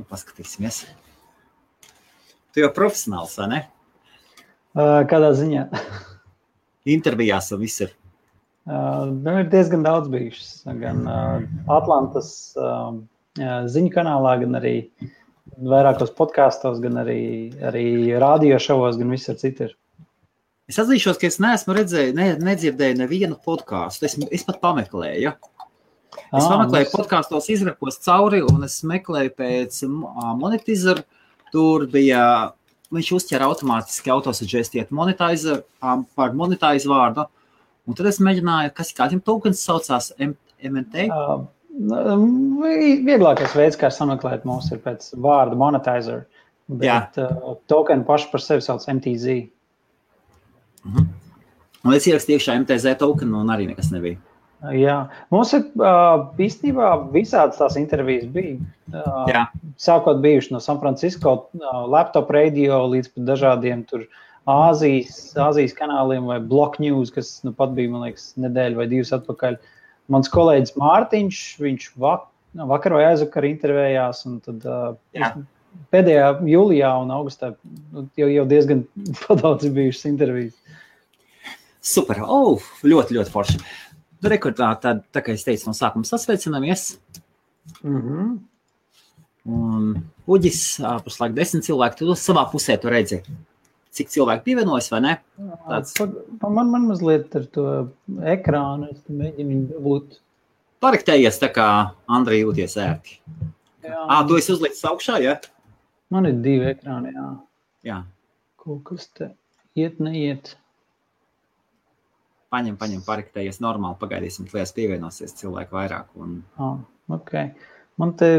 Nu, paskatīsimies. Tu jau profesionāls, vai ne? Uh, kādā ziņā? Intervijās un viss ir. Uh, nu, ir diezgan daudz bijušas. Gan uh, Atlantas uh, ziņu kanālā, gan arī vairākos podkāstos, gan arī, arī radio šovos, gan visur citur. Es atzīšos, ka es neesmu redzējis, ne, nedzirdēju nevienu podkāstu. Es, es pat pameklēju. Ja? Es ah, pameklēju mums... podkāstos, izrakos cauri, un es meklēju pēc monetizaru. Tur bija, viņš uzķēra automātiski autosuggestiet monetizer par monetizer vārdu. Un tad es mēģināju, kas kādiem tokens saucās MNT. Uh, vieglākais veids, kā sameklēt mūs, ir pēc vārda monetizer. Bet uh, tokenu pašu par sevi sauc MTZ. Uh -huh. Un es ierakstīju iekšā MTZ tokenu, un arī nekas nebija. Jā, mums ir īstenībā visādas tās intervijas bija. Jā. Sākot bijuši no San Francisco, laptop radio līdz pat dažādiem tur Āzijas, Āzijas kanāliem vai Block News, kas nu pat bija, man liekas, nedēļa vai divas atpakaļ. Mans kolēģis Mārtiņš, viņš vak, vakar vai aizvakar intervējās, un tad Jā. pēdējā jūlijā un augustā nu, jau, jau diezgan daudz bijušas intervijas. Super, oh, ļoti, ļoti forši. Nu, rekordā, tā, tā kā es teicu, no sākuma sasveicinamies. Mm -hmm. Un Uģis, puslaik desmit cilvēki, tu savā pusē tu redzi, cik cilvēki pievienojas, vai ne? Tāds... Man, man mazliet ar to ekrānu, es mēģinu būt. Pariktējies tā kā Andrija jūties ērti. Jā. Ā, tu esi uzlicis augšā, ja? Man ir divi ekrāni, jā. Jā. Kaut kas te iet, neiet paņem, paņem, pariktējies normāli, pagaidīsim, līdz pievienosies cilvēku vairāk. Un... Oh, okay. Man te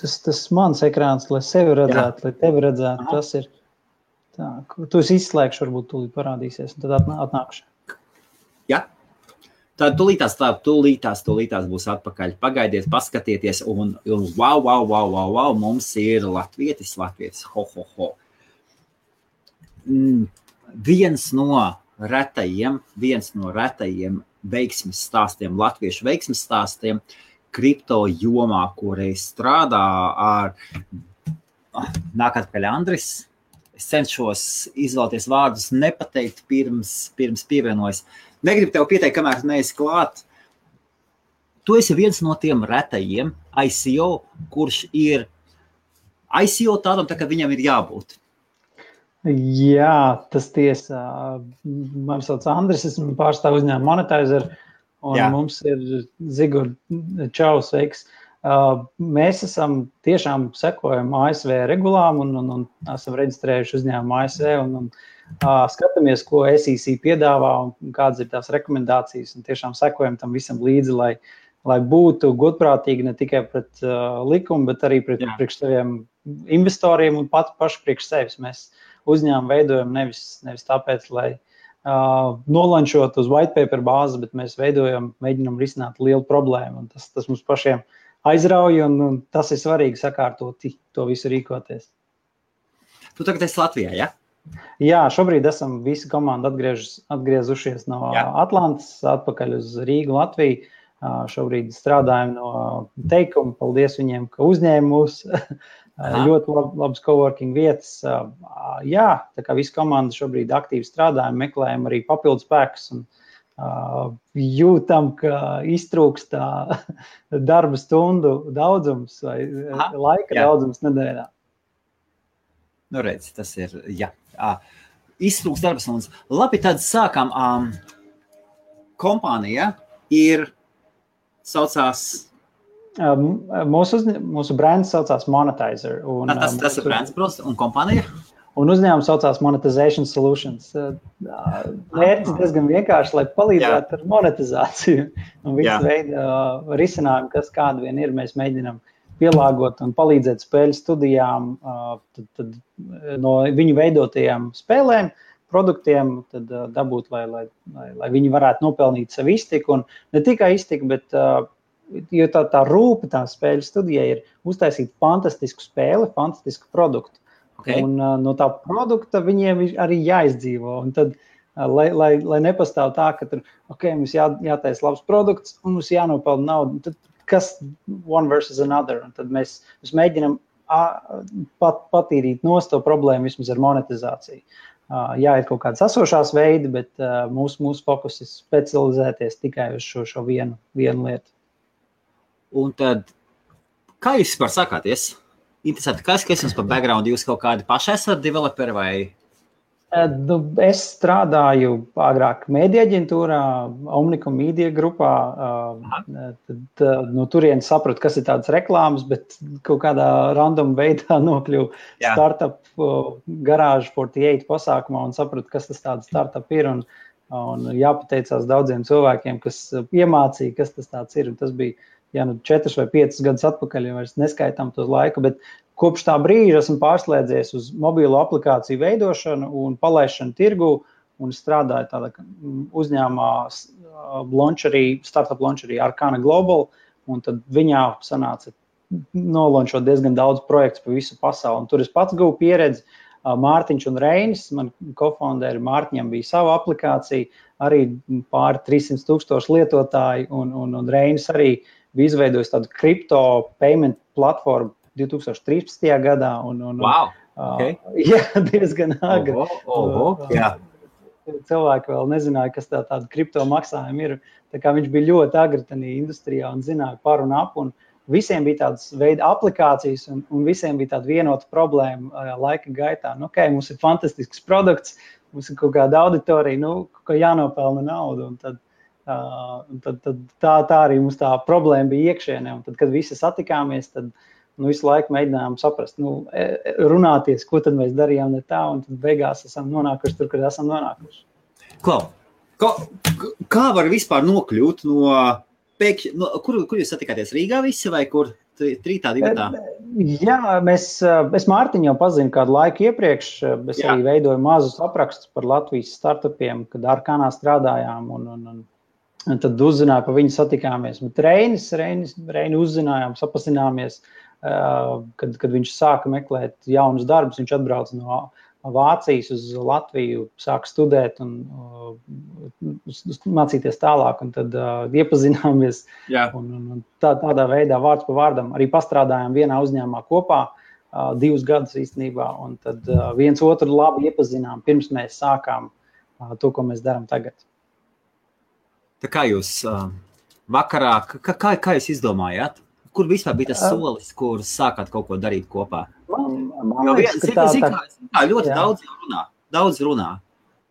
tas, tas mans ekrāns, lai sevi redzētu, Jā. lai tevi redzētu, Aha. tas ir. Tā, tu esi izslēgts, varbūt tūlīt parādīsies, un tad atnākšu. Jā. Tad tūlītās, tā, tūlītās, tūlītās būs atpakaļ. Pagaidiet, paskatieties, un, un wow, wow, wow, wow, wow, mums ir latvietis, latvietis, ho, ho, ho. Mm, viens no retajiem, viens no retajiem veiksmes stāstiem, latviešu veiksmes stāstiem, kripto jomā, kur es strādāju ar ah, nākotnē Andris. Es cenšos izvēlēties vārdus, nepateikt pirms, pirms pievienojas. Negribu tev pieteikt, kamēr neesi klāt. Tu esi viens no tiem retajiem ICO, kurš ir ICO tādam, tā, ka viņam ir jābūt. Jā, tas tiesa. Man sauc Andris, esmu pārstāvis uzņēmumu monetizer, un Jā. mums ir Zigorda Čaus veiks. Mēs esam tiešām sekojam ASV regulām un, un, un esam reģistrējuši uzņēmumu ASV un, un skatāmies, ko SEC piedāvā un kādas ir tās rekomendācijas. Un tiešām sekojam tam visam līdzi, lai, lai būtu godprātīgi ne tikai pret uh, likumu, bet arī pret, priekš saviem investoriem un pat paši priekš sevis. Mēs uzņēmumu veidojam nevis, nevis tāpēc, lai uh, nolančot uz white paper bāzes, bet mēs veidojam, mēģinam risināt lielu problēmu. Tas, tas mums pašiem aizrauja, un, un tas ir svarīgi sakārtot to visu rīkoties. Tu tagad esi Latvijā, ja? Jā, šobrīd esam visi komandi atgriežus, atgriezušies no Jā. Atlantas, atpakaļ uz Rīgu, Latviju. Šobrīd strādājam no teikuma. Paldies viņiem, ka uzņēma mūs. Ļoti lab, labas coworking vietas. Jā, tā kā visa komanda šobrīd aktīvi strādājam, meklējam arī papildus spēkus. Un, uh, jūtam, ka iztrūkst darba stundu daudzums vai Aha, laika jā. daudzums nedēļā. Nu, redz, tas ir. Jā. Iztrūkst darba stundas. Labi, tad sākam. Um, kompānija ir saucās Um, mūsu, uzņ... mūsu brands saucās Monetizer. Un, tas, um, tas ir brands, protams, un kompānija. Un uzņēmums saucās Monetization Solutions. Uh, mērķis diezgan vienkārši, lai palīdzētu Jā. ar monetizāciju. Un visu veidu uh, risinājumu, kas kāda vien ir, mēs mēģinām pielāgot un palīdzēt spēļu studijām, uh, tad, tad no viņu veidotajām spēlēm, produktiem, tad dabūt, lai, lai, lai, lai viņi varētu nopelnīt sev iztiku. Un ne tikai iztiku, bet jo tā, tā rūpe tā spēļu studijai ir uztaisīt fantastisku spēli, fantastisku produktu. Okay. Un uh, no tā produkta viņiem arī jāizdzīvo. Un tad, uh, lai, lai, lai nepastāv tā, ka tur okay, mums jā, jātaisa labs produkts un mums jānopelna nauda, tad kas one versus another. Un tad mēs, mēs mēģinām pat, patīrīt no to problēmu vismaz ar monetizāciju. Jā, ir kaut kādas esošās veidi, bet mūsu, mūsu fokus ir specializēties tikai uz šo, šo vienu, vienu lietu. Un tad, kā jūs vispār sakāties? Interesanti, kas, kas jums par background? Jūs kaut kādi paši esat developeri vai Nu, es strādāju agrāk mēdīņu aģentūrā, Omnikom Media grupā. Tad, no turienes sapratu, kas ir tādas reklāmas, bet kaut kādā random veidā nokļuvu startup garāžu 48 pasākumā un sapratu, kas tas tāds startup ir. Un, un jāpateicās daudziem cilvēkiem, kas iemācīja, kas tas ir. Tas bija ja nu, 4 vai 5 gadus atpakaļ, jau neskaitām to laiku. Bet Kopš tā brīža esmu pārslēdzies uz mobilo aplikāciju veidošanu un palaišanu tirgu un strādāju tādā uzņēmumā, launcherī, startup launcherī Arcana Global. Un tad viņā sanāca nolaunčot diezgan daudz projektu pa visu pasauli. Un tur es pats guvu pieredzi. Mārtiņš un Reinis, man kofondēri Mārtiņam bija sava aplikācija, arī pāri 300 tūkstoši lietotāji, un, un, un Reinis arī bija izveidojis tādu kripto payment platformu 2013. gadā. Un, un, wow. okay. uh, jā, diezgan agri. Oho, oho, jā. Cilvēki vēl nezināja, kas tā, tāda kripto maksājuma ir. Tā viņš bija ļoti agri tajā industrijā un zināja par un ap. Un visiem bija tādas veida aplikācijas, un, un visiem bija tāda vienota problēma uh, laika gaitā. Nu, okay, mums ir fantastisks produkts, mums ir kaut kāda auditorija, nu, ka jānopelna naudu. Tad, uh, tad, tad tā, tā arī mums tā problēma bija iekšienē. Tad, kad visi satikāmies, tad uh, nu, visu laiku mēģinājām saprast, nu, e, e, runāties, ko tad mēs darījām ne tā, un tad beigās esam nonākuši tur, kur esam nonākuši. Klau, kā, kā var vispār nokļūt no pēkšņi, no, kur, kur jūs satikāties Rīgā visi vai kur? Trītā, divatā? Jā, mēs, es Mārtiņu jau pazinu kādu laiku iepriekš. Es Jā. arī veidoju mazus aprakstus par Latvijas startupiem, kad ar kanā strādājām. Un, un, un, un tad uzzināju, pa viņu satikāmies. Reinis, Reinis, Reinis uzzinājām, sapazināmies. Uh, kad, kad viņš sāka meklēt jaunus darbus, viņš atbrauca no Vācijas uz Latviju, sāka studēt un uh, mācīties tālāk. Tad uh, iepazināmies. Un, un, un tā, tādā veidā, vārds pa vārdam, arī pastrādājām vienā uzņēmumā kopā. Uh, divus gadus īstenībā, un tad uh, viens otru labi iepazinām, pirms mēs sākām uh, to, ko mēs darām tagad. Tā kā jūs uh, vakarā, kā, kā, kā jūs izdomājāt, Kur vispār bija tas solis, kur sākāt kaut ko darīt kopā? Man, man liekas, viens, tā, zin, tā, zin, kā, ļoti jā. daudz runā, daudz runā.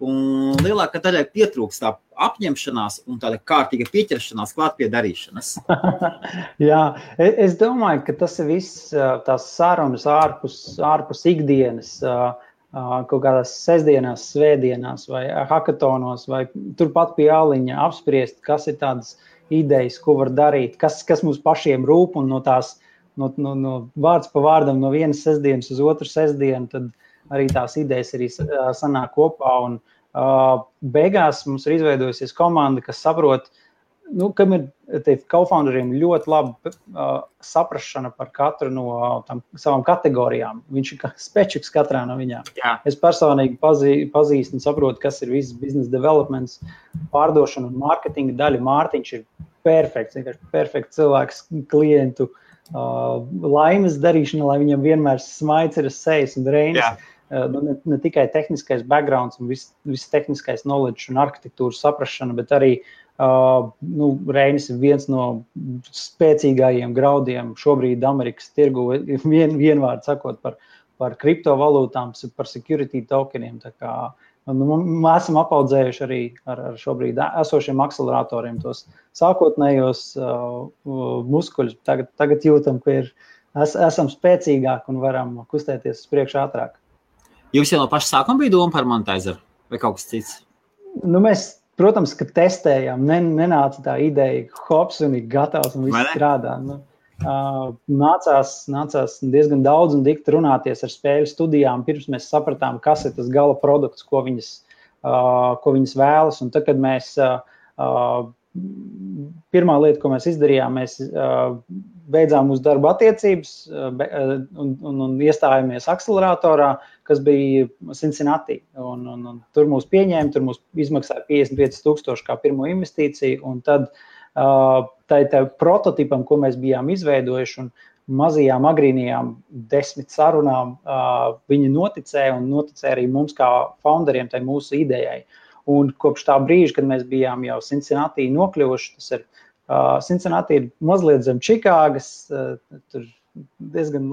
Un lielākā daļa pietrūkst tā apņemšanās un tāda kārtīga pieķeršanās klāt pie darīšanas. Jā, e, es domāju, ka tas ir viss tās sarunas ārpus, ārpus ikdienas, kaut kādās sestdienās, svētdienās vai hackatonos vai turpat pie āliņa apspriest, kas ir tādas idejas, ko var darīt, kas, kas mums pašiem rūp un no tās no, no, no vārds pa vārdam, no vienas sestdienas uz otru sestdienu, tad arī tās idejas arī sanāk kopā. Un, uh, beigās mums ir izveidojusies komanda, kas saprot, uh, nu, kam ir co-founderiem ļoti laba uh, saprāšana par katru no tam, savām kategorijām. Viņš ir spečiks katrā no viņām. Jā. Es personīgi pazī, pazīstu un saprotu, kas ir viss biznesa developments, pārdošana un mārketinga daļa. Mārtiņš ir perfekts, vienkārši perfekts cilvēks klientu uh, laimes darīšana, lai viņam vienmēr smaids ir sejas un reinas. Uh, nu, ne, ne tikai tehniskais background un viss vis tehniskais knowledge un arhitektūras saprāšana, bet arī uh, Uh, nu, Reinis ir viens no spēcīgākajiem graudiem šobrīd Amerikas tirgu. Vien, vienvārds sakot par, par kriptovalūtām, par security tokeniem. Kā, nu, mēs esam apaudzējuši arī ar, ar šobrīd esošiem akceleratoriem tos sākotnējos uh, muskuļus. Tagad, tagad jūtam, ka ir, es, esam spēcīgāki un varam kustēties uz priekšu ātrāk. Jums jau no paša sākuma bija doma par monētizaru vai kaut kas cits? Nu, mēs Protams, ka testējām, nenāca tā ideja, ka hops un ir gatavs un viss strādā. Nu, nācās, nācās diezgan daudz un dikti runāties ar spēļu studijām, pirms mēs sapratām, kas ir tas gala produkts, ko viņas, ko viņas vēlas. Un tad, kad mēs pirmā lieta, ko mēs izdarījām, mēs beidzām mūsu darba attiecības uh, un, un, un iestājāmies akceleratorā, kas bija Cincinnati. Un, un, un tur mūs pieņēma, tur mūs izmaksāja 55,000 kā pirmo investīciju. Un tad uh, tai, tai prototipam, ko mēs bijām izveidojuši, un mazajām, agrīnajām desmit sarunām uh, viņi noticēja un noticēja arī mums, kā founderiem, tai mūsu idejai. Un kopš tā brīža, kad mēs bijām jau Cincinnati nokļuvuši, tas ir uh, Cincinnati ir mazliet zem Čikāgas, uh, tur diezgan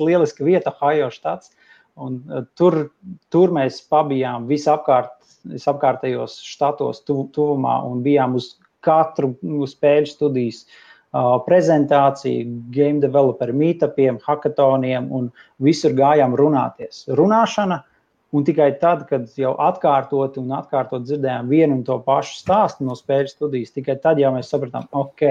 lieliska vieta, Ohio štats. Un, uh, tur, tur mēs pabijām visapkārt, visapkārtējos štatos, tu, tuvumā un bijām uz katru spēļu studijas uh, prezentāciju, game developer meetupiem, hackathoniem un visur gājām runāties. Runāšana, un tikai tad, kad jau atkārtot un atkārtot dzirdējām vienu un to pašu stāstu no spēļu studijas, tikai tad jau mēs sapratām, ok,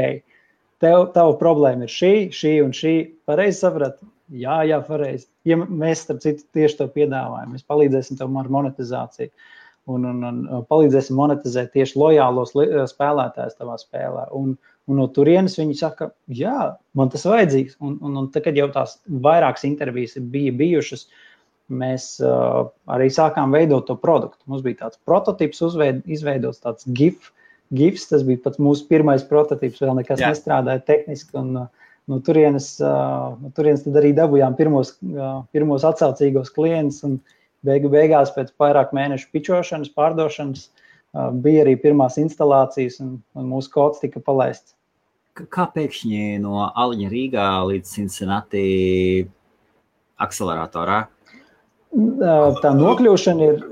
tev, tava problēma ir šī, šī un šī. Pareizi saprat? Jā, jā, pareizi. Ja mēs, starp citu, tieši to piedāvājam, mēs palīdzēsim tev ar monetizāciju. Un, un, un palīdzēsim monetizēt tieši lojālos spēlētājus tavā spēlē. Un, Un no turienes viņi saka, jā, man tas vajadzīgs. Un, un, un tad, kad jau tās vairākas intervijas bija bijušas, mēs uh, arī sākām veidot to produktu. Mums bija tāds prototyps uzveid, izveidots, tāds GIF. GIFs, tas bija pats mūsu pirmais prototyps, vēl nekas jā. nestrādāja tehniski. Un, uh, no turienes, uh, no turienes arī dabūjām pirmos, uh, pirmos atsaucīgos klientus. Beigu beigās, pēc vairāk mēnešu pičošanas, pārdošanas, uh, bija arī pirmās instalācijas, un, un mūsu kods tika palaists kā pēkšņi no Aliņa Rīgā līdz Cincinnati akceleratorā? Tā nokļūšana ir.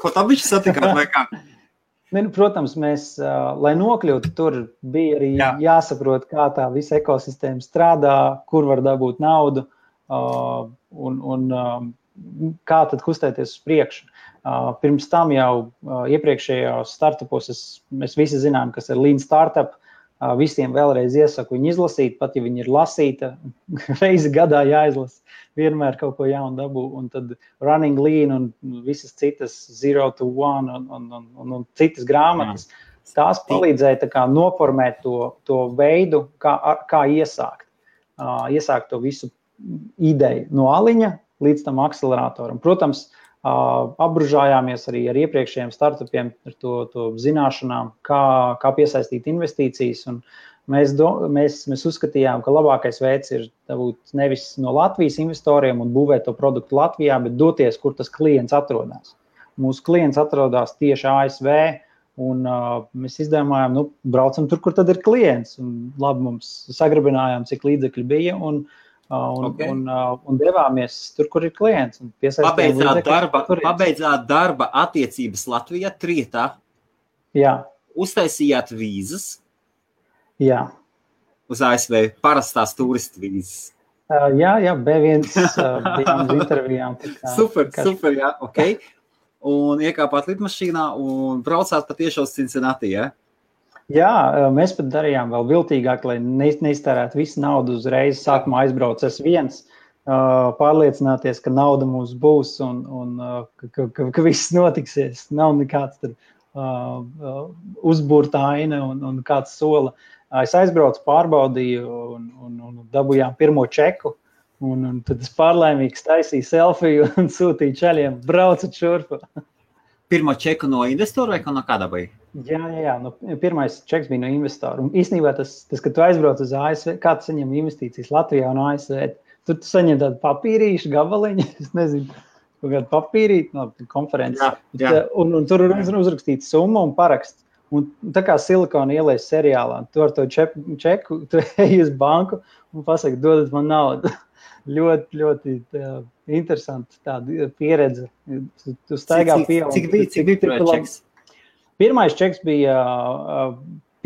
Ko tā bišķi satikāt vai kā? Nu, protams, mēs, lai nokļūtu tur, bija arī Jā. jāsaprot, kā tā visa ekosistēma strādā, kur var dabūt naudu un, un kā tad kustēties uz priekšu. Pirms tam jau iepriekšējos startupos es, mēs visi zinām, kas ir Lean Startup. Visiem vēlreiz iesaku viņu izlasīt, pat ja viņi ir lasīta, reizi gadā jāizlasa. Vienmēr kaut ko jaunu dabū, un tad Running Lean un visas citas Zero to One un, un, un, un, un citas grāmatas. Tās palīdzēja tā noformēt to, to veidu, kā, kā iesākt. Iesākt to visu ideju no aliņa līdz tam akceleratoram. Protams, apbružājāmies arī ar iepriekšējiem startupiem, ar to, to zināšanām, kā, kā piesaistīt investīcijas. Mēs, do, mēs, mēs uzskatījām, ka labākais veids ir dabūt nevis no Latvijas investoriem un būvēt to produktu Latvijā, bet doties, kur tas klients atrodas. Mūsu klients atrodas tieši ASV, un uh, mēs izdomājām, nu, braucam tur, kur tad ir klients. Un, labi, mums sagrabinājām, cik līdzekļi bija. Un, uh, un, okay. un, un devāmies tur, kur ir klients. Pabeidzāt darba, pabeidzāt darba attiecības Latvijā, Trietā. Jā. Uztaisījāt vīzas. Jā. Uz ASV parastās turistu vīzas. Uh, jā, jā, B1 uh, bijām uz intervijām. Kā, super, kā super, jā, ok. Un iekāpāt lidmašīnā un braucāt patiešām uz Cincinnati, jā? Ja? Jā, mēs pat darījām vēl viltīgāk, lai neiztērētu visu naudu uzreiz. Sākumā aizbraucu es viens, pārliecināties, ka nauda mums būs un, un ka, ka, ka viss notiksies. Nav nekāds tur uzbūrta aina un, un kāds sola. Es aizbraucu, pārbaudīju un, un, un dabūjām pirmo čeku. Un, un tad es pārlaimīgi taisīju selfiju un sūtīju ceļiem, braucu šurp. Pirmo čeku no investora vai no kāda bija? Jā, jā, jā. Nu, pirmais čeks bija no investora. Un īstenībā tas, tas, ka tu aizbrauc uz ASV, kā tu saņem investīcijas Latvijā un ASV, tur tu saņem tādu papīrīšu gabaliņu, es nezinu, kaut kādu papīrīti no konferences. Jā, jā. Bet, un, un tur ir uzrakstīta summa un paraksts. Un tā kā silikona ielais seriālā, tu ar to čeku, čeku tu ej uz banku un pasaki, dodat man naudu. Ļoti, ļoti tā, interesanti tāda pieredze. Tu staigā pie. Cik bija, cik bija pirmais čeks? Pirmais čeks bija uh,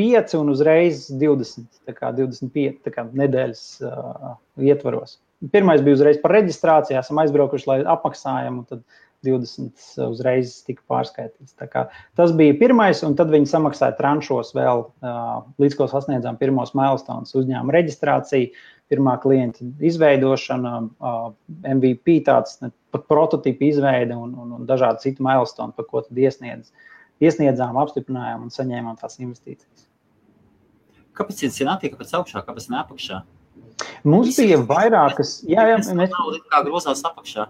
5 un uzreiz 20, tā kā 25 tā kā nedēļas uh, ietvaros. Pirmais bija uzreiz par reģistrāciju, esam aizbraukuši, lai apmaksājam, un tad 20 uzreiz tika pārskaitīts. Tas bija pirmais, un tad viņi samaksāja tranšos vēl, uh, līdz ko sasniedzām pirmos milestones uzņēmuma reģistrāciju, pirmā klienta izveidošana, uh, MVP, tāds pat prototypu izveide un, un, un dažādi citi milestone, par ko tad iesniedz. Uh, iesniedzām, apstiprinājām un saņēmām tās investīcijas. Kāpēc ir cienāti, kāpēc augšā, kāpēc ne apakšā? Mums Visi bija vairākas, jā, jā, mēs... Nauda kā grozās apakšā.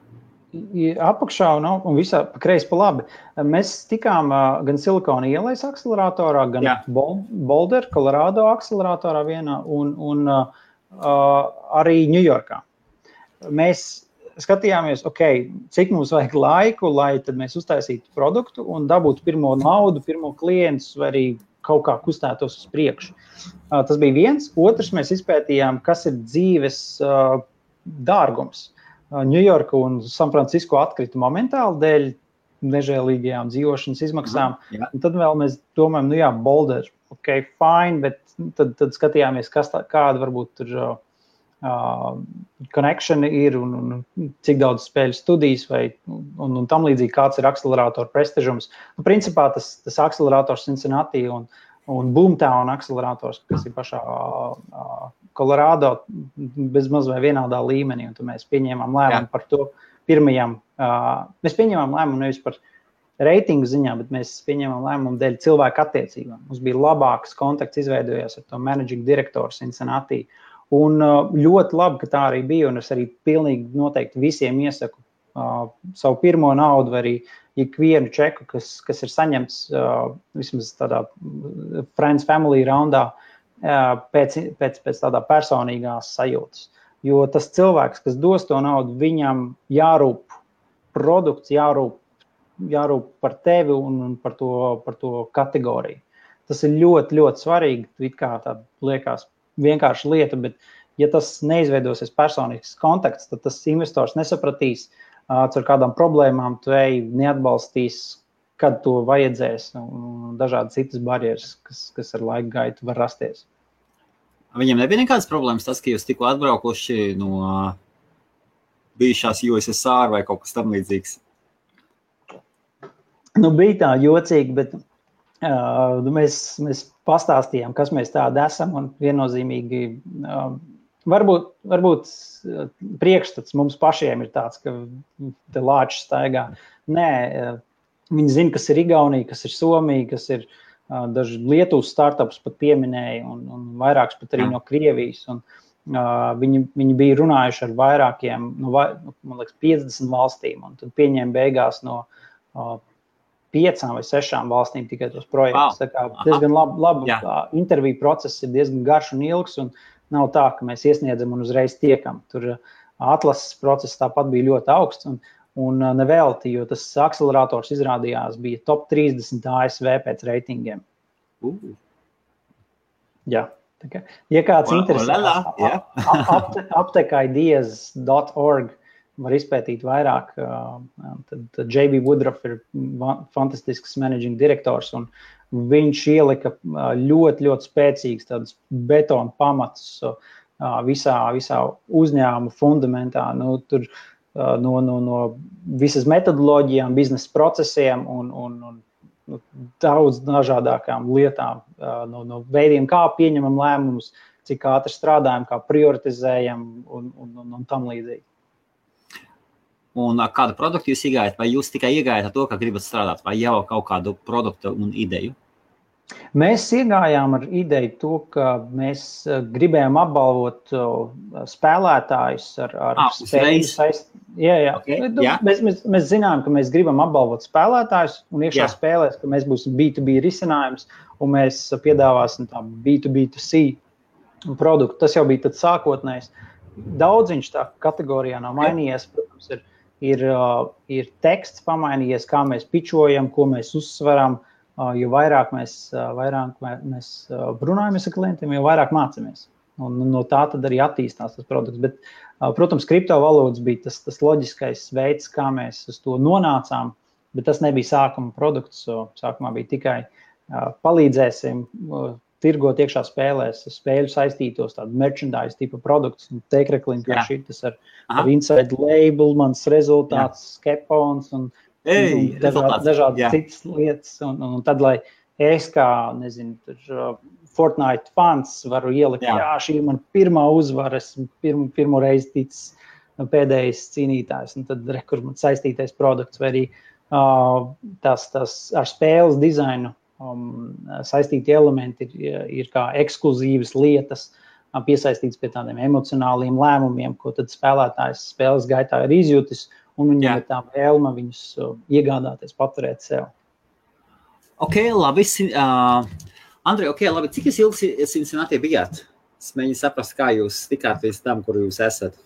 apakšā un, un visā pa kreisi pa labi. Mēs tikām gan Silikona ielas akceleratorā, gan. Boulder, Colorado akceleratorā vienā un, un uh, arī Ņujorkā. Mēs skatījāmies, okay, cik mums vajag laiku, lai mēs uztaisītu produktu un dabūtu pirmo naudu, pirmo klientu, vai arī kaut kā kustētos uz priekšu. Tas bija viens. Otrs, mēs izpētījām, kas ir dzīves dārgums. Ņujorka un Sanfrancisko atkrita momentāli dēļ nežēlīgajām dzīvošanas izmaksām. Jā. Un tad vēl mēs domājam, nu jā, Boulder, ok, fine, bet tad, tad skatījāmies, kas tā, kāda varbūt tur uh, connection ir un, un cik daudz spēļu studijas vai un, un tam līdzīgi, kāds ir akceleratoru prestižums. Nu, principā tas, tas akcelerators Cincinnati un, un Boomtown akcelerators, kas ir pašā uh, Colorado bezmaz vai vienādā līmenī. Mēs pieņēmām lēmumu Jā. par to pirmajam. Uh, mēs pieņēmām lēmumu nevis par reitingu ziņā, bet mēs pieņēmām lēmumu dēļ cilvēku attiecībām. Mums bija labāks kontakts izveidojās ar to managing direktoru Cincinnati. Un uh, ļoti labi, ka tā arī bija. Es arī pilnīgi noteikti visiem iesaku uh, savu pirmo naudu, vai arī ikvienu čeku, kas, kas ir saņemts uh, vismaz tādā Friends Family raundā. Uh, pēc, pēc, pēc tādā personīgās sajūtas. Jo tas cilvēks, kas dos to naudu, viņam jārūp produkts, jārūp, jārūp par tevi un, un par, to, par to kategoriju. Tas ir ļoti, ļoti svarīgi. It kā tā liekas vienkārša lieta, bet, ja tas neizveidosies personisks kontakts, tad tas investors nesapratīs, ar kādām problēmām tu ej, neatbalstīs, kad to vajadzēs, un dažādas citas barjeras, kas, kas ar laika gaitu var rasties. Viņam nebija nekādas problēmas, tas, ka jūs tikko atbraukuši no bijušās USSR vai kaut kas tamlīdzīgs. Nu, bija tā jocīgi, bet uh, mēs, mēs pastāstījām, kas mēs tādi esam. Un viennozīmīgi, uh, varbūt, varbūt priekšstats mums pašiem ir tāds, ka te lāčs staigā. Nē, uh, viņi zina, kas ir Igaunija, kas ir Somija, kas ir uh, Daži Lietuvas startups pat pieminēja, un, un vairāks pat arī no Krievijas. Un, uh, viņi, viņi bija runājuši ar vairākiem, no, nu, man liekas, 50 valstīm, un tad pieņēma beigās no uh, piecām vai sešām valstīm tikai tos projektus. Wow. Tā kā diezgan labi, labi interviju process ir diezgan garš un ilgs, un nav tā, ka mēs iesniedzam un uzreiz tiekam. Tur atlases process tāpat bija ļoti augsts. Un, Un nevelti, jo tas akcelerators izrādījās bija top 30 ASV pēc reitingiem. Uh. Jā, kā, ja kāds interesē, aptekaidies.org var izpētīt vairāk. Tad, tad JB Woodruff ir fantastisks managing direktors, un viņš ielika ļoti, ļoti spēcīgs betona pamatus visā, visā uzņēmuma fundamentā. Nu, tur, uh, no, no, no visas metodoloģijām, biznesa procesiem un, un, un nu, daudz dažādākām lietām, no, no veidiem, kā pieņemam lēmumus, cik ātri strādājam, kā prioritizējam un, un, un, un tam līdzīgi. Un kādu produktu jūs iegājat? Vai jūs tikai iegājat ar to, ka gribat strādāt, vai jau kaut kādu produktu un ideju? Mēs iegājām ar ideju, to, ka mēs eh, gribējām apbalvot eh, spēlētājus ar, ar ah, spēļu saistību. Jā, jā. Okay, nu, jā. Mēs, mēs, mēs zinām, ka mēs gribam apbalvot spēlētājus, un iekšā jā. spēlēs, ka mēs būsim B2B risinājums, un mēs piedāvāsim tādu B2B2C produktu. Tas jau bija tāds sākotnējs. Daudziņš tā kategorijā nav mainījies. Protams, ir, ir, eh, ir teksts pamainījies, kā mēs pičojam, ko mēs uzsveram. Uh, jo vairāk mēs, vairāk mēs runājamies ar klientiem, jo vairāk mācāmies. Un no tā arī attīstās tas produkts. Bet, protams, kriptovalūtas bija tas, tas loģiskais veids, kā mēs uz to nonācām. Bet tas nebija sākuma produkts. Sākumā bija tikai palīdzēsim tirgot iekšā spēlēs, spēļu saistītos, tādu merchandise tipu produktus, teikrekliņu, kā šis ar, ar inside label, mans rezultāts, skepons un Ei, dažādi, dažādi citas lietas. Un, un, un tad, lai es kā, nezinu, tur, uh, Fortnite fans varu ielikt, jā, jā šī ir mana pirmā uzvara, esmu pirmo, pirmo reizi ticis uh, pēdējais cīnītājs, un tad rekur man saistītais produkts vai arī uh, tas, tas ar spēles dizainu um, saistīti elementi ir, ir kā ekskluzīvas lietas, uh, piesaistīts pie tādiem emocionāliem lēmumiem, ko tad spēlētājs spēles gaitā ir izjutis un viņiem Jā. ir tā vēlme viņus uh, iegādāties, paturēt sev. Ok, labi. Uh, Andrej, ok, labi. Cik ilgi Cincinnati bijāt? Es mēģinu saprast, kā jūs tikāt līdz tam, kur jūs esat.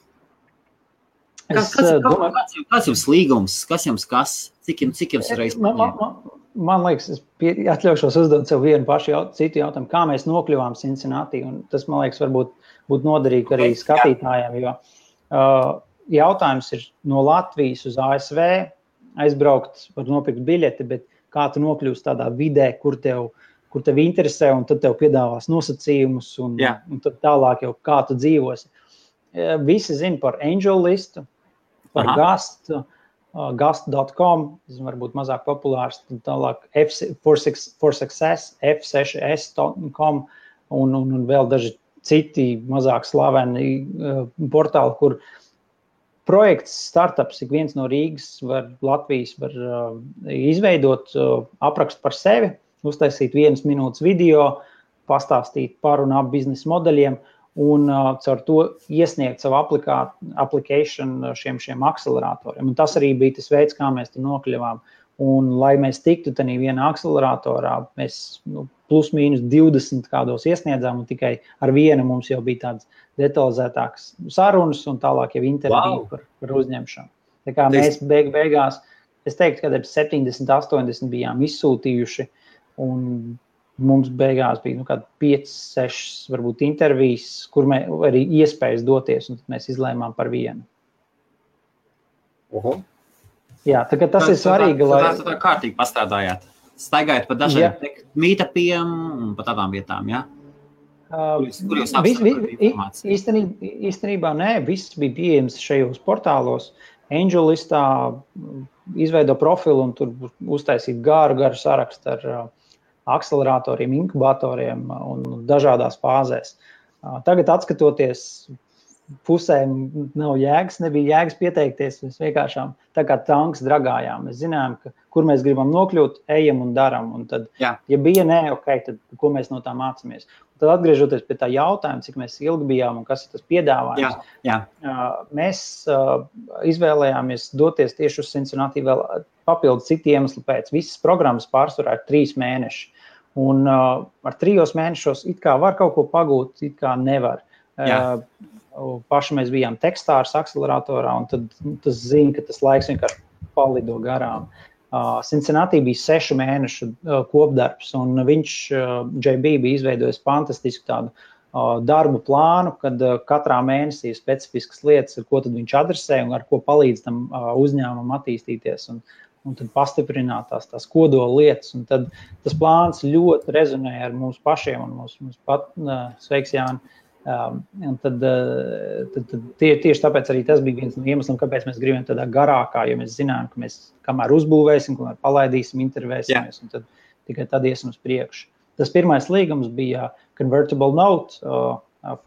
Kas, kas, kas, kas, kas jums līgums, kas jums kas? Cik jums, cik jums reizes? Man, man, man liekas, es pie, atļaušos uzdot sev vienu pašu jaut, citu jautājumu, kā mēs nokļuvām Cincinnati. Tas, man liekas, varbūt būtu noderīgi arī skatītājiem, jo uh, jautājums ir no Latvijas uz ASV aizbraukt, var nopirkt biļeti, bet kā tu nokļūsi tādā vidē, kur tev, kur tev interesē, un tad tev piedāvās nosacījumus, un, Jā. un tad tālāk jau kā tu dzīvosi. Visi zina par angel listu, par Aha. gastu, gast.com, varbūt mazāk populārs, tad tālāk F4Success, F6S.com un, un, un vēl daži citi mazāk slaveni uh, portāli, kur projekts, startups, ik viens no Rīgas, var, Latvijas var uh, izveidot uh, aprakstu par sevi, uztaisīt vienas minūtes video, pastāstīt par un ap biznesa modeļiem. Uh, un uh, caur to iesniegt savu aplikāciju šiem, šiem akceleratoriem. Un tas arī bija tas veids, kā mēs tur nokļuvām. Un, lai mēs tiktu tādā vienā akceleratorā, mēs nu, plus mīnus 20 kādos iesniedzām, un tikai ar vienu mums jau bija tādas detalizētākas sarunas un tālāk jau intervija wow. par, par uzņemšanu. Tā kā mēs beig, beigās, es teiktu, ka 70, 80 bijām izsūtījuši, un Mums beigās bija nu, 5, 6, varbūt intervijas, kur mēs arī iespējas doties, un mēs izlēmām par vienu. Oho. Jā, tā, tas tā, ir svarīgi. Tā, lai... tā, tā, tā kārtīgi pastrādājāt. Staigājot pa dažādiem mītapiem un pa tādām vietām. Ja? Kur jūs, kur jūs vis, vis, īstenībā, īstenībā nē, viss bija pieejams šajos portālos. Angel listā izveido profilu un tur uztaisīt garu, garu sarakstu ar uh, akceleratoriem, inkubatoriem un dažādās fāzēs. Tagad, skatoties pusēm, nav jēgas, nebija jēgas pieteikties. Mēs vienkārši tā kā tanks dragājām. Mēs zinām, ka, kur mēs gribam nokļūt, ejam un darām. Ja bija nē, ok, tad ko mēs no tā mācāmies? Un tad atgriežoties pie tā jautājuma, cik mēs ilgi bijām un kas ir tas piedāvājums, Jā. Jā. mēs izvēlējāmies doties tieši uz Cincinnati vēl papildus citu iemeslu pēc. Visas programmas pārsvarā ir trīs mēneši. Un uh, ar trijos mēnešos it kā var kaut ko pagūt, it kā nevar. Uh, paši mēs bijām tekstārs akceleratorā, un tad tas zina, ka tas laiks vienkārši palido garām. Uh, Cincinnati bija sešu mēnešu uh, kopdarbs, un viņš, uh, JB, bija izveidojis fantastisku tādu uh, darbu plānu, kad uh, katrā mēnesī ir specifiskas lietas, ar ko viņš adresē un ar ko palīdz tam uh, uzņēmumam attīstīties. Un, uh, un tad pastiprināt tās, kodola lietas. Tad tas plāns ļoti rezonē ar mums pašiem un mums, mums pat, uh, sveiks, Jāni. Um, tad, uh, tad, tad tie, tieši tāpēc arī tas bija viens no iemesliem, kāpēc mēs gribējām tādā garākā, jo mēs zinām, ka mēs kamēr uzbūvēsim, kamēr palaidīsim, intervēsimies, un tad tikai tad iesim uz priekšu. Tas pirmais līgums bija convertible note uh,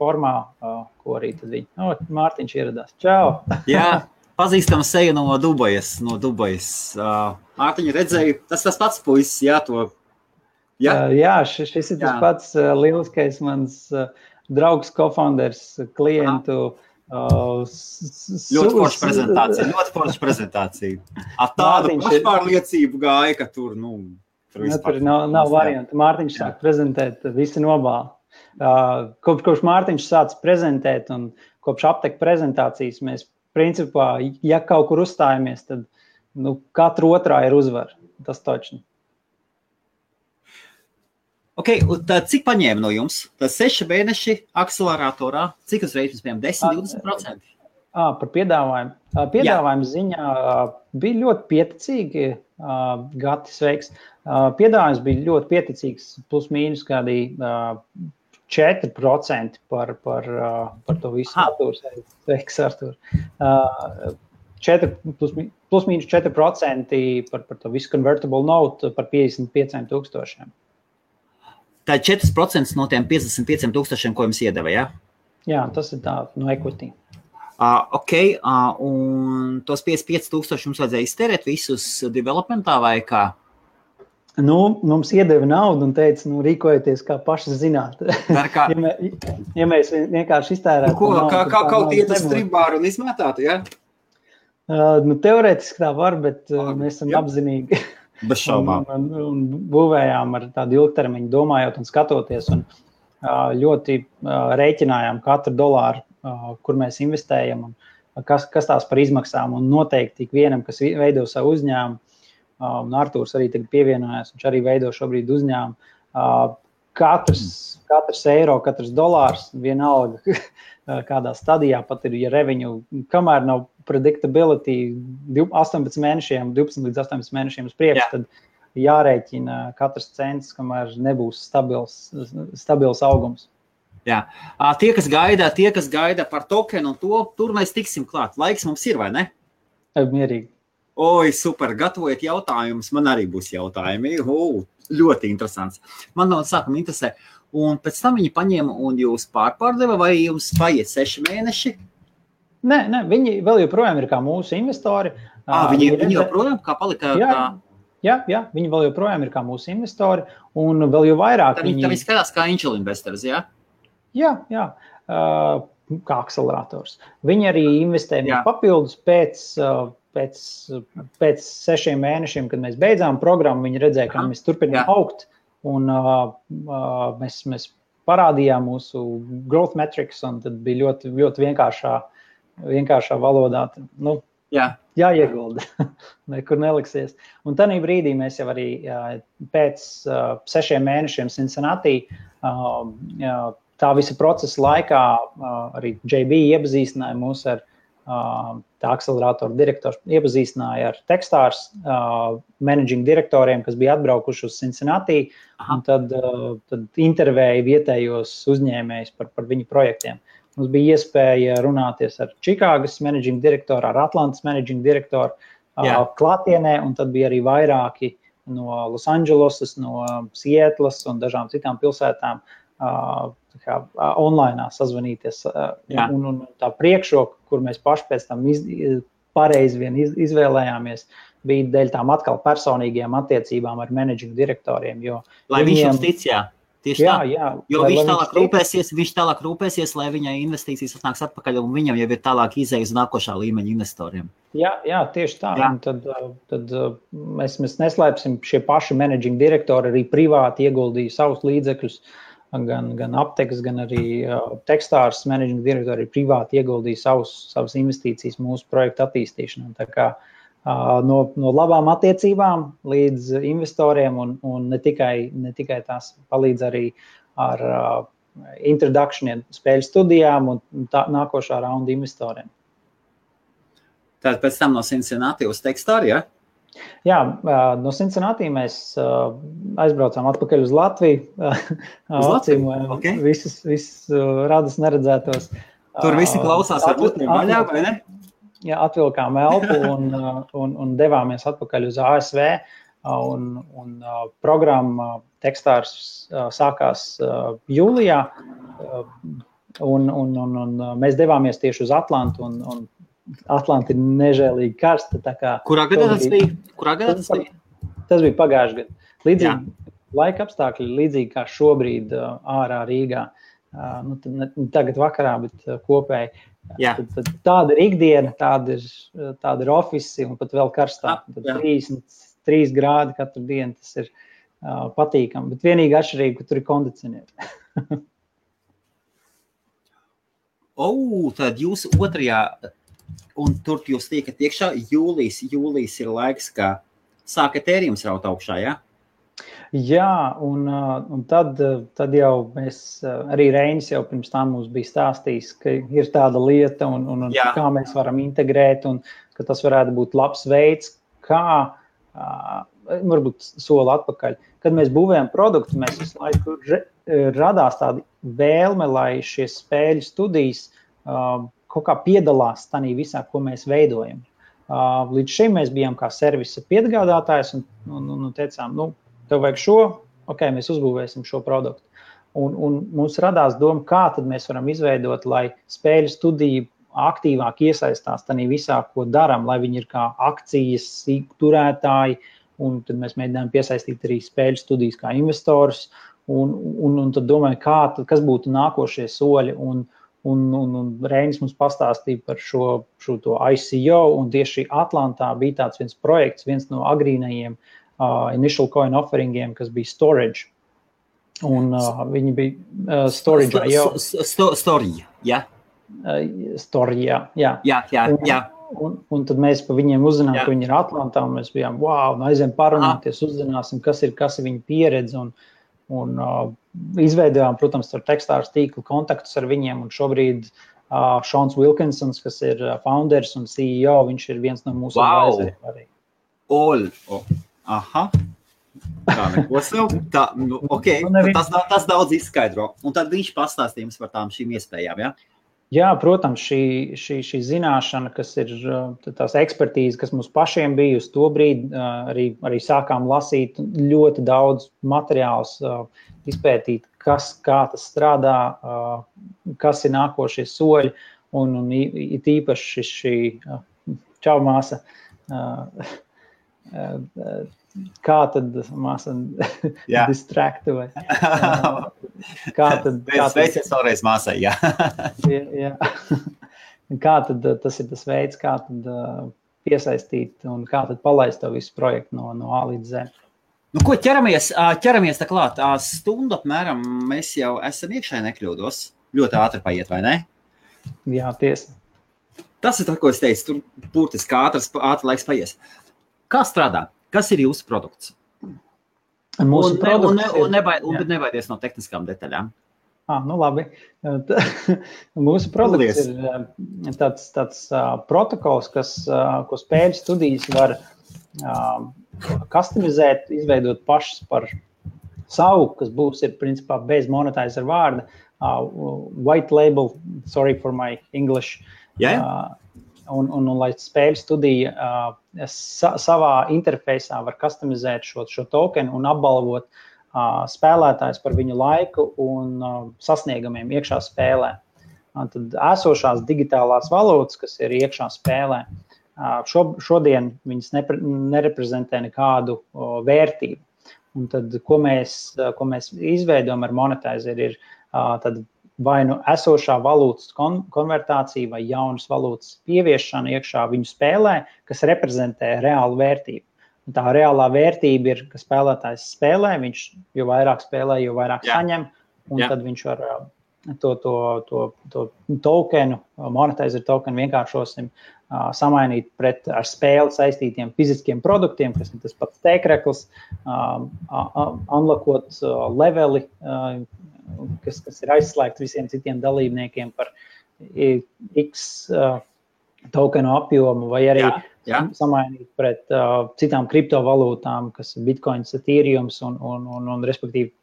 formā, uh, ko arī viņi, oh, Mārtiņš ieradās. Čau! Jā! pazīstama seja no Dubajas. No Dubajas. Uh, Mārtiņa redzēja, tas tas pats puisis, jā, to. Jā, uh, jā šis, šis ir jā. tas pats uh, lieliskais mans uh, draugs, kofonders, klientu. Uh, ļoti forša prezentācija. Ļoti forša prezentācija. Ar tādu pašpārliecību gāja, ka tur, nu, tur, nu, tur nav, nav variantu. Mārtiņš sāk prezentēt, visi nobāla. Uh, kopš, kopš Mārtiņš sācis prezentēt un kopš aptek prezentācijas mēs principā, ja kaut kur uzstājamies, tad nu, katra otrā ir uzvara. Tas taču. Okay, tad cik paņēma no jums? Tas seši mēneši akceleratorā, cik uzreiz mēs bijām 10, 20%? À, par piedāvājumu. Piedāvājuma ziņā bija ļoti pieticīgi. Gati sveiks. Piedāvājums bija ļoti pieticīgs, plus mīnus kādi 4% par, par, par to visu. Artūrs, sveiks, Artur. 4, plus, plus mīnus 4% par, par to visu convertible note par 55 tūkstošiem. Tā ir 4% no tiem 55 tūkstošiem, ko jums iedeva, ja? Jā, tas ir tā no equity. Uh, ok, uh, un tos 55 tūkstošus jums vajadzēja iztērēt visus developmentā vai kā? Nu, mums iedeva naudu un teica, nu, rīkojieties, kā paši zināt. Kā... ja, mē, ja mēs vienkārši iztērētu nu, ko, naudu, kā, kā kaut iet uz tribāru un izmetātu, ja? Uh, nu, teorētiski tā var, bet uh, mēs esam jā. apzinīgi. Bez šaubām. Un, un, un būvējām ar tādu ilgtermiņu, domājot un skatoties. Un, uh, ļoti uh, rēķinājām katru dolāru, uh, kur mēs investējam, un uh, kas, kas tās par izmaksām. Un noteikti ik vienam, kas veido savu uzņēmumu, un Arthurs arī tagad pievienojās, viņš arī veido šobrīd uzņēmumu. Uh, katrs, katrs eiro, katrs dolārs, vienalga, kādā stadijā pat ir, ja revenue, kamēr nav predictability 18 mēnešiem, 12 līdz 18 mēnešiem uz priekšu, tad jārēķina katrs cents, kamēr nebūs stabils, stabils augums. Jā. Tie, kas gaida, tie, kas gaida par tokenu, to, tur mēs tiksim klāt. Laiks mums ir, vai ne? Mierīgi. Oi, super, gatavojiet jautājumus. Man arī būs jautājumi. Uh, ļoti interesants. Man no sākuma interesē. Un pēc tam viņi paņēma un jūs pārpārdeva, vai jums paiet seši mēneši? Nē, nē, viņi vēl joprojām ir kā mūsu investori. À, viņi, viņi, viņi joprojām kā palika. Jā, kā... jā, jā, viņi vēl joprojām ir kā mūsu investori. Un vēl jau vairāk. Tad viņi, viņi skatās kā angel investors. Jā, jā. jā. Uh, kā akcelerators. Viņi arī investē papildus pēc, pēc, pēc sešiem mēnešiem, kad mēs beidzām programmu. Viņi redzēja, ka mēs turpinām augt. Un, uh, uh, mēs, mēs parādījām mūsu growth metrics, un tad bija ļoti, ļoti vienkāršā, vienkāršā valodā. Nu, Jā. Jāiegulda, nekur neliksies. Un tajā brīdī mēs jau arī pēc uh, sešiem mēnešiem Cincinnati, uh, tā visa procesa laikā, uh, arī JB iepazīstināja mūs ar tā akcelerātora direktors iepazīstināja ar tekstārs uh, managing direktoriem, kas bija atbraukuši uz Cincinnati, un tad, uh, tad intervēja vietējos uzņēmējus par, par viņu projektiem. Mums bija iespēja runāties ar Čikāgas managing direktoru, ar Atlantas managing direktoru uh, klātienē, un tad bija arī vairāki no Losandželosas, no Sietlas un dažām citām pilsētām. Uh, kā, online sazvanīties. Jā. Un, un tā priekšroka, kur mēs paši pēc tam iz, pareizi vien iz, izvēlējāmies, bija dēļ tām atkal personīgajām attiecībām ar menedžera direktoriem. Lai viņiem, viņš jums tic, jā. Tieši jā, tā. Jā, jo lai, viņš lai tālāk viņš rūpēsies, viņš tālāk rūpēsies, lai viņa investīcijas atnāks atpakaļ, un viņam jau ir tālāk izējas nākošā līmeņa investoriem. Jā, jā tieši tā. Jā. Un tad, tad mēs, mēs neslēpsim, šie paši menedžera direktori arī privāti ieguldīja savus līdzekļus uh, gan, gan aptekas, gan arī tekstārs, menedžera direktori privāti ieguldīja savus, savas investīcijas mūsu projektu attīstīšanā. Tā kā no, no labām attiecībām līdz investoriem, un, un ne, tikai, ne tikai tās palīdz arī ar introdukcijiem, spēļu studijām un tā, nākošā raunda investoriem. Tātad pēc tam no Cincinnati uz Tekstāru, ja? Jā, no Cincinnati mēs aizbraucām atpakaļ uz Latviju. Uz Latviju? Okay. Visas, visas radas neredzētos. Tur visi klausās ar putniem vaļā, vai ne? Jā, atvilkām elpu un, un, un devāmies atpakaļ uz ASV. Un, un programma tekstārs sākās jūlijā. Un, un, un, un mēs devāmies tieši uz Atlantu un, un Atlanta ir nežēlīgi karsta. Kurā gadā tas bija? Kurā gadā tas bija? Tas bija pagājušajā gadā. Līdzīgi Jā. laika apstākļi, līdzīgi kā šobrīd uh, ārā Rīgā. Uh, nu, ne, tagad vakarā, bet uh, kopēji. Tad, tad tāda ir ikdiena, tāda ir, tāda ir oficiāla un pat vēl karstāk. Tad 33 grādi katru dienu tas ir uh, patīkami. Bet vienīgā atšķirība, ka tur ir kondicionieri. oh, tad jūs otrajā un tur jūs tiekat iekšā. Jūlijas, jūlijas ir laiks, kad sākat ērījums raut augšā. Ja? Jā, un, uh, un tad, uh, tad jau mēs, uh, arī Reinis jau pirms tam mums bija stāstījis, ka ir tāda lieta, un, un, un Jā. kā mēs varam integrēt, un ka tas varētu būt labs veids, kā varbūt soli atpakaļ. Kad mēs būvējam produktu, mēs visu laiku radās tāda vēlme, lai šie spēļu studijas kaut kā piedalās tajā visā, ko mēs veidojam. Uh, līdz šim mēs bijām kā servisa piegādātājs un, un, un teicām, nu, tev vajag šo, ok, mēs uzbūvēsim šo produktu. Un, un mums radās doma, kā mēs varam izveidot, lai spēļu studija aktīvāk iesaistās tajā visā, ko darām, lai viņi ir kā akcijas turētāji. Un tad mēs mēģinājām piesaistīt arī spēļu studijas kā investors. Un, un, un tad domājam, kā, tad, kas būtu nākošie soļi. Un, Un, un, un Reinis mums pastāstīja par šo, šo ICO, tieši Atlantā bija tāds viens projekts, viens no agrīnajiem uh, initial coin offeringiem, kas bija storage. Un uh, viņi bija uh, storage jau. Storija, jā. Uh, storija, jā. Jā, jā, jā. Un, un, un tad mēs par viņiem uzzinājām, ka viņi ir Atlantā. Mēs bijām, wow, nu aizējām parunāties, uzzināsim, kas ir, kas ir viņa pieredze. Un, un uh, izveidojām, protams, ar tekstāru tīklu kontaktus ar viņiem. Šobrīd uh, Šons Wilkinsons, kas ir founders un CEO, viņš ir viens no mūsu wow. advisoriem. Ol, oh. aha. Tā neko sev. Tā, nu, okay. Nu, tas, tas daudz izskaidro. Un tad viņš pastāstīja mums par tām šīm iespējām. Ja? Jā, protams, šī, šī, šī zināšana, kas ir tās ekspertīze, kas mums pašiem bija uz to brīdi, arī, arī sākām lasīt ļoti daudz materiālus, izpētīt, kas, kā tas strādā, kas ir nākošie soļi. Un, un it īpaši šī čaumāsa kā tad māsa distraktu vai kā tad. Kā Sveiciens vēlreiz māsai, jā. jā, jā. Kā tad tas ir tas veids, kā tad piesaistīt un kā tad palaist to visu projektu no, no A līdz Z. Nu, ko ķeramies, ķeramies tā klāt? Stundu apmēram mēs jau esam iekšā nekļūdos. Ļoti ātri paiet, vai ne? Jā, tiesa. Tas ir tas, ko es teicu. Tur burtiski ātrs, ātrs laiks paies. Kā strādā? Kas ir jūsu produkts? Mūsu un, produkts un, ne, un, nebaid, un nebaidies no tehniskām detaļām. Ah, nu labi. Mūsu produkts Paldies. ir tāds, tāds uh, protokols, kas, uh, ko spēļu studijas var uh, customizēt, izveidot pašas par savu, kas būs ir principā bez monetizer vārda. Uh, white label, sorry for my English. Yeah. Uh, un, un, un lai spēļu studija uh, sa, savā interfejsā var customizēt šo, šo tokenu un apbalvot uh, spēlētājus par viņu laiku un uh, sasniegumiem iekšā spēlē. Uh, tad esošās digitālās valūtas, kas ir iekšā spēlē, uh, šo, šodien viņas nepre, nereprezentē nekādu uh, vērtību. Un tad, ko mēs, ko mēs izveidojam ar monetizēru, ir uh, vai nu esošā valūtas kon konvertācija vai jaunas valūtas pieviešana iekšā viņu spēlē, kas reprezentē reālu vērtību. Un tā reālā vērtība ir, ka spēlētājs spēlē, viņš jo vairāk spēlē, jo vairāk Jā. saņem, un Jā. tad viņš var uh, to, to, to, to tokenu, monetizer tokenu vienkāršosim, uh, samainīt pret ar spēli saistītiem fiziskiem produktiem, kas ir tas pats tēkrekls, uh, unlockot leveli, kas, kas ir aizslēgts visiem citiem dalībniekiem par X uh, tokenu apjomu, vai arī jā, jā. samainīt pret uh, citām kriptovalūtām, kas ir bitkoins, ethereum un, un, un, un respektīvi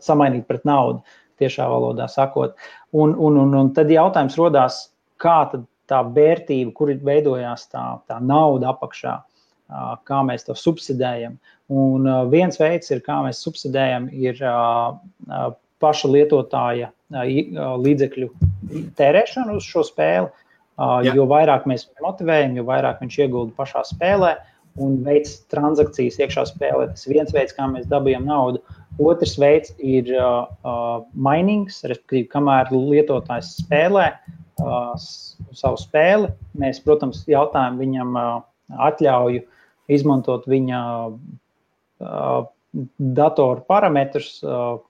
samainīt pret naudu, tiešā valodā sakot. Un, un, un, un tad jautājums rodās, kā tā vērtība, kur veidojās tā, tā nauda apakšā, uh, kā mēs to subsidējam. Un uh, viens veids, ir, kā mēs subsidējam, ir uh, paša lietotāja līdzekļu tērēšanu uz šo spēli. Jā. Jo vairāk mēs motivējam, jo vairāk viņš iegulda pašā spēlē un veids transakcijas iekšā spēlē. Tas viens veids, kā mēs dabūjam naudu. Otrs veids ir uh, minings, respektīvi, kamēr lietotājs spēlē uh, savu spēli, mēs, protams, jautājam viņam uh, atļauju izmantot viņa uh, datoru parametrus,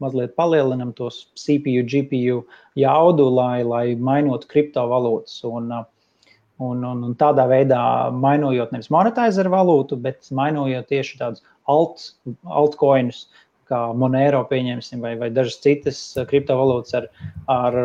mazliet palielinam tos CPU, GPU jaudu, lai, lai mainot kriptovalūtas. Un, un, un, un tādā veidā mainot nevis monetizeru valūtu, bet mainot tieši tādus alt, altcoinus, kā Monero, pieņemsim, vai, vai dažas citas kriptovalūtas ar, ar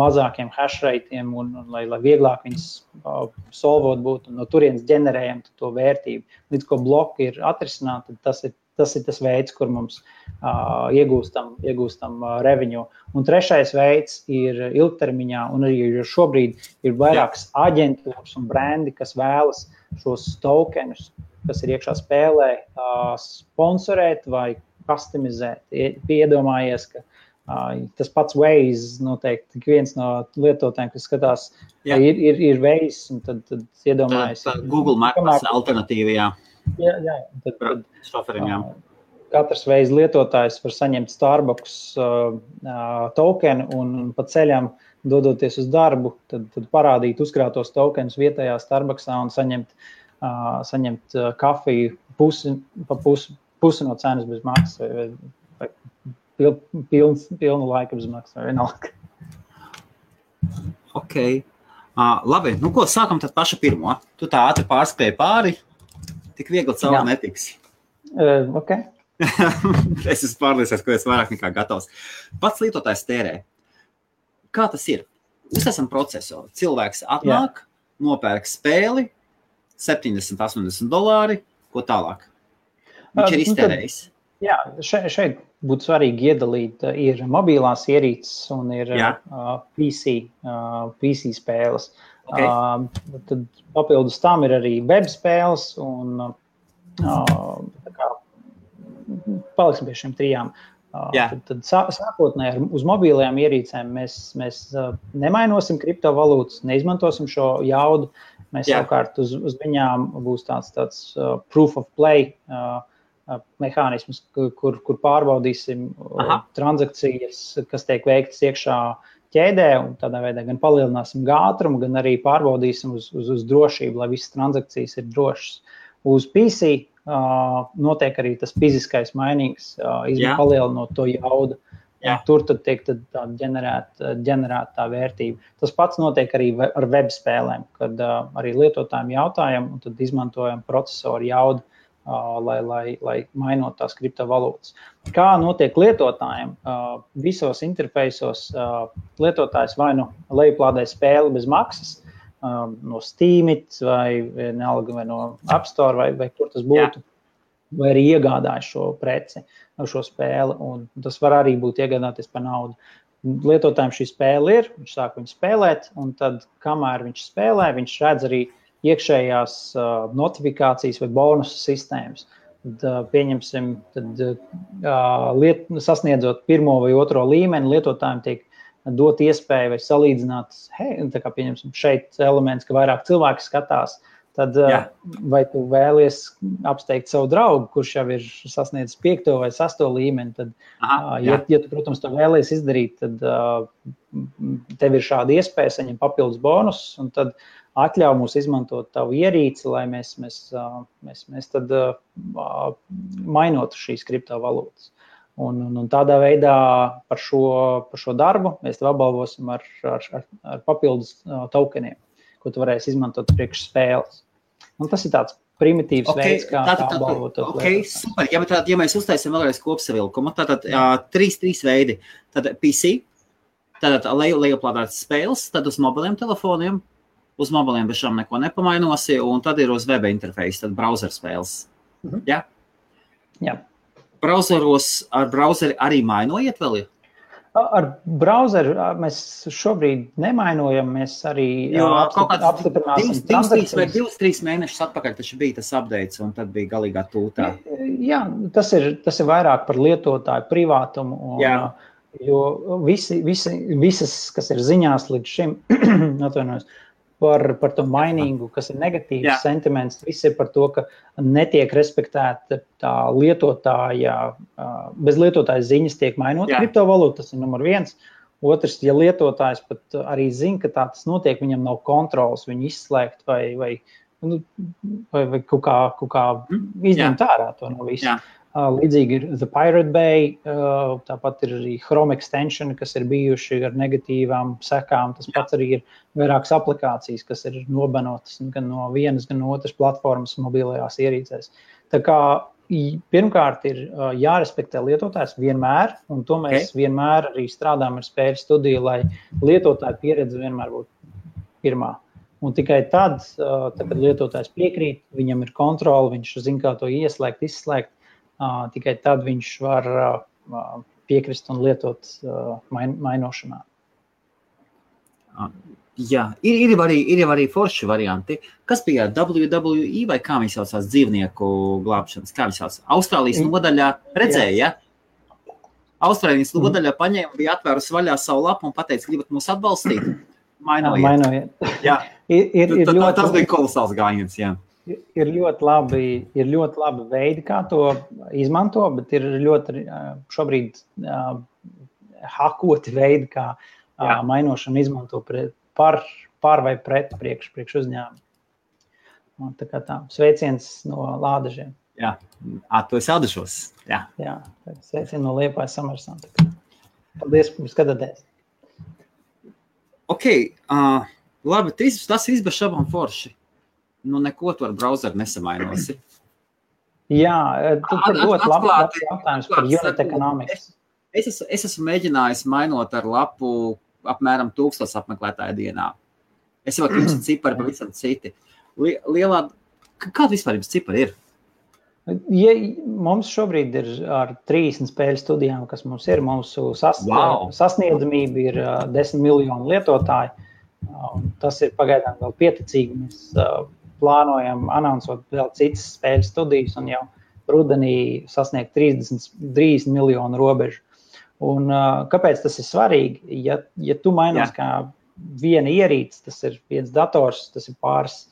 mazākiem hashrateiem, un, un lai, lai vieglāk viņas uh, solvot būtu, un no turienes ģenerējam to vērtību. Līdz ko bloki ir atrisināti, tas ir Tas ir tas veids, kur mums uh, iegūstam, iegūstam uh, revenue. Un trešais veids ir ilgtermiņā, un arī šobrīd ir vairākas aģentūras un brendi, kas vēlas šos tokenus, kas ir iekšā spēlē, uh, sponsorēt vai customizēt. Iedomājies, ka uh, tas pats Waze noteikti viens no lietotājiem, kas skatās, jā. ir, ir, ir Waze, un tad, tad iedomājies. Tā, tā Google Maps alternatīva, jā. Jā, jā. Tad, tad, šoferim, jā. Katrs veids lietotājs var saņemt Starbucks uh, tokenu un pa ceļam dodoties uz darbu, tad, tad parādīt uzkrātos tokenus vietējā Starbucksā un saņemt, uh, saņemt uh, kafiju pusi, pa pusi, pusi no cenas bez maksas vai, vai, vai pil, pilns, pilnu laiku bez maksas vai vienalga. Ok. Uh, labi, nu ko, sākam tad pašu pirmo. Tu tā ātri pārskrēji pāri, tik viegli cauri netiks. Uh, okay. es esmu pārliecināts, ka es vairāk nekā gatavs. Pats lietotājs tērē. Kā tas ir? Uztaisam procesoru. Cilvēks atnāk, Jā. nopērk spēli, 70, 80 dolāri, ko tālāk. Viņš uh, ir iztērējis. Nu tad, jā, šeit, šeit būtu svarīgi iedalīt, ir mobilās ierīces un ir uh, PC, uh, PC spēles. Okay. Uh, tad papildus tam ir arī web spēles un uh, kā, paliksim pie šiem trijām. Jā. Tad, tad sākotnēji uz mobilajām ierīcēm mēs, mēs nemainosim kriptovalūtas, neizmantosim šo jaudu. Mēs Jā. savukārt uz, uz viņām būs tāds, tāds uh, proof of play uh, mehānisms, kur, kur pārbaudīsim Aha. transakcijas, kas tiek veiktas iekšā ķēdē, un tādā veidā gan palielināsim ātrumu, gan arī pārbaudīsim uz, uz, uz drošību, lai visas transakcijas ir drošas. Uz PC notiek arī tas fiziskais mainīgs, palielinot to jaudu. Jā. Tur tad tiek tad ģenerēta, ģenerēta tā vērtība. Tas pats notiek arī ar web spēlēm, kad uh, arī lietotājiem jautājam, un tad izmantojam procesoru jaudu, uh, lai, lai, lai mainot tās kriptovalūtas. Kā notiek lietotājiem? Uh, visos interfeisos uh, lietotājs vai nu lejuplādē spēli bez maksas, no Steamit vai, vienalga, vai no App Store vai, vai kur tas būtu. Jā. Vai arī iegādājas šo preci, šo spēli. Tas var arī būt iegādāties par naudu. Lietotājiem šī spēle ir, viņš sāk viņu spēlēt, un tad, kamēr viņš spēlē, viņš redz arī iekšējās notifikācijas vai bonusu sistēmas. Tad, pieņemsim, tad, liet, sasniedzot pirmo vai otro līmeni, lietotājiem tiek dot iespēju vai salīdzināt, hei, tā kā pieņemsim šeit elements, ka vairāk cilvēki skatās, tad Jā. vai tu vēlies apsteigt savu draugu, kurš jau ir sasniedzis piekto vai sesto līmeni, tad, Aha, ja, ja tu, protams, to vēlies izdarīt, tad tev ir šāda iespēja saņemt papildus bonusus, un tad atļauj mums izmantot tavu ierīci, lai mēs, mēs, mēs, mēs tad mainotu šīs kriptovalūtas. Un, un, un tādā veidā par šo, par šo darbu mēs apbalvosim ar, ar, ar, ar papildus uh, tokeniem, ko tu varēsi izmantot priekš spēles. Un tas ir tāds primitīvs okay, veids, kā tādu apbalvot. Okay, super. Ja, tā, ja mēs uztaisām vēlreiz kopsavilkumu, tad uh, trīs, trīs veidi. Tad PC, tad leju, lejuplādētas spēles, tad uz mobiliem telefoniem, uz mobiliem bez šām neko nepamainosi, un tad ir uz web interfejs, tad browser spēles. Mhm. Ja? Jā browseros ar browseri arī mainojiet vēl? Ar browseru mēs šobrīd nemainojam. Mēs arī divus, trīs, vai divus, trīs mēnešus atpakaļ taču bija tas updates, un tad bija galīgā tūtā. Jā, tas ir, tas ir vairāk par lietotāju privātumu. Un, Jā. Jo visi, visi, visas, kas ir ziņās līdz šim, atvainojos, par, par to mainīgu, kas ir negatīvs Jā. sentiments. Viss ir par to, ka netiek respektēta tā lietotāja, bez lietotāja ziņas tiek mainot kriptovalūta. Tas ir numur viens. Otrs, ja lietotājs pat arī zina, ka tā tas notiek, viņam nav kontrols, viņu izslēgt vai, vai, nu, vai, vai kaut kā, kaut kā mhm. izņemt ārā to no visu. Jā. Līdzīgi ir The Pirate Bay, tāpat ir arī Chrome extension, kas ir bijuši ar negatīvām sekām. Tas pats arī ir vairākas aplikācijas, kas ir nobanotas gan no vienas, gan no otras platformas mobilajās ierīcēs. Tā kā pirmkārt ir jārespektē lietotājs vienmēr, un to mēs okay. vienmēr arī strādājam ar spēļu studiju, lai lietotāja pieredze vienmēr būtu pirmā. Un tikai tad, tad, kad lietotājs piekrīt, viņam ir kontrole, viņš zina, kā to ieslēgt, izslēgt tikai tad viņš var piekrist un lietot main, mainošanā. Jā, ir, ir, arī, ir arī forši varianti. Kas bija WWE vai kā viņi saucās dzīvnieku glābšanas? Kā viņi sauc? Austrālijas nodaļā redzēja, ja? Austrālijas mm. nodaļā paņēma, bija atvērusi vaļā savu lapu un pateica, gribat mūs atbalstīt? Mainojiet. Mainojiet. Jā, ir, ir, ir ļoti... tas bija kolosāls gājiens. Jā ir ļoti labi, ir ļoti labi veidi, kā to izmantot, bet ir ļoti šobrīd uh, hakoti veidi, kā Jā. mainošanu izmanto pret, par, par vai pret priekš, priekš uzņēmumu. Tā kā tā, sveiciens no lādažiem. Jā, à, tu esi Aldašos. Jā, Jā sveiciens no Liepājas Samarsām. Paldies, ka skatāties. Ok, uh, labi, tas, tas šaubām forši. Nu, neko tu ar browseru nesamainosi. Jā, tu tur ļoti labi jautājums par unit economics. Es, es, es esmu mēģinājis mainot ar lapu apmēram tūkstoš apmeklētāju dienā. Es jau tādu cipari pavisam citi. Lielā, kāda vispār jums cipari ir? Ja mums šobrīd ir ar 30 spēļu studijām, kas mums ir, mūsu sas, wow. sasniedzamība ir 10 miljonu lietotāju. Tas ir pagaidām vēl pieticīgi. Mēs plānojam anoncot vēl citas spēļu studijas un jau rudenī sasniegt 30, 30 miljonu robežu. Un, uh, kāpēc tas ir svarīgi? Ja, ja tu mainās Jā. kā viena ierīce, tas ir viens dators, tas ir pāris,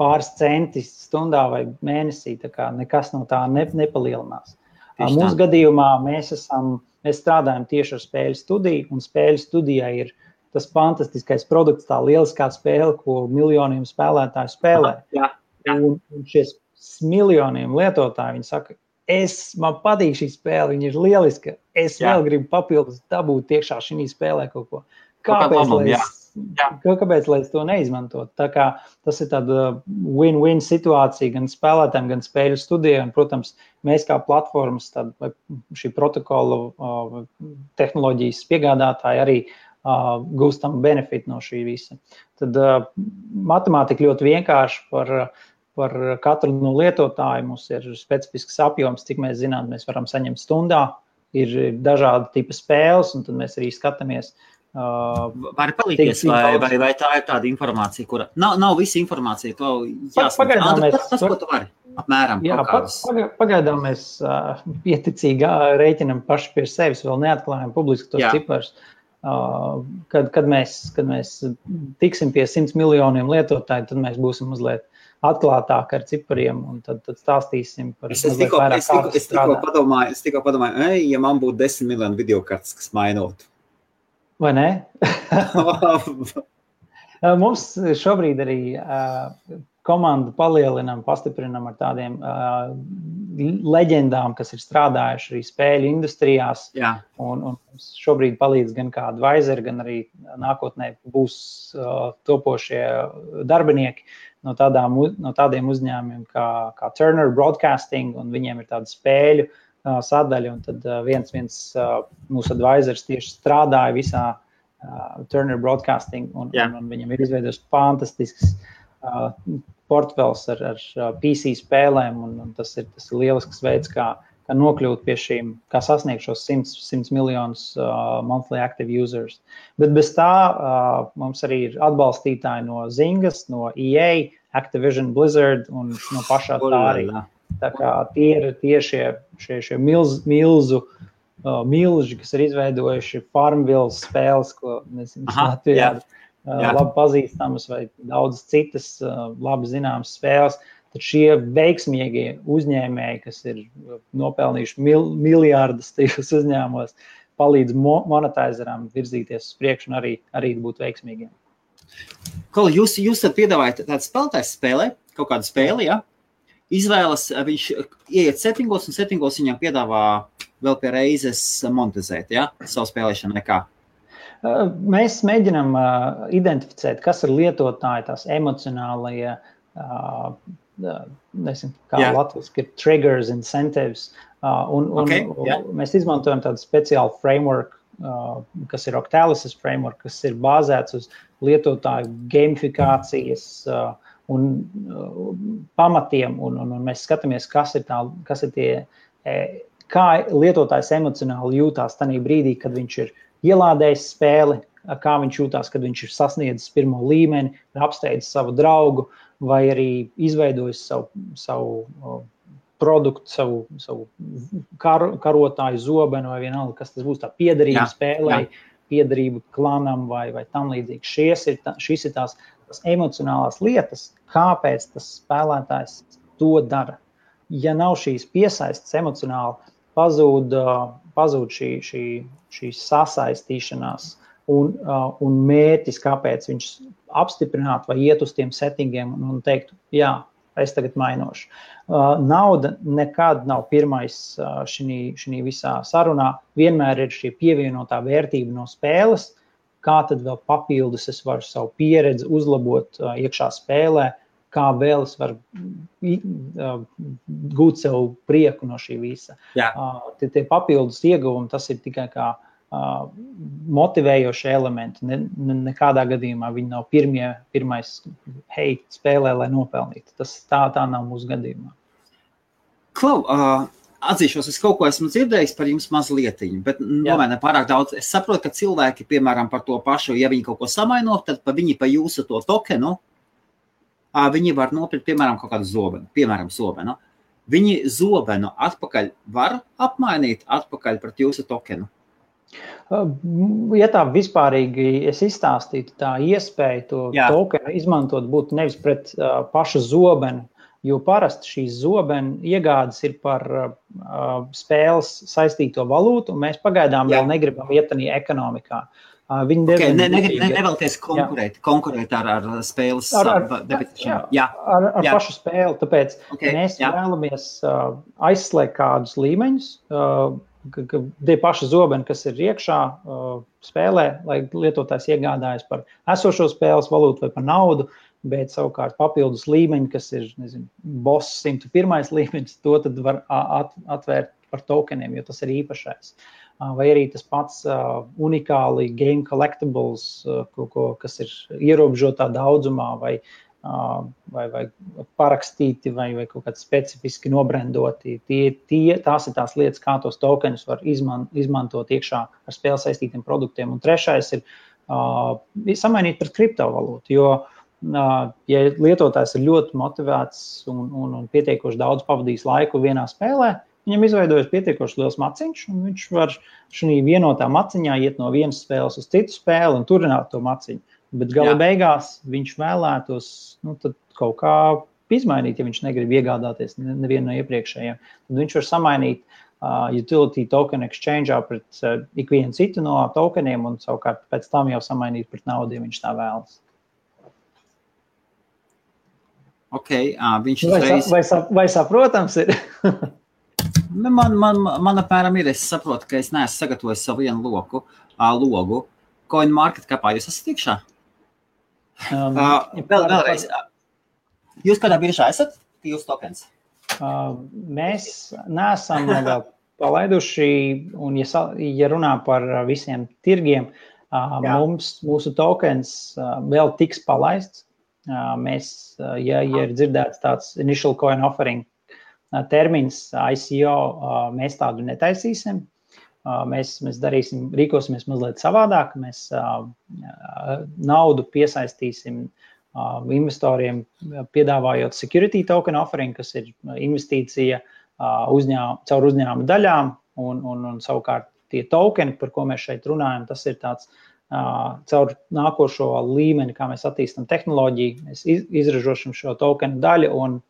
pāris centi stundā vai mēnesī. Nekas no tā ne, nepalielinās. Tieši Mūsu tā. gadījumā mēs, esam, mēs strādājam tieši ar spēļu studiju, un spēļu studijā ir tas fantastiskais produkts, tā lieliskā spēle, ko miljoniem spēlētāju spēlē. Jā, jā. Un, un šie miljoniem lietotāju viņi saka, es, man patīk šī spēle, viņa ir lieliska. Es jā. vēl gribu papildus dabūt iekšā šī spēlē kaut ko. Kāpēc? Labam, lai es, jā. kāpēc lai es to neizmantotu? Tas ir tāda win-win situācija gan spēlētājiem, gan spēļu studijai. Protams, mēs kā platformas, tad, šī protokola tehnoloģijas piegādātāji arī uh, uh, gūstam benefitu no šī visa. Tad matemātika ļoti vienkārši par, par katru no lietotājiem. Mums ir specifisks apjoms, cik mēs zinām, mēs varam saņemt stundā. Ir dažādi tipi spēles, un tad mēs arī skatāmies. Uh, Var palīdzēt, vai, vai, vai tā ir tāda informācija, kura nav, nav visa informācija. To jāsaka. Tas, tas, ko tu vari. Apmēram, jā, pagaidām mēs uh, pieticīgi rēķinam paši pie sevis, vēl neatklājam publiski tos ciparus. Kad, kad, mēs, kad mēs tiksim pie 100 miljoniem lietotāju, tad mēs būsim mazliet atklātāki ar cipariem un tad, tad stāstīsim par to. Es tikko, es tikko, padomāju, es tikko padomāju ej, ja man būtu 10 miljoni video kartes, kas mainotu. Vai ne? Mums šobrīd arī komandu palielinām, pastiprinām ar tādiem uh, leģendām, kas ir strādājuši arī spēļu industrijās. Jā. Un, un šobrīd palīdz gan kā advisor, gan arī nākotnē būs uh, topošie darbinieki no, tādām, no tādiem uzņēmumiem kā, kā Turner Broadcasting, un viņiem ir tāda spēļu uh, sadaļa. Un tad uh, viens, viens uh, mūsu advisors tieši strādāja visā uh, Turner Broadcasting, un, Jā. un, un viņam ir izveidojis fantastisks uh, portfels ar, ar PC spēlēm, un, un tas, ir, tas ir lielisks veids, kā, kā nokļūt pie šīm, kā sasniegt šos 100, 100 miljonus uh, monthly active users. Bet bez tā uh, mums arī ir atbalstītāji no Zingas, no EA, Activision, Blizzard un no pašā tā arī. Tā kā tie ir tie šie, šie, šie milz, milzu uh, milži, kas ir izveidojuši Farmville spēles, ko mēs Latvijā. Jā Jā. labi pazīstamas vai daudzas citas labi zināmas spēles. Tad šie veiksmīgie uzņēmēji, kas ir nopelnījuši mil, miljardus tajos uzņēmumos, palīdz mo monetizēram virzīties uz priekšu un arī, arī būt veiksmīgiem. Ko jūs, jūs piedāvājat tādu spēlētāju spēlē, kaut kādu spēli, ja? izvēlas, viņš ieiet settingos un settingos viņam piedāvā vēl pie reizes monetizēt, ja, savu spēlēšanu nekā. Mēs mēģinām identificēt, kas ir lietotāji, tās emocionālajie, nezinu, kā yeah. latviešu triggers, incentives. Un, un, okay, yeah. mēs izmantojam tādu speciālu framework, kas ir Octalysis framework, kas ir bāzēts uz lietotāju gamifikācijas un pamatiem. Un, un, un mēs skatāmies, kas ir, tā, kas ir tie, kā lietotājs emocionāli jūtās tajā brīdī, kad viņš ir ielādējis spēli, kā viņš jūtas, kad viņš ir sasniedzis pirmo līmeni, apsteidzis savu draugu, vai arī izveidojis savu, savu produktu, savu, savu kar, karotāju zobenu, vai vienalga, kas tas būs, tā piederība spēlē, piederība klanam vai, vai tam līdzīgi. Šies ir, tā, šis ir tās, tās emocionālās lietas, kāpēc tas spēlētājs to dara. Ja nav šīs piesaistes emocionāli, pazūd, pazūd šī, šī, šī sasaistīšanās un, un mērķis, kāpēc viņš apstiprinātu vai iet uz tiem settingiem un, teiktu, jā, es tagad mainošu. Nauda nekad nav pirmais šī visā sarunā. Vienmēr ir šī pievienotā vērtība no spēles, kā tad vēl papildus es varu savu pieredzi uzlabot iekšā spēlē, kā vēl es varu uh, gūt sev prieku no šī visa. Uh, tie, tie papildus ieguvumi, tas ir tikai kā uh, motivējoši elementi. Ne, ne, nekādā gadījumā viņi nav pirmie, pirmais, hei, spēlē, lai nopelnītu. Tas tā, tā nav mūsu gadījumā. Klau, uh, atzīšos, es kaut ko esmu dzirdējis par jums mazliet, bet tomēr ne pārāk daudz. Es saprotu, ka cilvēki, piemēram, par to pašu, ja viņi kaut ko samaino, tad pa viņi pa jūsu to tokenu, viņi var nopirkt, piemēram, kaut kādu zobenu, piemēram, zobenu. Viņi zobenu atpakaļ var apmainīt atpakaļ pret jūsu tokenu. Ja tā vispārīgi es izstāstītu, tā iespēja to Jā. tokenu izmantot būtu nevis pret uh, pašu zobenu, jo parasti šīs zobenu iegādes ir par uh, spēles saistīto valūtu, un mēs pagaidām Jā. vēl negribam iet tādā ekonomikā. Uh, viņi okay, ne, ne, ne, nevēlaties konkurēt, jā. konkurēt ar, ar spēles ar, ar, jā, jā, ar, ar jā. pašu spēli. Tāpēc okay, mēs jā. vēlamies uh, aizslēgt kādus līmeņus. Uh, tie paši zobeni, kas ir iekšā uh, spēlē, lai lietotājs iegādājas par esošo spēles valūtu vai par naudu, bet savukārt papildus līmeņi, kas ir nezinu, boss 101. līmenis, to var at, atvērt par tokeniem, jo tas ir īpašais. Uh, vai arī tas pats uh, unikāli game collectibles, uh, ko, ko, kas ir ierobežotā daudzumā, vai vai, vai parakstīti, vai, vai kaut kādi specifiski nobrendoti. Tie, tie, tās ir tās lietas, kā tos tokenus var izman, izmantot iekšā ar spēli saistītiem produktiem. Un trešais ir uh, samainīt pret kriptovalūtu. Jo, uh, ja lietotājs ir ļoti motivēts un, un, un pietiekoši daudz pavadījis laiku vienā spēlē, Viņam izveidojas pietiekoši liels maciņš, un viņš var šajā vienotā maciņā iet no vienas spēles uz citu spēli un turpināt to maciņu. Bet gala Jā. beigās viņš vēlētos nu, kaut kā izmainīt, ja viņš negrib iegādāties nevienu no iepriekšējiem. Tad viņš var samainīt uh, utility token exchange pret uh, ikvienu citu no tokeniem un savukārt pēc tam jau samainīt pret naudu, ja viņš tā vēlas. Okay, uh, viņš vai, reiz... vai, sap, vai saprotams ir? Nu, man, man, man apmēram ir. Es saprotu, ka es neesmu sagatavojis savu vienu loku, uh, logu. CoinMarket kapā jūs esat iekšā? Um, uh, vēl, vēlreiz, jūs kādā biežā esat tīvs tokens? Uh, mēs neesam vēl palaiduši, un ja, ja runā par visiem tirgiem, uh, Jā. mums, mūsu tokens uh, vēl tiks palaists. Uh, mēs, uh, ja, ja ir dzirdēts tāds initial coin offering termins ICO, mēs tādu netaisīsim. Mēs, mēs darīsim, rīkosimies mazliet savādāk. Mēs naudu piesaistīsim investoriem, piedāvājot security token offering, kas ir investīcija uzņēm, caur uzņēmuma daļām, un, un, un savukārt tie tokeni, par ko mēs šeit runājam, tas ir tāds caur nākošo līmeni, kā mēs attīstām tehnoloģiju. Mēs izražosim šo tokenu daļu un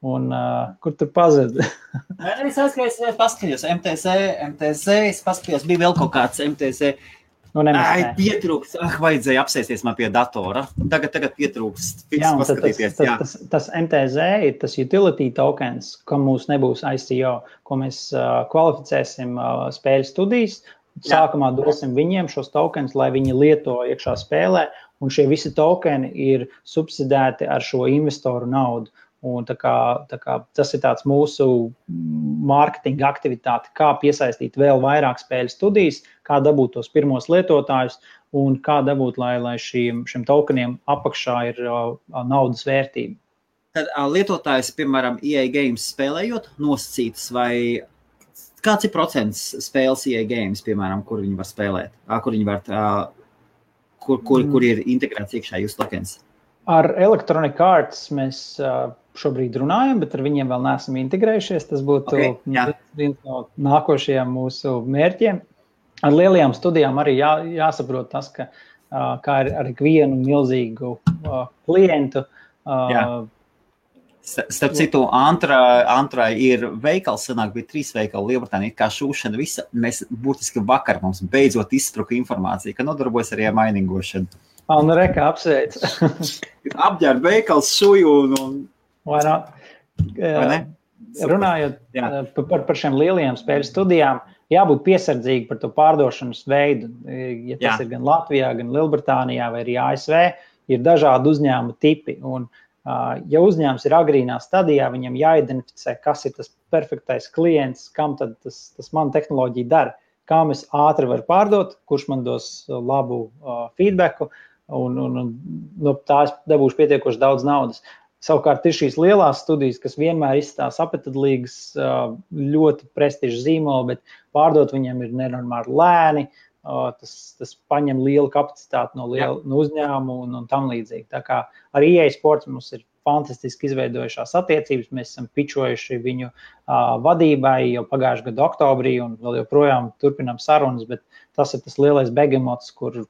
Un, uh, kur tur pazuda? es aizskājos, es paskatījos, MTC, MTC, es paskatījos, bija vēl kaut kāds MTC. Nu, Ai, pietrūkst, ah, vajadzēja apsēsties man pie datora. Tagad, tagad pietrūkst. Jā, tas, tas, tas, tas MTZ ir tas utility tokens, kam mums nebūs ICO, ko mēs uh, kvalificēsim uh, spēļu studijas. Sākumā dosim viņiem šos tokens, lai viņi lieto iekšā spēlē, un šie visi tokeni ir subsidēti ar šo investoru naudu. Un tā kā, tā kā tas ir mūsu mārketinga aktivitāte, kā piesaistīt vēl vairāk spēļu studijas, kā dabūt tos pirmos lietotājus un kā dabūt, lai, lai šiem, šiem tokeniem apakšā ir uh, naudas vērtība. Tad uh, lietotājs, piemēram, EA games spēlējot, nosacītas vai kāds ir procents spēles EA games, piemēram, kur viņi var spēlēt, uh, kur viņi var, uh, kur, kur, kur ir integrēts iekšā jūsu tokens? Ar Electronic Arts mēs šobrīd runājam, bet ar viņiem vēl neesam integrējušies. Tas būtu okay, viens no nākošajiem mūsu mērķiem. Ar lielajām studijām arī jā, jāsaprot tas, ka kā ar, ar ikvienu milzīgu klientu. Uh, Starp citu, Antrai, Antrai ir veikals, senāk bija trīs veikali Lielbritānijā, kā šūšana visa. Mēs būtiski vakar mums beidzot izstruka informācija, ka nodarbojas arī ar mainīgošanu. Un nu reka apsveic. Apģērba veikals šuju un... un... Vai not? Vai ne? Runājot Jā. par, par šiem lielajiem spēļu studijām, jābūt piesardzīgiem par to pārdošanas veidu. Ja tas Jā. ir gan Latvijā, gan Lielbritānijā vai arī ASV, ir dažādi uzņēmuma tipi. Un, ja uzņēmums ir agrīnā stadijā, viņam jāidentificē, kas ir tas perfektais klients, kam tas, tas man tehnoloģija dara, kā mēs ātri varam pārdot, kurš man dos labu feedback, un, un, un no tā es dabūšu pietiekoši daudz naudas. Savukārt ir šīs lielās studijas, kas vienmēr izstāsta apetītīgas, ļoti prestižas zīmoli, bet pārdot viņiem ir nenormāli lēni. Tas, tas paņem lielu kapacitāti no, liela, no uzņēmuma un, un tam līdzīgi. Tā kā ar IE sports mums ir fantastiski izveidojušās attiecības. Mēs esam pičojuši viņu uh, vadībai jau pagājušā gada oktobrī, un vēl joprojām turpinām sarunas. Tas ir tas lielais begemots, kur,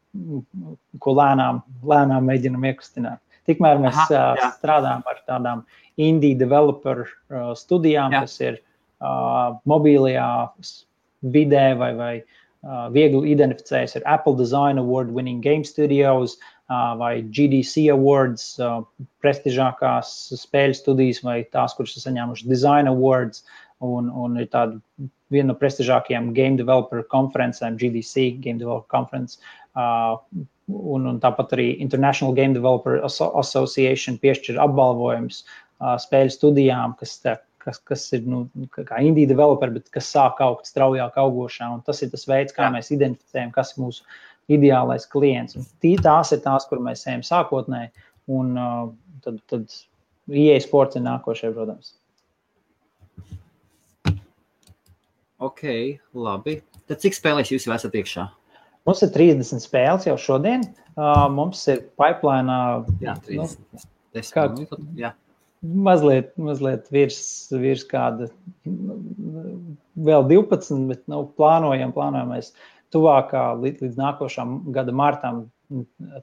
ko lēnām, lēnām mēģinam iekustināt. Tikmēr mēs Aha, jā. strādājam ar tādām indie developer uh, studijām, jā. kas ir uh, mobilajā vidē vai, vai uh, viegli identificējas ar Apple Design Award winning game studios uh, vai GDC Awards, prestižākās spēļu studijas vai tās, kuras ir saņēmušas Design Awards. Un, un ir tāda viena no prestižākajām game developer konferencēm, GDC Game Developer Conference, un, un tāpat arī International Game Developer Association piešķir apbalvojumus spēļu studijām, kas, kas, kas ir nu, kā indie developeri, bet kas sāk augt straujāk augošā. Un tas ir tas veids, kā Jā. mēs identificējam, kas ir mūsu ideālais klients. Tī, tās ir tās, kur mēs ejam sākotnēji, un uh, tad, tad ieeja sports ir nākošais, protams. Ok, labi. Tad cik spēlēs jūs jau esat iekšā? Mums ir 30 spēles jau šodien. Uh, mums ir pipeline. Jā, 30. Nu, kā, jā. Mazliet, mazliet virs, virs kāda, vēl 12, bet nu, plānojam, plānojam mēs tuvākā līdz, līdz nākošam gada martam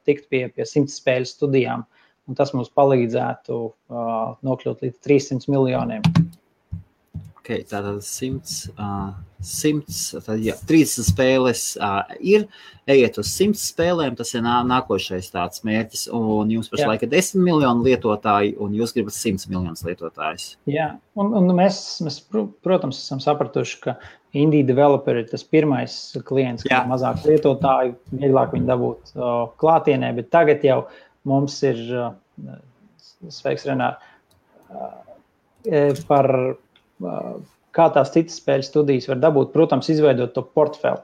tikt pie, pie 100 spēļu studijām. Un tas mums palīdzētu uh, nokļūt līdz 300 miljoniem. Okay, tātad 100, uh, 100 tad, jā, 30 spēles uh, ir. Ejiet uz 100 spēlēm, tas ir nā, nākošais tāds mērķis. Un jums pašlaik ir 10 miljoni lietotāji, un jūs gribat 100 miljonus lietotājus. Jā, un, un mēs, mēs, protams, esam sapratuši, ka indie developer ir tas pirmais klients, kam ir mazāk lietotāju, vieglāk viņu dabūt uh, klātienē, bet tagad jau mums ir, uh, sveiks, Renār, uh, par kā tās citas spēļu studijas var dabūt, protams, izveidot to portfeli.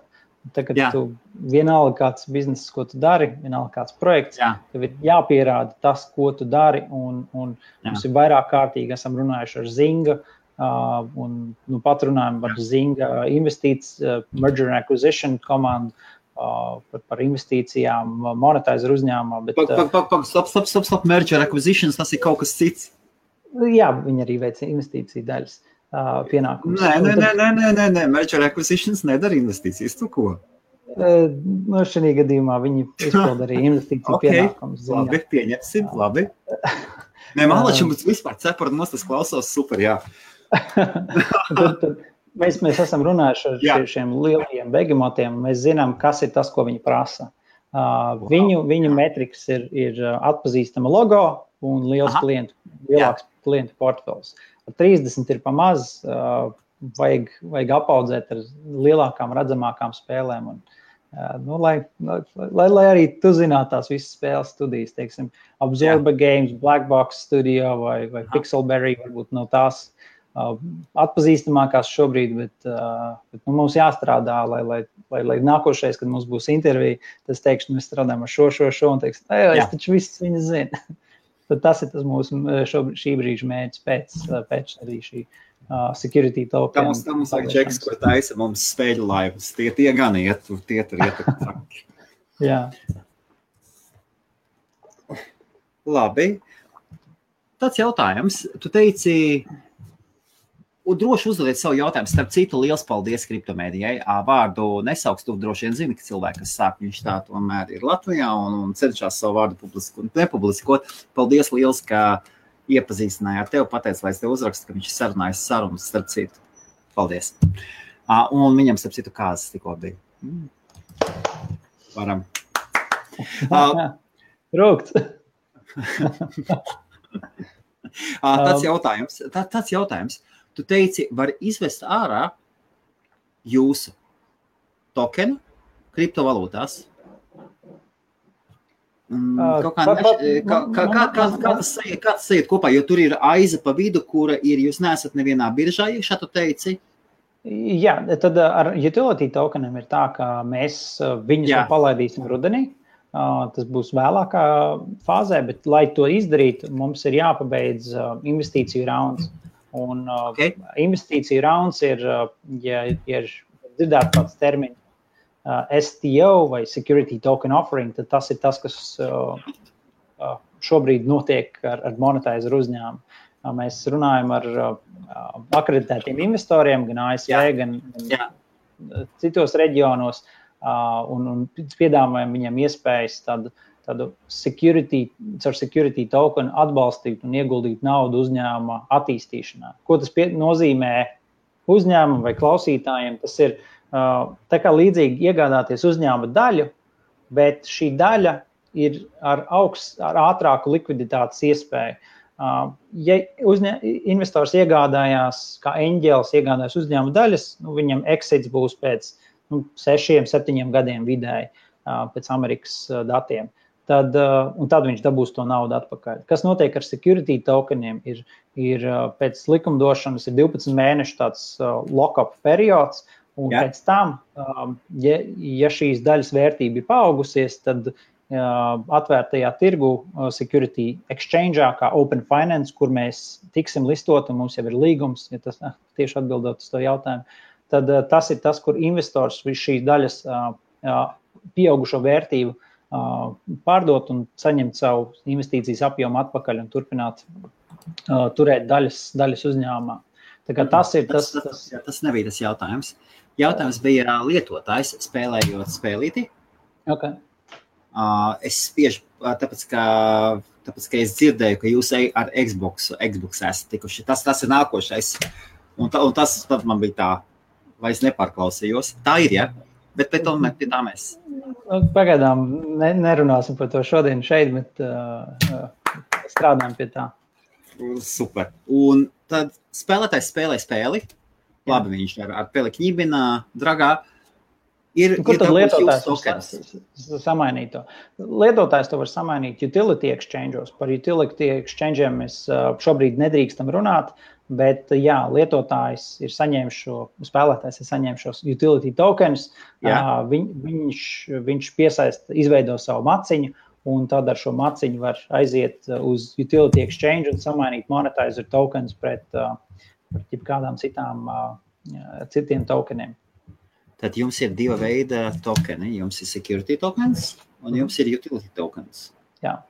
Tagad Jā. tu vienalga kāds bizness, ko tu dari, vienalga kāds projekts, Jā. tev ir jāpierāda tas, ko tu dari. Un, un mums ir vairāk kārtīgi, esam runājuši ar Zinga, uh, un nu, pat runājam ar Zinga investīcijas, uh, merger and acquisition komandu. Uh, par, par investīcijām, monetizēru uzņēmumā. Bet, pag, pag, pag, stop, stop, stop, stop, merger acquisitions, tas ir kaut kas cits. Jā, viņi arī veic investīciju daļas. Uh, pienākums. Nē, nē, nē, nē, nē, nē, nē. merger acquisitions nedara investīcijas. Tu ko? No šajā gadījumā viņi izpilda arī investīciju okay. pienākumus. Labi, pieņemsim, labi. Nē, Malačam, bet vispār cepar nos tas klausās super, jā. tad, tad, mēs, mēs esam runājuši ar jā. šiem lielajiem begemotiem, mēs zinām, kas ir tas, ko viņi prasa. Uh, wow. viņu, viņu metrikas ir, ir atpazīstama logo un liels Aha. klientu, lielāks jā. klientu portfels. Uh, 30 ir pamaz. Vajag, vajag apaudzēt ar lielākām, redzamākām spēlēm. Un, nu, lai, lai, lai arī tu zinātu tās visas spēles studijas, teiksim, Absorba Jā. Games, Black Box Studio vai, vai Pixelberry, varbūt no tās atpazīstamākās šobrīd, bet, bet nu, mums jāstrādā, lai, lai, lai, lai nākošais, kad mums būs intervija, tas teikšu, mēs strādājam ar šo, šo, šo, un teiks, es taču visus viņus zinu. tad tas ir tas mūsu šo, šī brīža mērķis pēc, pēc arī šī uh, security token. Tā mums, tā mums vajag čeks, ko taisa mums spēļu laivas. Tie, tie gan iet, tie tur iet. Jā. Labi. Tāds jautājums. Tu teici, Un droši uzdodiet savu jautājumu. Starp citu, liels paldies kriptomēdijai. Vārdu nesauks, tu droši vien zini, ka cilvēki, kas sāk viņš tā tomēr ir Latvijā un, un cenšas savu vārdu publiskot, nepubliskot. Paldies liels, ka iepazīstināja ar tevi, pateica, lai es tev uzrakstu, ka viņš ir sarunājis sarunas starp citu. Paldies! Un viņam, starp citu, kāzas tikko bija. Varam. Rūkts. tāds jautājums, tā, tāds jautājums. Tu teici, var izvest ārā jūsu tokenu kriptovalūtās. Kaut kā, neš, kā, kā, kā, kā, kā tas iet, kā tas iet kopā, jo tur ir aiza pa vidu, kura ir, jūs neesat nevienā biržā iekšā, tu teici. Jā, tad ar utility tokeniem ir tā, ka mēs viņus Jā. palaidīsim rudenī. Tas būs vēlākā fāzē, bet, lai to izdarītu, mums ir jāpabeidz investīciju rauns. Un okay. investīciju rauns ir, ja, ja ir dzirdēts tāds termins, uh, STO vai Security Token Offering, tad tas ir tas, kas uh, uh, šobrīd notiek ar, ar monetizer uzņēmumu. Uh, mēs runājam ar uh, akreditētiem investoriem, gan ASV, Jā. gan, gan Jā. citos reģionos, uh, un, un piedāvājam viņiem iespējas tādu, tādu security, caur security token atbalstīt un ieguldīt naudu uzņēmuma attīstīšanā. Ko tas pie, nozīmē uzņēmumam vai klausītājiem? Tas ir uh, tā kā līdzīgi iegādāties uzņēmuma daļu, bet šī daļa ir ar, augst, ar ātrāku likviditātes iespēju. Ja uzņē, investors iegādājās, kā eņģēlis iegādājas uzņēmuma daļas, nu, viņam exits būs pēc nu, sešiem, septiņiem gadiem vidēji pēc Amerikas datiem. Tad, tad viņš dabūs to naudu atpakaļ. Kas notiek ar security tokeniem? Ir, ir pēc likumdošanas ir 12 mēnešu tāds lock-up periods, Un ja. pēc tam, ja, ja šīs daļas vērtība ir paaugusies, tad uh, atvērtajā tirgu, uh, security exchange, kā Open Finance, kur mēs tiksim listot, un mums jau ir līgums, ja tas tieši atbildot uz to jautājumu, tad uh, tas ir tas, kur investors šīs daļas pieaugušo vērtību pārdot un saņemt savu investīcijas apjomu atpakaļ un turpināt turēt daļas, daļas uzņēmumā. Tas ir tas, tas, tas, tas nebija tas jautājums. Jautājums bija lietotājs spēlējot spēlīti. Okay. Uh, es spiežu, tāpēc ka, tāpēc, ka es dzirdēju, ka jūs ar Xbox, Xbox esat tikuši. Tas, tas ir nākošais. Un, ta, un tas man bija tā, vai es nepārklausījos. Tā ir, ja? Bet pēc tam pie tā mēs. Nu, pagaidām ne, nerunāsim par to šodien šeit, bet uh, strādājam pie tā. Super. Un tad spēlētājs spēlē spēli. Labi, viņš ar, ar pelikņībinā, dragā. Ir, nu, Kur ir tad lietotājs var samainīt to? Lietotājs to var samainīt utility exchange'os. Par utility exchange'iem mēs šobrīd nedrīkstam runāt, bet jā, lietotājs ir saņēmis šo, spēlētājs ir saņēmis šos utility tokens. Viņ, viņš, viņš piesaista, izveido savu maciņu, un tad ar šo maciņu var aiziet uz utility exchange un samainīt monetizer tokens pret uh, pret kādām citām, citiem tokeniem. Tad jums ir divi veidi tokeni. Jums ir security tokens un jums ir utility tokens. Jā.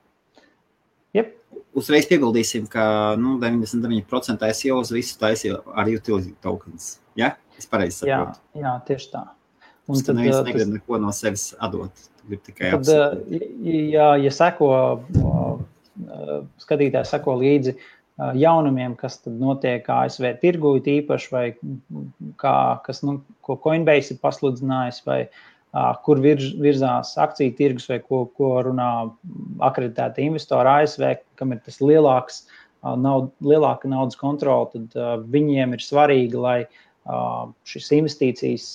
Uzreiz pieguldīsim, ka nu, 99% SEO uz visu taisīju ar utility tokens. Ja? Es pareizi saprotu. Jā, jā, tieši tā. Un tad neviens tas... negrib neko no sevis atdot. Tad, ja, ja seko, skatītājs seko līdzi jaunumiem, kas notiek ASV tirgū, īpaši, vai kā, kas, nu, ko Coinbase ir pasludinājis, vai uh, kur virz, virzās akciju tirgus, vai ko, ko runā akreditēti investori ASV, kam ir tas lielāks, naud, lielāka naudas kontrola, tad viņiem ir svarīgi, lai šīs investīcijas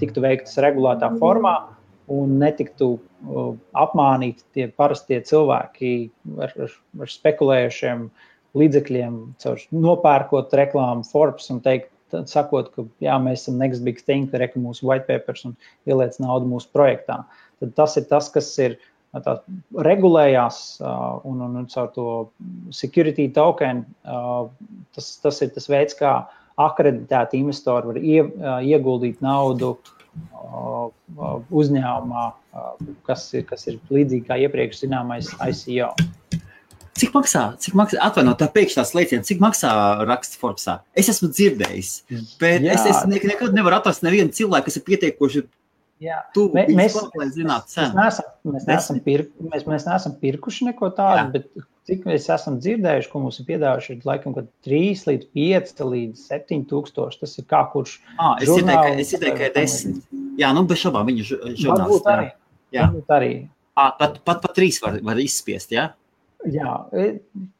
tiktu veiktas regulētā formā. Un netiktu apmānīti tie parastie cilvēki ar, ar, ar spekulējušiem līdzekļiem, caur nopērkot reklāmu Forbes un teikt, sakot, ka jā, mēs esam next big thing, ka reka mūsu white papers un ieliec naudu mūsu projektā. Tad tas ir tas, kas ir tā, regulējās un, un, un caur to security token. Tas, tas ir tas veids, kā akreditēti investori var ie, ieguldīt naudu uzņēmumā, kas ir, kas ir līdzīgi kā iepriekš zināmais ICO. Cik maksā? Cik maksā? Atvainojiet, tā pēkšņā slēdziena, cik maksā raksts Forbesā? Es esmu dzirdējis, bet Jā. es, es nekad nevaru atrast nevienu cilvēku, kas ir pietiekoši. Tu Mē, mēs, lai zinātu mēs, neesam, mēs, neesam pirk, mēs, mēs neesam pirkuši neko tādu, Jā. bet cik mēs esam dzirdējuši, ko mums ir piedāvājuši, ir laikam, kad 3 līdz 5 līdz 7 tūkstoši. Tas ir kā kurš Ah, es ieteiktu, ka- žurnāls es ieteiktu, ka vai ir desmit. Jā, nu, bez šaubām viņa žu- varbūt žurnālisti. arī. Jā. Varbūt arī. Ah, pat, pat, pat trīs var, var izspiest, jā? Jā, e,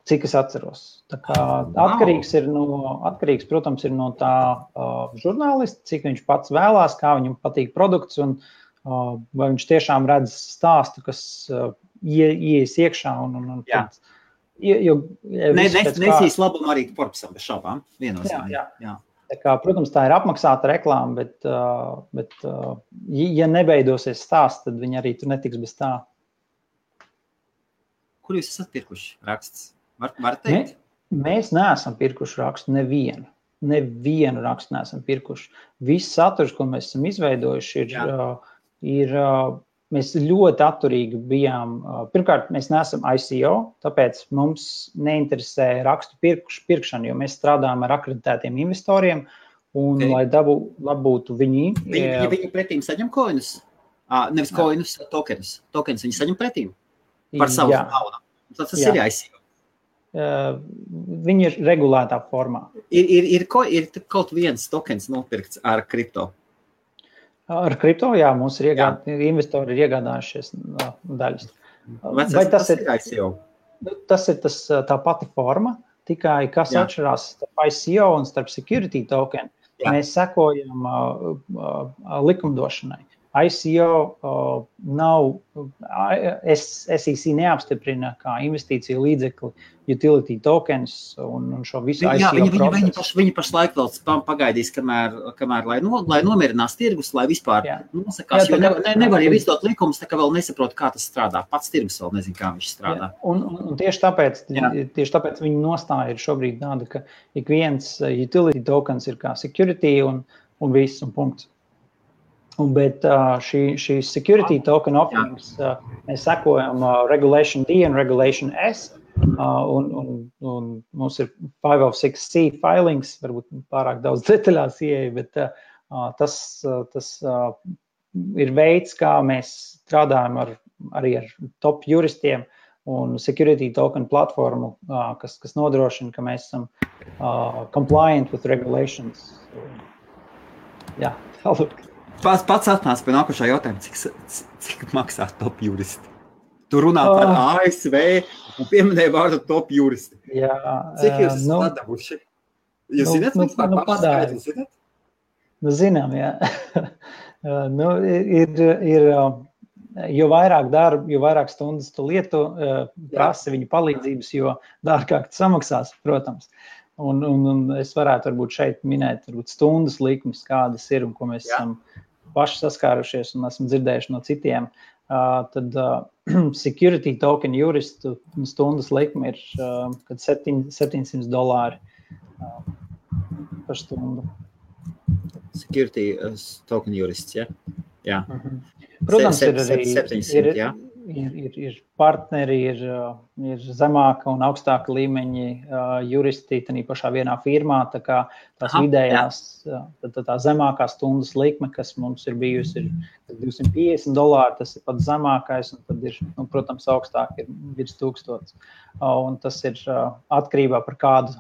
cik es atceros. Wow. atkarīgs, ir no, atkarīgs, protams, ir no tā uh, žurnālista, cik viņš pats vēlās, kā viņam patīk produkts, un uh, vai viņš tiešām redz stāstu, kas uh, ie, ies iekšā. Un, un, un Jā. tad, jo, jo, ja Ne, viss ne, pēc kā- nesīs labumu arī Forbesam, bez šaubām. Jā, jā. jā. Tā kā, protams, tā ir apmaksāta reklāma, bet, uh, bet uh, ja nebeidosies stāsts, tad viņi arī tur netiks bez tā. Kur jūs esat pirkuši rakstus? Var, var teikt? Mēs neesam pirkuši rakstu nevienu. Nevienu rakstu neesam pirkuši. Viss saturs, ko mēs esam izveidojuši, ir, uh, ir uh, mēs ļoti atturīgi bijām. Pirmkārt, mēs neesam ICO, tāpēc mums neinteresē rakstu pirkš, pirkšana, jo mēs strādājam ar akreditētiem investoriem. Un, Ok. okay. lai dabū, labūtu viņi, Viņi, ja viņi pretīm saņem koinus, ah, nevis koinus, tokenus. Tokenus viņi saņem pretīm par savu jā, naudu. Tas, tas Jā. ir jāizsaka. uh, viņi ir regulētā formā. Ir, ir, ir, ko, ir kaut viens tokens nopirkts ar kripto. Ar kripto, jā, mums ir iegād, investori ir iegādājušies uh, daļas. Vai Vai tas ir, ICO? nu, tas ir tas, uh, tā pati forma, tikai kas Jā. atšķirās starp ICO un starp security token. Jā. Mēs sekojam uh, uh, likumdošanai. ICO uh, nav, SEC neapstiprina kā investīciju līdzekli utility tokens un, un šo visu Jā, ICO viņi, viņi, viņi, procesu. paš, viņi pašlaik vēl pa- pagaidīs, kamēr, kamēr lai, no, lai nomierinās tirgus, lai vispār Jā. nosakās. Jā, Jo nevar, ne, nevar jau izdot likumus, tā kā vēl nesaprot, kā tas strādā. Pats tirgus vēl nezina, kā viņš strādā. Jā, Un, un, un tieši, tāpēc, Jā. tieši tāpēc viņa nostāja ir šobrīd tāda, ka ik viens uh, utility tokens ir kā security un, un viss un punkts. Un, bet šī, šī security token offerings, mēs sekojam Regulation D un Regulation S. Un, un, un mums ir 506C filings, varbūt pārāk daudz detaļās ieeja, bet tas, tas ir veids, kā mēs strādājam ar, arī ar top juristiem un security token platformu, kas, kas nodrošina, ka mēs esam compliant with regulations. Jā, tālāk. Pats, pats atnāca pie nākošā jautājuma, cik, cik maksā top juristi. Tu runā par Ah. ASV un pieminēji vārdu top juristi. Jā, Cik jūs esat nu, atdevuši? Jūs nu, zināt, nu, vispār nu, skaidri zināt? Nu, zinām, jā. Uh, nu, ir, ir, uh, jo vairāk darba, jo vairāk stundas tu lieto, uh, prasa viņa palīdzības, jo dārgāk tas samaksās, protams. Un, un, un es varētu varbūt šeit minēt varbūt stundas likmes, kādas ir un ko mēs Jā. esam paši saskārušies un esam dzirdējuši no citiem. Uh, tad uh, security token juristu stundas likme ir uh, kad septiņ- 700 dolāri uh, par stundu. Security token jurists, ja? Jā. Mhm. Protams, Se- ir se- arī 700, ir, jā. Ir, ir, ir partneri, ir, ir zemāka un augstāka līmeņa juristi tādā pašā vienā firmā. Tā kā tās Aha, vidējās, tad, tad tā zemākā stundas likme, kas mums ir bijusi, ir 250 dolāri. Tas ir pats zemākais, un tad ir, nu, protams, augstāk ir virs 1000. Uh, un tas ir atkarībā par kādu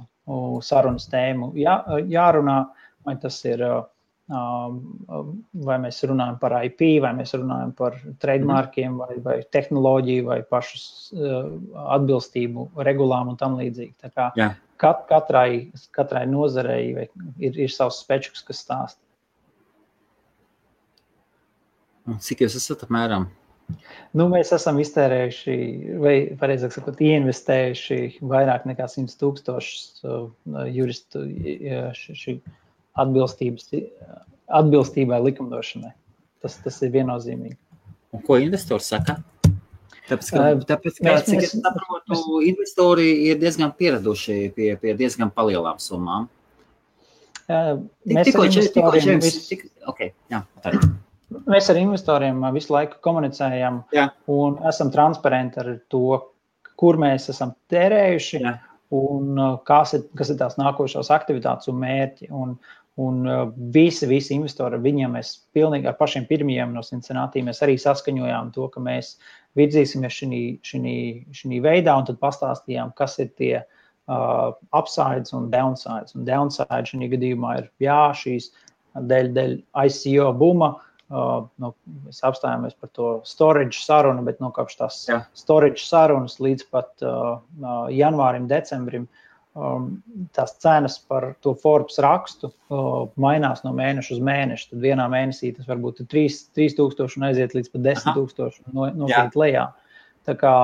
sarunas tēmu jā, jārunā, vai tas ir. Uh, vai mēs runājam par IP, vai mēs runājam par trademarkiem, vai, vai tehnoloģiju, vai pašas uh, atbilstību regulām un tam līdzīgi. Kat, katrai, katrai nozarei ir, ir savs spečuks, kas stāsta. Cik jūs esat apmēram? Nu, mēs esam iztērējuši, vai pareizāk sakot, ieinvestējuši vairāk nekā 100 tūkstošus uh, juristu uh, ši- šī atbilstības, atbilstībai likumdošanai. Tas, tas ir viennozīmīgi. Un ko investors saka? Tāpēc, ka, tāpēc, ka mēs- cik mēs- es saprotu, investori ir diezgan pieraduši pie, pie diezgan lielām summām. Uh, Mēs Tikko ar čet- tikko investoriem četrdesmit- vis- tik- ok, jā, tā ir. Mēs ar investoriem uh, visu laiku komunicējam Jā. un esam transparenti ar to, kur mēs esam tērējuši Jā. un uh, kas ir, kas ir tās nākošās aktivitātes un mērķi. Un, Un uh, visi, visi investori, viņiem mēs pilnīgi ar pašiem pirmajiem no Cincinnati mēs arī saskaņojām to, ka mēs virzīsimies šī veidā un tad pastāstījām, kas ir tie uh, upsides un downsides. Un downside šī gadījumā ir jā, šīs dēļ, dēļ ICO buma. Uh, nu, mēs apstājāmies par to storage sarunu, bet nu, kopš tās jā. storage sarunas līdz pat uh, uh, janvārim, decembrim uh, tās cenas par to Forbes rakstu mainās no mēneša uz mēnešu. Tad vienā mēnesī tas var būt 3000 un aiziet līdz pat 10,000 no, nokrīt lejā. Tā kā,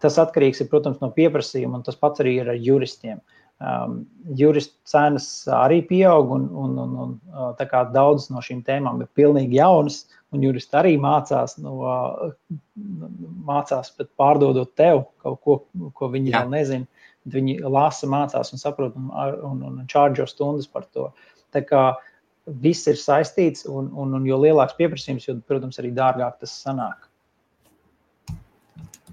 tas atkarīgs ir, protams, no pieprasījuma, un tas pats arī ir ar juristiem. Um, juristu cenas arī pieaug, un, un, un, un daudzas no šīm tēmām ir pilnīgi jaunas, un juristi arī mācās, no, mācās pārdodot tev kaut ko, ko viņi Jā. vēl nezina Viņi lasa, mācās un saprot un, un, un čārģo stundas par to. Tā kā viss ir saistīts, un, un, un jo lielāks pieprasījums, jo, protams, arī dārgāk tas sanāk.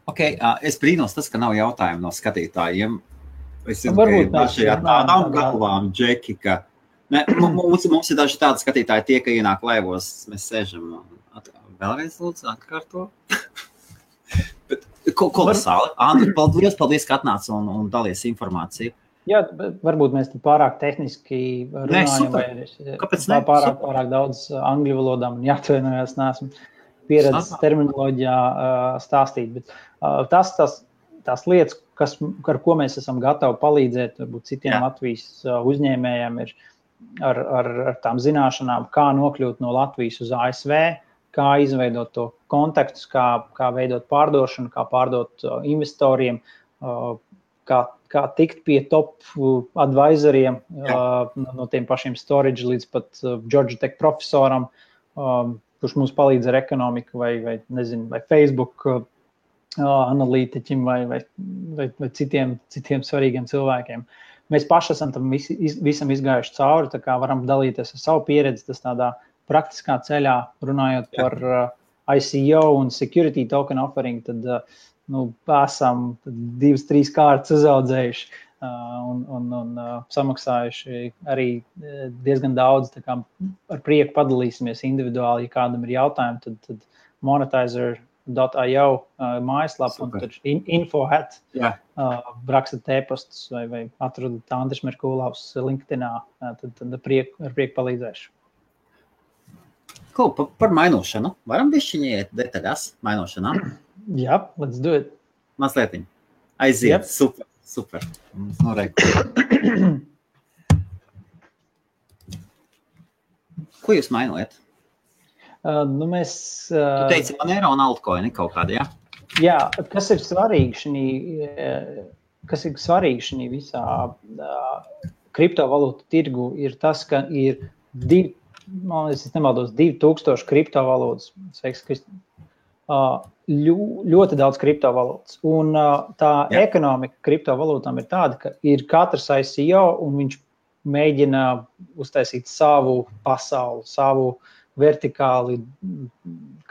Okay, es brīnos, tas, ka nav jautājumu no skatītājiem. Es zinu, Varbūt ka šajā tādām galvām, Džeki, ka ne, mums, mums ir daži tādi skatītāji, tie, ka ienāk laivos, mēs sēžam. Vēlreiz lūdzu atkārto. Ko, kolosāli. Andri, paldies, paldies, ka atnāci un, un dalies informāciju. Jā, varbūt mēs tam pārāk tehniski runājam. Nē, Kāpēc ne? Pārāk, pārāk daudz angļu valodām un jāatvainojas, neesmu pieredzes terminoloģijā uh, stāstīt. Bet, tas, tas, tās lietas, kas, ar ko mēs esam gatavi palīdzēt, varbūt citiem Jā. Latvijas uzņēmējiem, ir ar, ar, ar tām zināšanām, kā nokļūt no Latvijas uz ASV, kā izveidot to kontaktus, kā, kā veidot pārdošanu, kā pārdot uh, investoriem, uh, kā, kā tikt pie top uh, advisoriem, uh, no tiem pašiem storage līdz pat uh, Georgia Tech profesoram, um, kurš mums palīdz ar ekonomiku vai, vai, nezinu, vai Facebook uh, analītiķim vai, vai, vai, vai citiem, citiem svarīgiem cilvēkiem. Mēs paši esam tam vis, visam izgājuši cauri, tā kā varam dalīties ar savu pieredzi. Tas tādā praktiskā ceļā, runājot Jā. par uh, ICO un security token offering, tad uh, nu, esam divas, trīs kārtas uzaudzējuši uh, un, un, un samaksājuši arī diezgan daudz. Ar prieku padalīsimies individuāli. Ja kādam ir jautājumi, tad, tad monetizer. .io mājaslapā un tur in, info hat. Yeah. Uh, rakstat e-pastus vai, vai atrodat Andris Merkūlavs LinkedIn. Tad, tad prieku, ar prieku palīdzēšu. Ko, par, par mainošanu. Varam bišķiņiet detaļās mainošanā? Jā, let's do it. Mazliet. Aiziet. Yep. Super, super. Nu, Ko jūs mainojat? Uh, nu mēs, uh, tu teici, man ir un altcoini kaut kādi, jā? Jā, kas ir svarīgi šī, uh, kas ir svarīgi šī visā uh, kriptovalūtu tirgu, ir tas, ka ir divi man liekas, es nemaldos, 2000 kriptovalūtas. Ļu, ļoti daudz kriptovalūtas. Un tā Jā. ekonomika kriptovalūtām ir tāda, ka ir katrs ICO un viņš mēģina uztaisīt savu pasauli, savu vertikāli,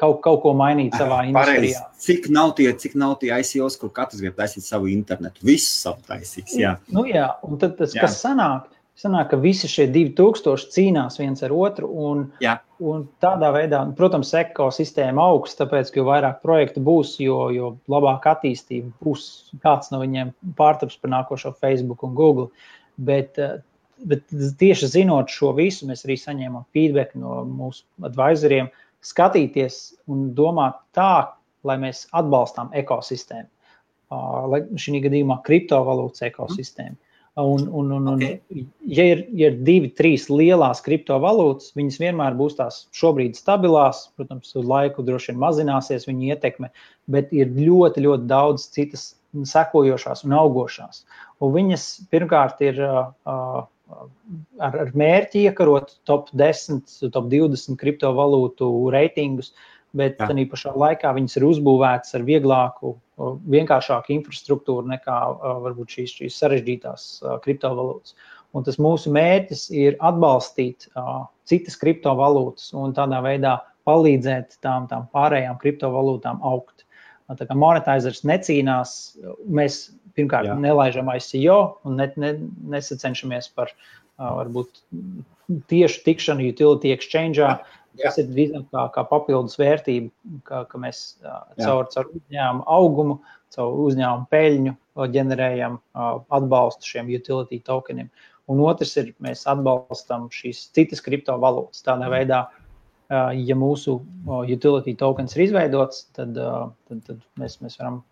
kaut, kaut ko mainīt savā industrijā. Cik nav tie, cik nav tie ICOs, kur katrs grib taisīt savu internetu, visu savu taisīs. Jā, nu, jā un tad tas, jā. kas sanāk, Sanāk, ka visi šie 2000 cīnās viens ar otru. Un, Jā. un tādā veidā, protams, ekosistēma augs, tāpēc, jo vairāk projektu būs, jo, jo labāk attīstība būs. Kāds no viņiem pārtaps par nākošo Facebook un Google. Bet, eh, bet tieši zinot šo visu, mēs arī saņēmām feedback no mūsu advisoriem, skatīties un domāt tā, lai mēs atbalstām ekosistēmu. Lai šī gadījumā kriptovalūtas ekosistēmu. Un, un, un, okay. un, ja, ir, ja ir divi, trīs lielās kriptovalūtas, viņas vienmēr būs tās šobrīd stabilās. Protams, uz laiku droši vien mazināsies viņa ietekme, bet ir ļoti, ļoti daudz citas sekojošās un augošās. Un viņas pirmkārt ir uh, ar, ar mērķi iekarot top 10, top 20 kriptovalūtu reitingus, bet tā pašā laikā viņas ir uzbūvētas ar vieglāku vienkāršāka infrastruktūra nekā varbūt šīs, šīs sarežģītās kriptovalūtas. Un tas mūsu mērķis ir atbalstīt uh, citas kriptovalūtas un tādā veidā palīdzēt tām, tām pārējām kriptovalūtām augt. Tā kā monetizers necīnās, mēs pirmkārt, Jā. nelaižam ICO un ne, ne, nesacenšamies par varbūt tiešu tikšanu utility exchange. Tas ir visam kā, kā papildus vērtība, ka, ka mēs caur, caur uzņēmumu augumu, caur uzņēmumu peļņu ģenerējam atbalstu šiem utility tokeniem. Un otrs ir, mēs atbalstam šīs citas kriptovalūtas. Tādā mm. veidā, ja mūsu utility tokens ir izveidots, tad, tad, tad mēs, mēs varam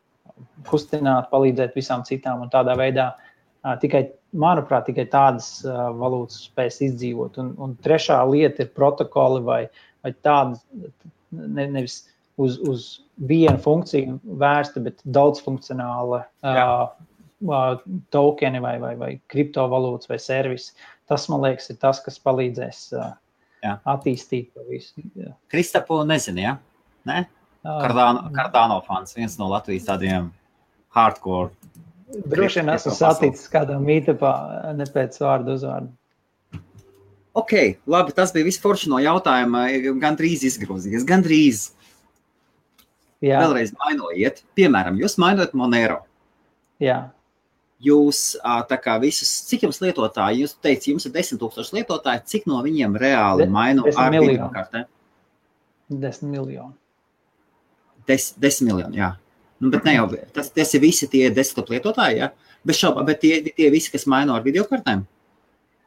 kustināt, palīdzēt visām citām. Un tādā veidā tikai, manuprāt, tikai tādas valūtas spēs izdzīvot. Un, un trešā lieta ir protokoli vai, vai tādas, ne, nevis uz, uz vienu funkciju vērsta, bet daudzfunkcionāla. Jā. Uh, tokeni vai, vai, vai kriptovalūtas vai servisi. Tas, man liekas, ir tas, kas palīdzēs jā. attīstīt to visu. Kristapu nezinu, ja? Ne? Kardāno, Kardāno fans, viens no Latvijas tādiem hardcore. Droši vien esmu saticis kādā mītapā, ne pēc vārdu uzvārdu. Ok, labi, tas bija viss forši no jautājuma. Gan drīz izgrozījies, gan drīz. Jā. Vēlreiz mainojiet. Piemēram, jūs mainojat Monero. Jā jūs tā kā visus, cik jums lietotāji, jūs teicat, jums ir 10 tūkstoši lietotāji, cik no viņiem reāli maino ar video kartēm? 10 miljoni. 10, 10 miljoni, jā. Nu, bet ne jau, tas, tas ir visi tie desktop lietotāji, jā? Bez šauba, bet tie, tie visi, kas maino ar video kartēm?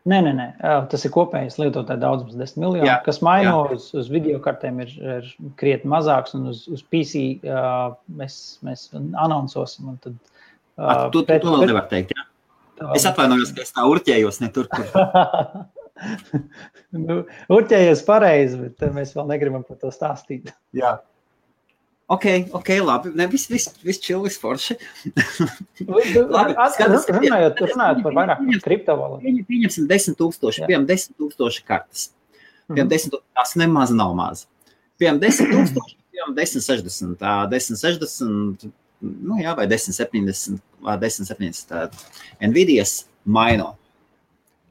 Nē, nē, nē, tas ir kopējais lietotāju daudzums, 10 miljoni. Jā, kas maino jā. uz, uz video kartēm, ir, ir krietni mazāks, un uz, uz PC uh, mēs, mēs anonsosim. Tad, Uh, tu, bet, tu, tu vēl nevar teikt, jā? Tā. Es atvainojos, ka es tā urķējos, ne tur, kur. nu, urķējies pareizi, bet mēs vēl negribam par to stāstīt. Jā. Ok, ok, labi. Ne, viss, viss, viss čil, viss forši. labi, skatas, runājot, runājot par vairāk kriptovalūtu. Pieņemsim 10 tūkstoši, piemēram, 10 tūkstoši kartes. Piemēram, 10 tūkstoši, tas nemaz nav maz. Piemēram, 10 tūkstoši, piemēram, 10, 60, 10, 60, nu jā, vai 10, 70 1070 Nvidias maino.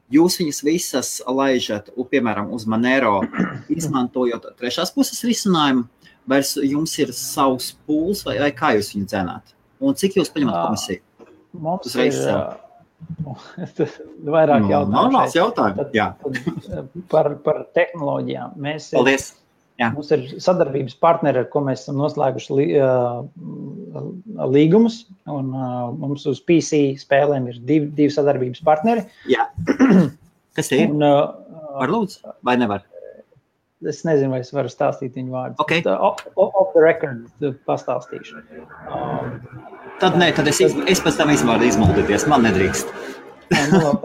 Jūs viņas visas laižat, piemēram, uz Monero, izmantojot trešās puses risinājumu, vai jums ir savs pūls, vai, vai kā jūs viņu dzenāt? Un cik jūs paņemat komisiju? Mums ir vairāk nu, jautājumu. Normāls jautājums, jā. Par, par tehnoloģijām. Mēs Paldies. Jā. Mums ir sadarbības partneri, ar ko mēs esam noslēguši li, uh, līgumus. Un, uh, mums uz PC spēlēm ir divi, divi sadarbības partneri. Jā. Kas ir? Un, uh, Var lūdzu, vai nevar? Es nezinu, vai es varu stāstīt viņu vārdus. Okay. Bet, uh, off, the record pastāstīšu. Um, tad nē, tad es, iz, es pēc tam izvaru izmuldīties. Man nedrīkst. Nu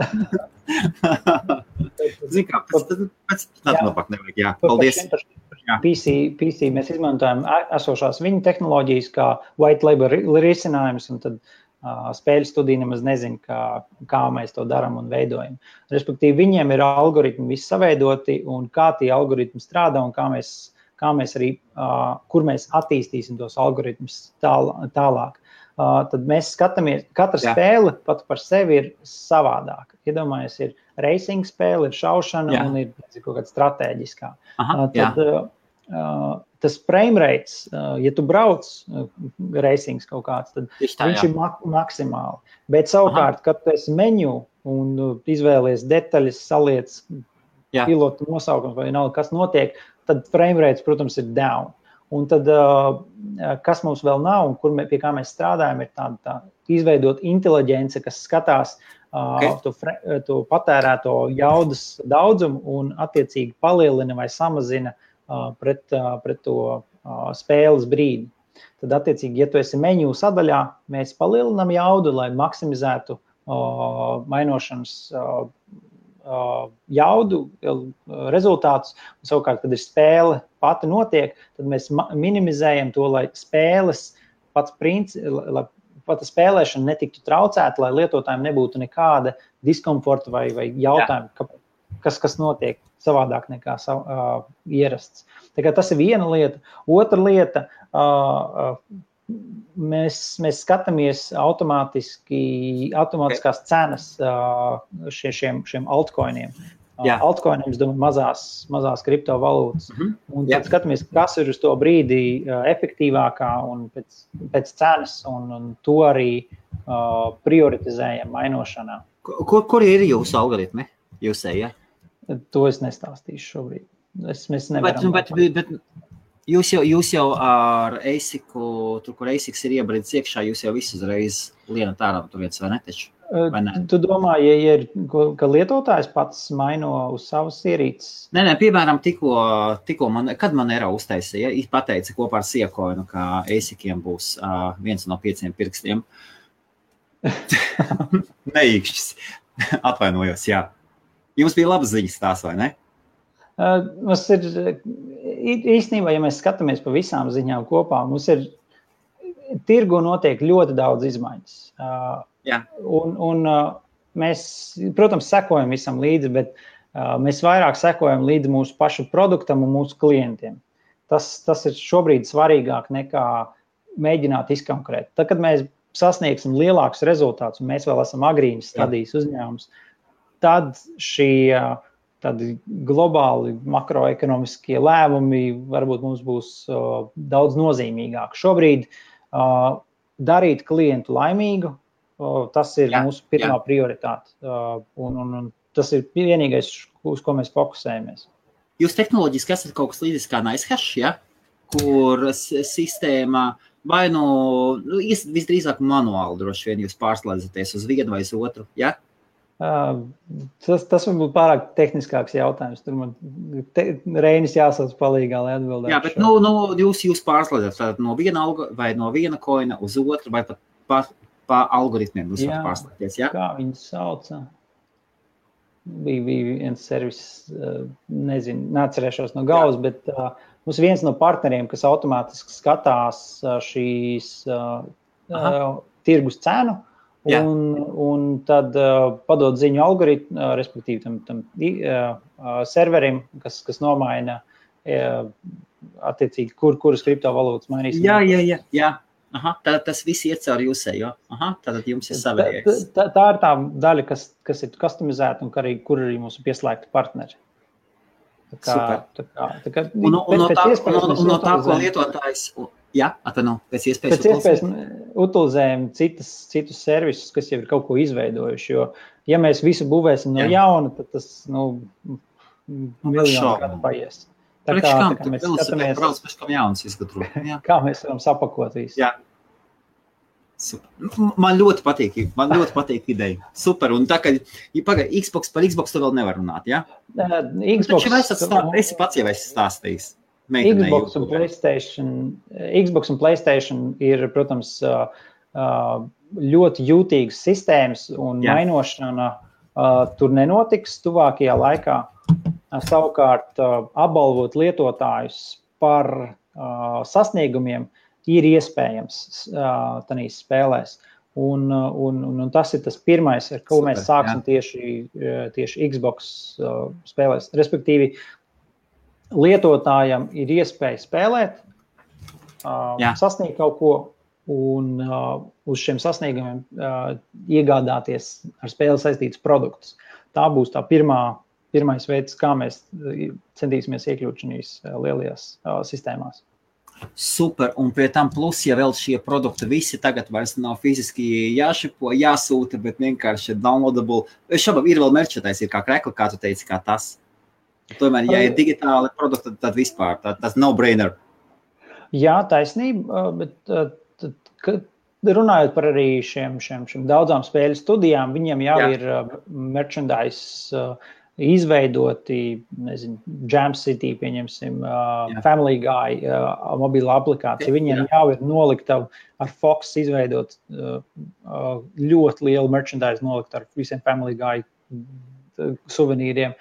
Zini, kā pēc, pēc, pēc tam labāk nevajag. Jā, paldies. Par šiem, par PC, PC mēs izmantojam esošās viņa tehnoloģijas, kā white label risinājums, un tad uh, spēļu studija nemaz nezina, kā, kā mēs to darām un veidojam. Respektīvi, viņiem ir algoritmi visi saveidoti, un kā tie algoritmi strādā, un kā mēs, kā mēs arī, kur mēs attīstīsim tos algoritmus tāl, tālāk. Tad mēs skatāmies, katra Jā. spēle pat par sevi ir savādāka. Iedomājieties, ir racing spēle, ir šaušana Jā. un ir kaut kāda strateģiskā. Aha, tad, tas frame rates, ja tu brauc racings kaut kāds, tad tā, viņš jā. ir mak maksimāli. Bet savukārt, Aha. kad tu esi menu un izvēlies detaļas, saliec jā. pilotu nosaukumu vai nav kas notiek, tad frame rates, protams, ir down. Un tad, kas mums vēl nav un kur mē, pie kā mēs strādājam, ir tāda tā, izveidot inteliģence, kas skatās okay. to, to patērēto jaudas daudzumu un attiecīgi palielina vai samazina uh, pret, pret to spēles brīdi. Tad, attiecīgi, ja tu esi menu sadaļā, mēs palielinām jaudu, lai maksimizētu mainošanas jaudu, rezultātus. Un, savukārt, kad ir spēle pati notiek, tad mēs minimizējam to, lai spēles pats princips, pati spēlēšana netiktu traucēta, lai lietotājiem nebūtu nekāda diskomforta vai, vai jautājuma, kas, kas notiek savādāk nekā sav, uh, ierasts. Tas ir viena lieta. Otra lieta. Uh, mēs, mēs skatāmies automātiski, automātiskās cenas uh, šie, šiem, šiem altcoiniem. Jā. Altcoiniem, es domāju, mazās, mazās kriptovalūtas. Mm -hmm. Un tad skatāmies, kas ir uz to brīdi uh, efektīvākā un pēc, pēc cenas, un, un to arī uh, prioritizējam mainošanā. Kur, kur ir jūsu algoritmi? Jūs ejat? To es nestāstīšu šobrīd. Es, mēs nevaram. Bet, bet, bet, Jūs jau, jūs jau ar ASICu, tur, kur ASICs ir iebrīdis iekšā, jūs jau visu uzreiz lienat ārā no vietas, vai ne? Taču, vai ne? Tu domā, ja ir, ka lietotājs pats maino uz savas ierīces? Nē, nē, piemēram, tikko, tikko man, kad man era uztaisīja, ja, pateica kopā ar Siekoinu, ka ASICiem būs uh, viens no pieciem pirkstiem. Neīkšķis. Atvainojos, jā. Jums bija labas ziņas tās, vai ne? Uh, mums ir īstenībā, ja mēs skatāmies pa visām ziņām kopā, mums ir tirgu notiek ļoti daudz izmaiņas. Uh, Jā. un, un uh, mēs, protams, sekojam visam līdzi, bet uh, mēs vairāk sekojam līdzi mūsu pašu produktam un mūsu klientiem. Tas, tas ir šobrīd svarīgāk nekā mēģināt izkonkurēt. Tad, kad mēs sasniegsim lielākus rezultātus, un mēs vēl esam agrīnas stadijas uzņēmums, tad uh, tādi globāli makroekonomiskie lēmumi varbūt mums būs daudz nozīmīgāki. Šobrīd darīt klientu laimīgu, tas ir jā, mūsu pirmā jā. prioritāte. Un, un, un tas ir vienīgais, uz ko mēs fokusējamies. Jūs tehnoloģiski esat kaut kas līdzīgs kā NiceHash, ja? kur sistēma vai nu, nu visdrīzāk manuāli droši vien jūs pārslēdzaties uz vienu vai uz otru. Ja? Tas, tas varbūt pārāk tehniskāks jautājums. Tur man te, Reinis jāsauc palīgā, lai atbildētu. Jā, bet nu, nu, jūs, jūs pārslēdzat no viena alga vai no viena koina uz otru vai pat pa, pa algoritmiem jūs varat pārslēgties. Ja? Kā viņi sauca? Bija, bija viens servis, nezinu, neatcerēšos no galvas, bet uh, mums viens no partneriem, kas automātiski skatās šīs uh, uh, tirgus cenu, uh, Jā. Un, un tad uh, padod ziņu algoritmam, uh, respektīvi tam, tam uh, serverim, kas, kas nomaina uh, attiecīgi, kur, kuras kriptovalūtas mainīs. Jā, jā, jā. jā. Aha, tā, tas viss iet cauri jūsējo. Aha, tātad jums ir savējais. Tā, tā, tā ir tā daļa, kas, kas ir customizēta un arī, kur arī mūsu pieslēgti partneri. Tā kā, tā kā, tā kā, un, un, un, no tā, un, un no tā, ko lietotājs Jā, atvaino, pēc iespējas, pēc iespējas utilizējam citas, citus servisus, kas jau ir kaut ko izveidojuši. Jo, ja mēs visu būvēsim no Jā. jauna, tad tas nu, nu miljonu gadu paies. Tā kā, tā kā mēs skatāmies, brauc, pēc kam jauns izgatavot. kā mēs varam sapakot visu. Jā. Super. Man ļoti patīk, man ļoti patīk ideja. Super. Un tā kā pagaidi, Xbox par Xbox tu vēl nevar runāt? Ja? Uh, Xbox. Taču es, esi pats jau esi stāstījis. Xbox un, Playstation, Xbox un Playstation ir, protams, ļoti jūtīgas sistēmas, un Jā. mainošana tur nenotiks tuvākajā laikā. Savukārt, apbalvot lietotājus par sasniegumiem ir iespējams tajās spēlēs. Un, un, un, un tas ir tas pirmais, ar ko Super, mēs sāksim jā. tieši, tieši Xbox spēlēs. Respektīvi, lietotājam ir iespēja spēlēt, uh, Jā. sasniegt kaut ko, un uh, uz šiem sasniegumiem uh, iegādāties ar spēli saistītus produktus. Tā būs tā pirmā, pirmais veids, kā mēs centīsimies iekļūt šīs lielajās uh, sistēmās. Super, un pie tam plus, ja vēl šie produkti visi tagad vairs nav fiziski jāšipo, jāsūta, bet vienkārši downloadable. Šobrīd ir vēl merchandise, ir kā krekli, kā tu teici, kā tas. Tomēr, ja ir digitāli produkti, tad, tad vispār tā, tas nav brainer. Jā, taisnība, bet tad, kad runājot par arī šiem, šiem, šiem daudzām spēļu studijām, viņiem jau Jā. ir merchandise izveidoti, nezinu, Jam City, pieņemsim, Jā. Family Guy, mobila aplikācija. Viņiem Jā. jau ir nolikta ar Fox izveidot ļoti lielu merchandise, nolikt ar visiem Family Guy suvenīriem.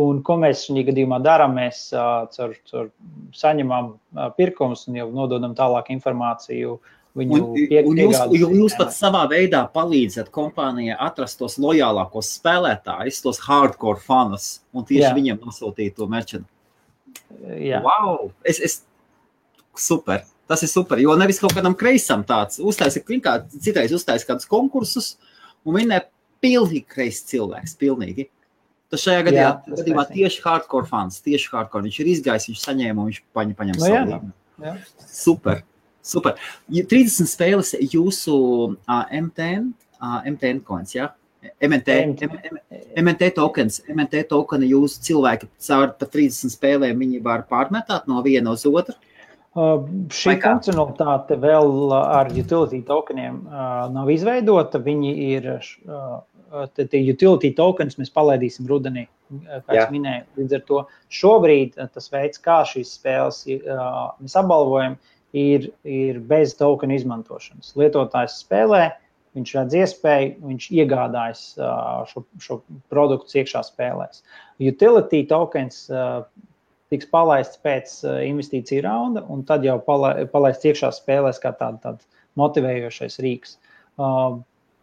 Un ko mēs šajā gadījumā darām? Mēs caur, caur saņemam pirkumus un jau nododam tālāk informāciju. Viņu un, un jūs, jūs pat savā veidā palīdzat kompānijai atrast tos lojālākos spēlētājus, tos hardcore fanus, un tieši Jā. viņiem nosūtīt to merču. Wow! Es, es, super! Tas ir super, jo nevis kaut kādam kreisam tāds uztaisīt, kā citreiz uztaisīt kādus konkursus, un viņi ir pilnīgi kreis cilvēks, pilnīgi. Tas šajā gadījumā, jā, gadījumā tieši hardcore fans, tieši hardcore. Viņš ir izgājis, viņš saņēma, viņš paņem, paņem no, nu savu. Jā. Super. Super. 30 spēles jūsu uh, MTN, uh, MTN coins, jā? Ja? MNT, MNT tokens, MNT tokeni jūs cilvēki caur pa 30 spēlēm viņi var pārmetāt no viena uz otru? Uh, šī funkcionalitāte vēl ar utility tokeniem uh, nav izveidota. Viņi ir uh, tie utility tokens, mēs palaidīsim rudenī, kā Jā. es minēju. Līdz ar to šobrīd tas veids, kā šīs spēles mēs apbalvojam, ir, ir bez tokenu izmantošanas. Lietotājs spēlē, viņš redz iespēju, viņš iegādājas šo, šo produktu iekšā spēlēs. Utility tokens tiks palaists pēc investīciju raunda, un tad jau palaists iekšā spēlēs kā tāds tād motivējošais rīks. Uh,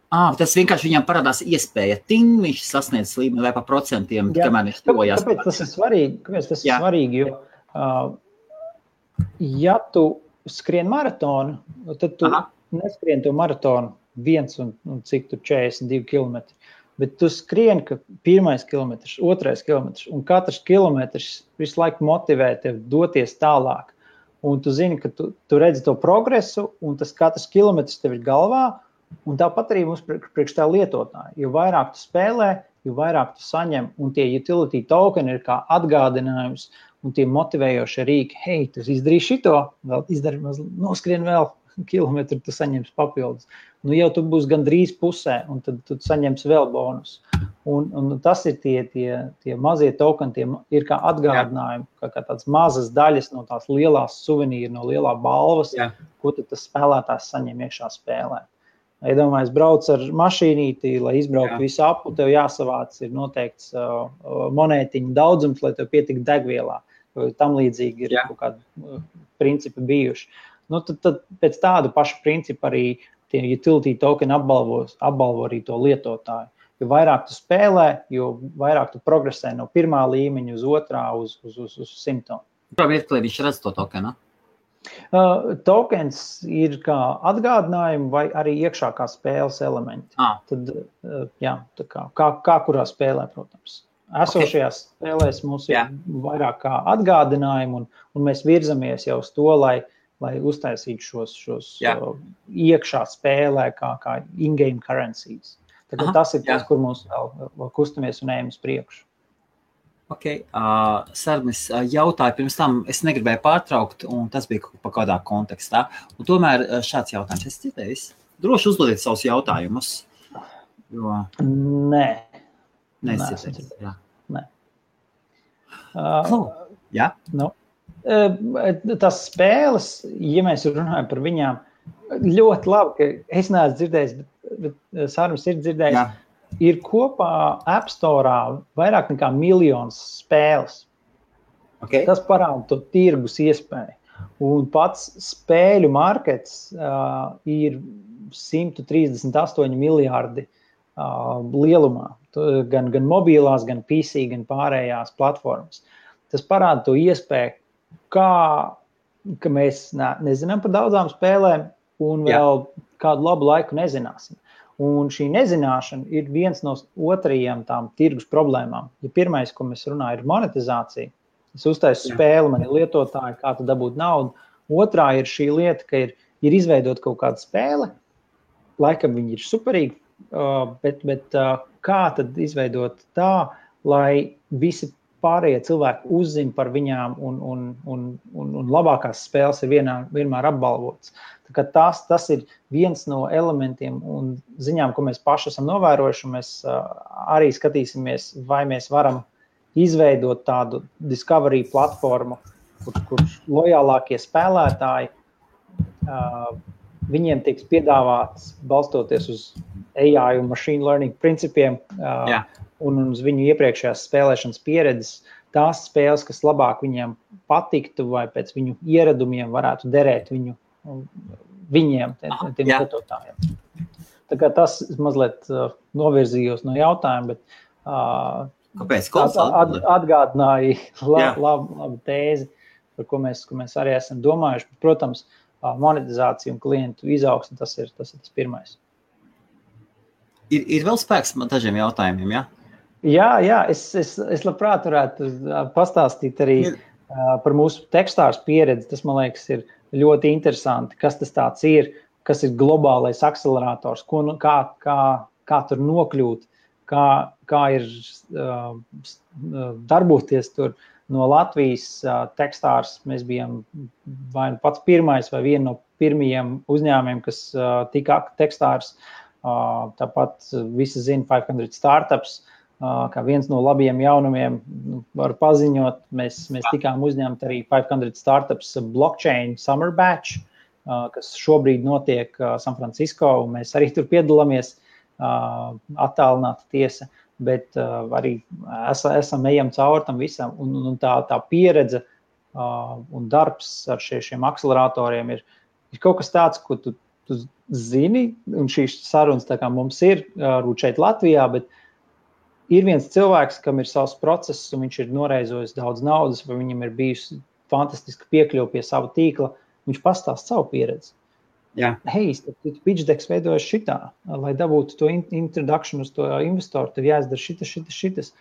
Ah, tas vienkārši viņam parādās iespēja. Ting, viņš sasniedz līmeni vai pa procentiem, jā, kamēr viņš tojās. Kāpēc tas ir svarīgi? Kāpēc tas jā. ir svarīgi? Jo, uh, ja tu skrien maratonu, tad tu Aha. neskrien to maratonu viens un, un cik tur 42 km. Bet tu skrieni, ka pirmais kilometrs, otrais kilometrs, un katrs kilometrs visu laiku motivē tevi doties tālāk. Un tu zini, ka tu, tu redzi to progresu, un tas katrs kilometrs tev ir galvā. Un tāpat arī mums priekš tā lietotāja. Jo vairāk tu spēlē, jo vairāk tu saņem, un tie utility tokeni ir kā atgādinājums, un tie motivējošie rīki, hei, tu izdarīji šito, vēl izdari, noskrien vēl kilometru, tu saņemsi papildus nu jau tu būsi gandrīz pusē, un tad tu saņemsi vēl bonus. Un, un tas ir tie, tie, tie mazie tokeni, tie ir kā atgādinājumi, kā, kā tādas mazas daļas no tās lielās suvenīra, no lielā balvas, Jā. ko tas spēlētājs saņem iekšā spēlē. Iedomājieties, ja brauc ar mašīnīti, lai izbrauktu visu apu, tev jāsavāc ir noteikts uh, monētiņu daudzums, lai tev pietiktu degvielā. Tam līdzīgi ir Jā. kaut kādi uh, principi bijuši. Nu, tad, tad pēc tāda paša principa arī tie utility tokeni apbalvos, apbalvo arī to lietotāju. Jo vairāk tu spēlē, jo vairāk tu progresē no pirmā līmeņa uz otrā, uz, uz, uz, uz simtiem. Kā vietlī viņš redz to tokenu? Uh, tokens ir kā atgādinājumi vai arī iekšā kā spēles elementi. Ah. Tad, uh, jā, kā, kā, kā kurā spēlē, protams. Esošajās okay. spēlēs mums ir yeah. vairāk kā atgādinājumi, un, un mēs virzamies jau uz to, lai lai uztaisītu šos, šos uh, iekšā spēlē, kā, kā in-game currencies. Aha, tas ir jā. tas, kur mums vēl, vēl kustamies un ejam uz priekšu. Okay. Uh, Sarmis uh, jautāja, pirms tam es negribēju pārtraukt, un tas bija pa kādā kontekstā. Un tomēr uh, šāds jautājums es dzirdēju. Droši uzdodiet savus jautājumus. Jo... Nē, es Nē. Nē. Uh, oh, jā? Nu, tas spēles, ja mēs runājam par viņām, ļoti labi, ka es neesmu dzirdējis, bet, bet Sārums ir dzirdējis. Jā. Ir kopā App Store vairāk nekā miljons spēles. Okay. Tas parāda to tirgus iespēju. Un pats spēļu markets uh, ir 138 miljardi uh, lielumā. Gan, gan mobilās, gan PC, gan pārējās platformas. Tas parāda to iespēju, kā ka mēs ne, nezinām par daudzām spēlēm, un vēl Jā. kādu labu laiku nezināsim. Un šī nezināšana ir viens no otrajiem tām tirgus problēmām. Ja pirmais, ko mēs runājam, ir monetizācija. Es uztaisu spēli, man ir lietotāji, kā dabūt naudu. Otrā ir šī lieta, ka ir, ir izveidot kaut kāda spēle. Laikam viņi ir superīgi, bet, bet kā tad izveidot tā, lai visi pārējie cilvēki uzzina par viņām, un, un, un, un, un labākās spēles ir vienā, vienmēr apbalvotas. Tas, tas ir viens no elementiem un ziņām, ko mēs paši esam novērojuši. Mēs arī skatīsimies, vai mēs varam izveidot tādu discovery platformu, kur, kur lojālākie spēlētāji viņiem tiks piedāvāts balstoties uz AI un machine learning principiem. Jā un uz viņu iepriekšējās spēlēšanas pieredzes, tās spēles, kas labāk viņiem patiktu vai pēc viņu ieradumiem varētu derēt viņu, viņiem, tiem lietotājiem. Tas mazliet uh, novirzījos no jautājuma, bet uh, Kāpēc? At, atgādināja labu, labu, labu tēzi, par ko mēs, ko mēs arī esam domājuši. Protams, uh, monetizācija un klientu izaugsme tas ir tas, ir tas pirmais. Ir, ir vēl spēks dažiem jautājumiem, ja? Jā, jā es, es, es labprāt varētu pastāstīt arī uh, par mūsu tekstāru pieredzi. Tas, man liekas, ir ļoti interesanti, kas tas ir, kas ir globālais akcelerators, ko, nu, kā, kā, kā tur nokļūt, kā, kā ir uh, darboties tur. No Latvijas uh, tekstārs mēs bijām vai nu pats pirmais, vai viena no pirmajiem uzņēmumiem, kas uh, tika tekstārs. Uh, tāpat visi zina 500 startups. Uh, kā viens no labiem jaunumiem, nu, var paziņot, mēs, mēs tikām uzņemti arī 500 startups blockchain summer batch, uh, kas šobrīd notiek uh, San Francisco. Mēs arī tur piedalāmies, uh, attālināta tiesa, bet uh, arī esam, esam ejam cauri tam visam. Un, un tā, tā pieredze uh, un darbs ar šie, šiem akceleratoriem ir, ir kaut kas tāds, ko tu, tu zini, un šīs sarunas mums ir varbūt šeit Latvijā, ir viens cilvēks, kam ir savs process, un viņš ir noreizojis daudz naudas, vai viņam ir bijusi fantastiska piekļuve pie sava tīkla, viņš pastāsta savu pieredzi. Jā. Hei, pitchdeks veidojas šitā, lai dabūtu to introdukciju uz to investoru, tev jāizdara šitas, šitas, šitas.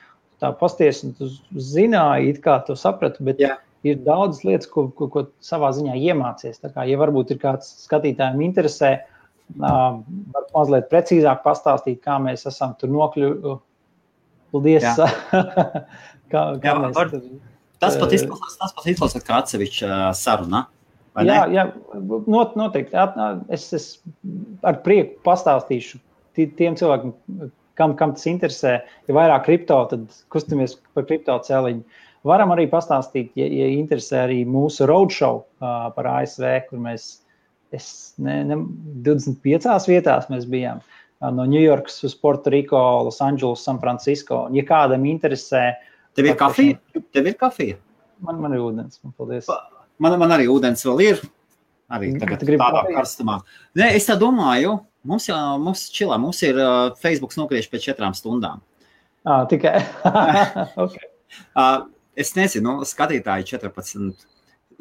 Tā pasties, un tu zināji, it kā to sapratu, bet Jā ir daudz lietas, ko, ko, ko savā ziņā iemācies. Tā kā, ja varbūt ir kāds skatītājiem interesē, uh, var mazliet precīzāk pastāstīt, kā mēs esam tur nokļuvuši. Paldies! kā, kā jā, var, tas pat izklausās, tas pat izklausās kā atsevišķa uh, Jā, jā, not, noteikti. Es, es ar prieku pastāstīšu tiem cilvēkiem, kam, kam tas interesē. Ja vairāk kripto, tad kustamies par kripto cēliņu. Varam arī pastāstīt, ja, ja interesē arī mūsu roadshow uh, par ASV, kur mēs ne, ne, 25 vietās mēs bijām. Uh, no Ņujorkas uz Puertoriko, Losandželosu, San Francisco. Un, ja kādam interesē, tev ir kafija? Tev ir kafija? Man, man ir ūdens. Man, paldies. Man, man arī ūdens vēl ir. Arī tagad tādā karstumā. Nē, es tā domāju, mums jau mums čilā, mums ir uh, Facebook nokrieši pēc četrām stundām. Ah, tikai. okay. uh, es nezinu, skatītāji 14.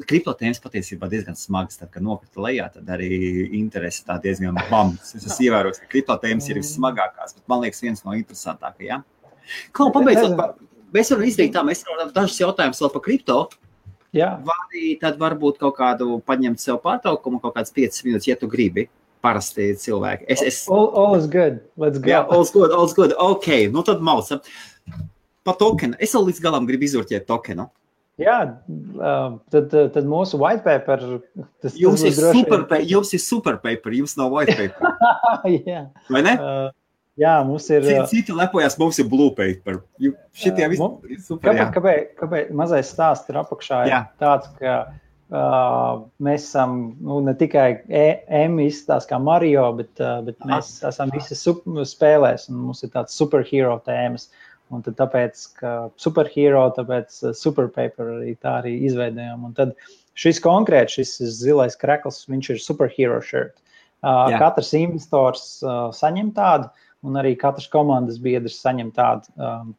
Kriptotēmas patiesībā diezgan smagas. Tad, kad nokrita lejā, tad arī interese tā diezgan bams. Es esmu ievērojis, ka kriptotēmas ir vissmagākās, bet man liekas, viens no interesantākajiem. Kā pabeidzot, mēs varam izdarīt tā, mēs varam dažus jautājumus vēl par kripto. Jā. Vai tad varbūt kaut kādu paņemt sev pārtraukumu, kaut kādas 5 minūtes, ja tu gribi. Parasti cilvēki. Es, es... All, all is good. Let's go. Jā, all's good, all's good. Ok, nu tad mausa. Pa tokenu. Es vēl līdz galam gribu izurķēt tokenu. Jā, tad, tad mūsu white paper. Tas, jums, tas ir super, droši... jums ir super paper, jums nav white paper. jā. Vai ne? Uh, jā, mums ir. Citi, lepojas, mums ir blue paper. Šitie visi ir super. Kāpēc, kāpēc, kāpēc mazais stāsts ir apakšā? Jā. Tāds, ka uh, mēs esam nu, ne tikai EM izstāsts kā Mario, bet, uh, bet mēs Aha. esam visi spēlēs un mums ir tāds superhero tēmas. Uh, Un tad tāpēc, ka superhero, tāpēc uh, superpaper arī tā arī izveidojām. Un tad šis konkrēts, šis zilais krekls, viņš ir superhero shirt. Uh, Jā. katrs investors uh, saņem tādu, un arī katrs komandas biedrs saņem tādu. Um,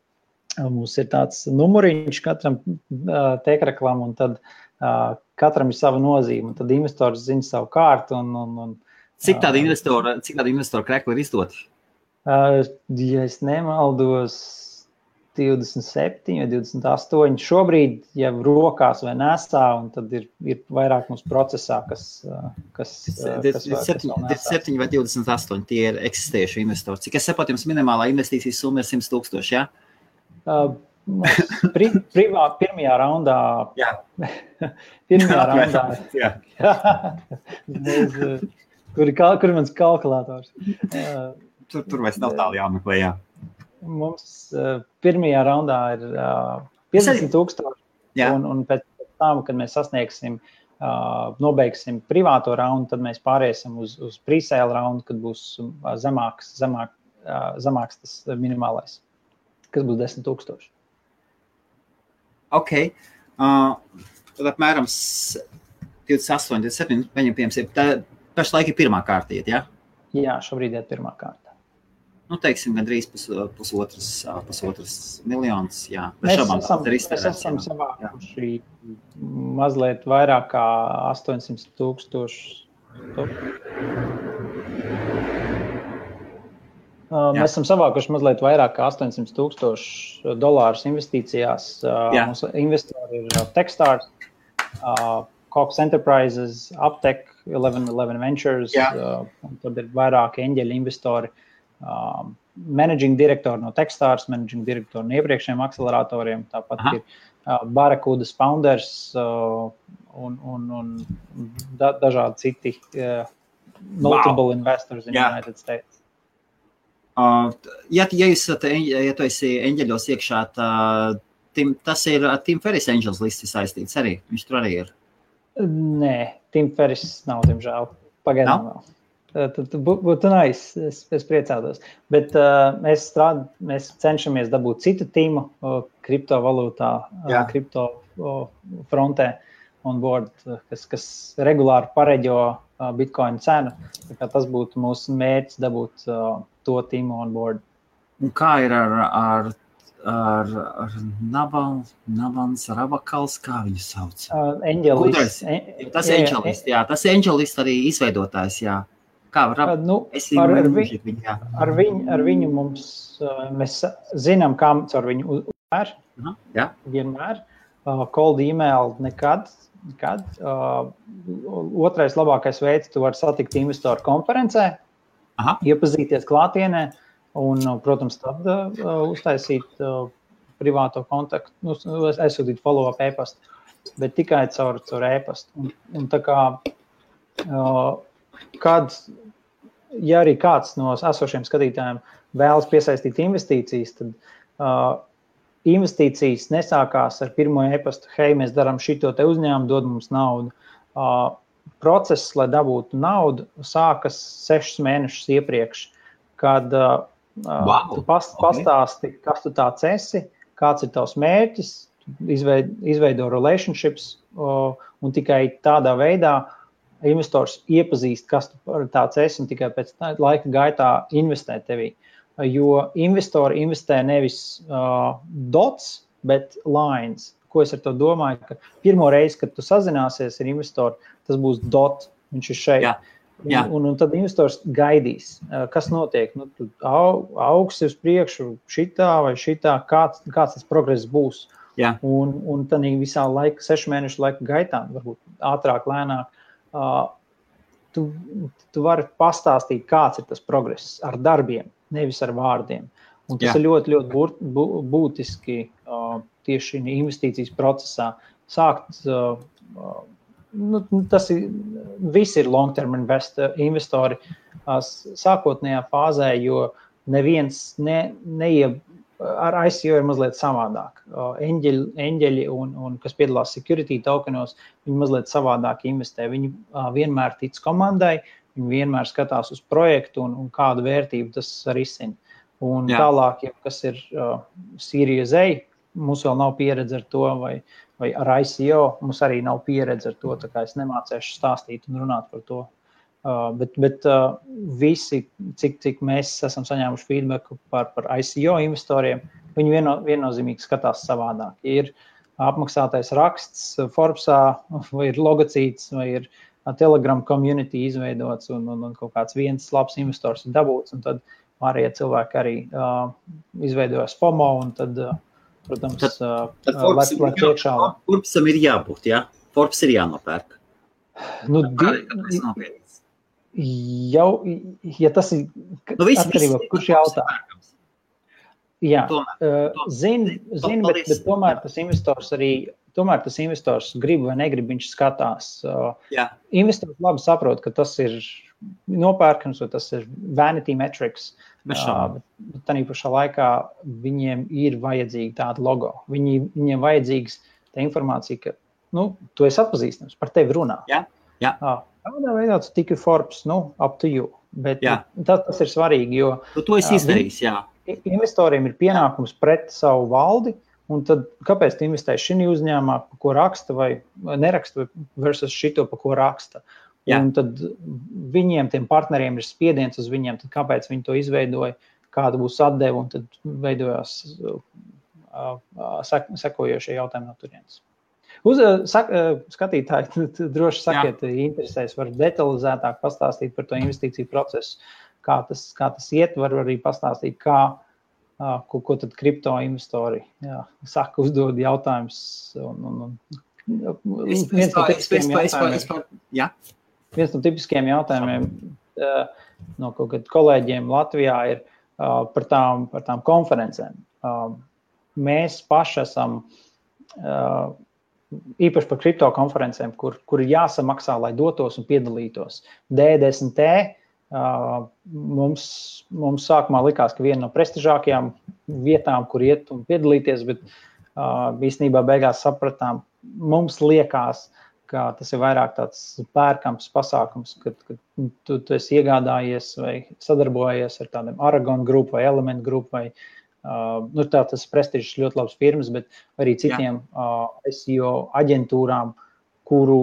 mums ir tāds numuriņš katram uh, tēkraklam, un tad uh, katram ir sava nozīme. Tad investors zina savu kārtu. Un, un, un, cik tādu investoru, cik tādu investoru krekli ir izdoti? Uh, ja es nemaldos, 27 vai 28. Šobrīd jau rokās vai nesā, un tad ir, ir vairāk mums procesā, kas. kas, kas 27 vai 28 tie ir eksistējuši investori. Cik es saprotu, jums minimālā investīcijas summa ir 100 tūkstoši. Ja? Uh, pri, privā, pirmajā raundā. Jā, pirmajā raundā. Jā. Bez, kur, ir, kur ir mans kalkulators? Uh, tur, tur vairs nav tālu jāmeklē. Jā. Mums uh, pirmajā raundā ir uh, 50,000. Un, un pēc tam, kad mēs sasniegsim, uh, nobeigsim privāto raundu, tad mēs pāriesim uz, uz presēlu raundu, kad būs zemāks, zemāk, uh, zemāks tas minimālais, kas būs 10,000. Ok. Uh, tad apmēram 28, 27, viņam piemēram, pašlaik ir pirmā kārta, ja? Jā, šobrīd ir pirmā kārta nu, teiksim, gandrīz pus, pusotras, pusotras miljonus. Jā, mēs esam, mēs esam savākuši mazliet vairāk kā 800 tūkstoši. Mēs jā. esam savākuši mazliet vairāk kā 800 tūkstošu dolārus investīcijās. Jā. Mūsu investori ir Techstars, Cox Enterprises, Aptec, 1111 Ventures, uh, tad ir vairāki eņģeļi investori. Um, managing direktori no Techstars, managing direktori no iepriekšējiem akceleratoriem, tāpat Aha. ir uh, Barakudas founders uh, un, un, un da, dažādi citi uh, notable wow. investors in yeah. United States. Uh, ja, ja, jūs esat, ja tu esi eņģeļos iekšā, tā, tim, tas ir Tim Ferris Angels listi saistīts arī. Viņš tur arī ir. Nē, Tim Ferris nav, diemžēl. Pagaidām vēl. Tad būtu nice. Es, es priecātos. Bet uh, mēs, strād, mēs cenšamies dabūt citu tīmu uh, kriptovalūtā, uh, kripto uh, frontē on board, kas, kas regulāri pareģo uh, bitkoinu cenu. Tas būtu mūsu mērķis dabūt uh, to tīmu on board. Un kā ir ar, ar, ar, ar Navans Rabakals, kā viņu sauc? Uh, Angelis. En, tas ir Angelis, jā, tas ir Angelis arī izveidotājs, jā. Kā var nu, ar, ar, viņu, viņu, ar, viņu, ar viņu mums, mēs zinām, kā caur viņu uzvēr. Uh, jā. Vienmēr. Uh, cold email nekad. Kad, uh, otrais labākais veids, tu vari satikt investoru konferencē, Aha. iepazīties klātienē un, protams, tad uh, uztaisīt uh, privāto kontaktu, nu, aizsūtīt follow-up e-pastu, bet tikai caur, caur e-pastu. Un, un tā kā, uh, kad, ja arī kāds no esošiem skatītājiem vēlas piesaistīt investīcijas, tad uh, investīcijas nesākās ar pirmo e-pastu, hei, mēs darām šito te uzņēmumu, dod mums naudu. Uh, process, lai dabūtu naudu, sākas sešus mēnešus iepriekš, kad uh, wow. tu past, okay. pastāsti, kas tu tāds esi, kāds ir tavs mērķis, izveid, izveido relationships, uh, un tikai tādā veidā investors iepazīst, kas tu tāds esi, un tikai pēc laika gaitā investē tevī. Jo investori investē nevis uh, dots, bet lines. Ko es ar to domāju? Ka pirmo reizi, kad tu sazināsies ar investoru, tas būs dot, viņš ir šeit. Jā. Jā. Un, un, tad investors gaidīs, kas notiek. Nu, aug, augs uz priekšu, šitā vai šitā, kāds, kāds tas progress būs. Jā. Un, un tad visā laika, sešu mēnešu laika gaitā, varbūt ātrāk, lēnāk, uh, tu, tu vari pastāstīt, kāds ir tas progress ar darbiem, nevis ar vārdiem. Un tas Jā. ir ļoti, ļoti būt, būtiski uh, tieši investīcijas procesā. Sākt uh, nu, tas ir, visi ir long-term investori sākotnējā fāzē, jo neviens ne, neie, ar ICO ir mazliet savādāk. Eņģeļi, eņģeļi un, un kas piedalās security tokenos, viņi mazliet savādāk investē. Viņi vienmēr tic komandai, viņi vienmēr skatās uz projektu un, un kādu vērtību tas risina. Un Jā. tālāk, ja kas ir uh, Sīrijas zeja, mums vēl nav pieredze ar to, vai, vai ar ICO. Mums arī nav pieredze ar to, es nemācīšu stāstīt un runāt par to. Uh, bet bet uh, visi, cik, cik mēs esam saņēmuši feedback par, par ICO investoriem, viņi vieno, viennozīmīgi skatās savādāk. Ir apmaksātais raksts Forbesā, vai ir logocīts, vai ir Telegram community izveidots, un, un, un kaut kāds viens labs investors ir dabūts, tad pārējie cilvēki arī uh, izveidojas FOMO, un tad uh, Protams, tad, tad Forbes, lai, lai iekšā. Forbesam ir jābūt, jā. Forbes ir jānopērk. Nu, di, jau, ja tas ir nu, viss, atkarībā, viss, kurš jautā. Jā, zinu, zin, bet, bet tomēr tas investors arī, tomēr tas investors grib vai negrib, viņš skatās. Jā. Investors labi saprot, ka tas ir nopērkams, vai tas ir vanity metrics. Uh, Uh, bet tā pašā laikā viņiem ir vajadzīga tāda logo. Viņi, viņiem vajadzīgs tā informācija, ka nu, tu esi atpazīstams, par tevi runā. Jā, jā. Uh, Kādā veidā tu tiki Forbes, nu, up to you. Bet jā. tas, tas ir svarīgi, jo tu to esi izdarījis. Jā. Investoriem ir pienākums pret savu valdi. Un tad, kāpēc tu investēji šajā uzņēmumā, pa ko raksta, vai neraksta, versus šito, pa ko raksta? Jā. Un tad viņiem, tiem partneriem, ir spiediens uz viņiem, tad kāpēc viņi to izveidoja, kāda būs atdeve, un tad veidojās sek, sekojošie jautājumi no turienes. Uz, sak, skatītāji, droši sakiet, ja interesēs, var detalizētāk pastāstīt par to investīciju procesu, kā tas, kā tas iet, var arī pastāstīt, kā, ko, ko tad kripto investori jā, saka, uzdod jautājumus un, un, un viens no tipiskiem jautājumiem. Viens no tipiskiem jautājumiem no kaut kādiem kolēģiem Latvijā ir par tām, par tām konferencēm. Mēs paši esam īpaši par kripto konferencēm, kur, kur ir jāsamaksā, lai dotos un piedalītos. D10T mums, mums sākumā likās, ka viena no prestižākajām vietām, kur iet un piedalīties, bet īstenībā beigās sapratām, mums liekas, ka tas ir vairāk tāds pērkams pasākums, kad, kad tu, tu esi iegādājies vai sadarbojies ar tādiem Aragon grupu vai Element grupu vai uh, nu, tā, tas prestižs ļoti labs firmas, bet arī citiem uh, SEO aģentūrām, kuru,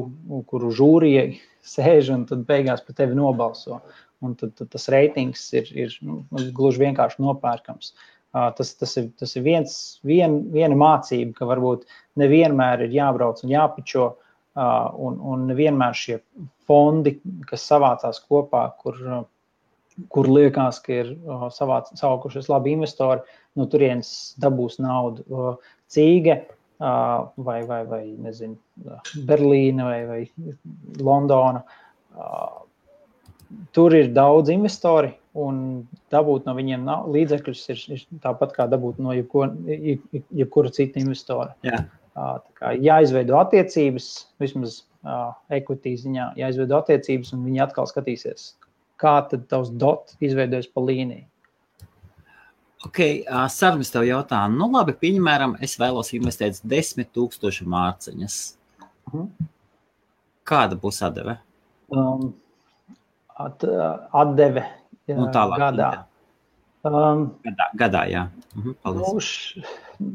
kuru žūrijai sēž un tad beigās par tevi nobalso. Un tad, tad tas reitings ir, ir nu, gluži vienkārši nopērkams. Uh, tas, tas ir, tas ir viens, vien, viena mācība, ka varbūt nevienmēr ir jābrauc un jāpičo uh, Un, un nevienmēr šie fondi, kas savācās kopā, kur, kur liekas, ka ir savāc, savākušies labi investori, no turienes dabūs naudu. Cīga vai, vai, vai nezinu, Berlīna vai, vai Londona. Tur ir daudz investori, un dabūt no viņiem līdzekļus ir, ir tāpat kā dabūt no jebkura, jebkura cita investora. Jā jāizveido attiecības, vismaz uh, equity ziņā, jāizveido attiecības, un viņi atkal skatīsies, kā tad tavs dot izveidojas pa līniju. Ok, uh, Sarvis tev jautā, nu labi, piemēram, es vēlos investēt 10 tūkstoši mārciņas. Mhm. Kāda būs atdeve? Um, at, atdeve nu, tālāk, gadā. Jā. Um, gadā, gadā, jā. Mhm, nu,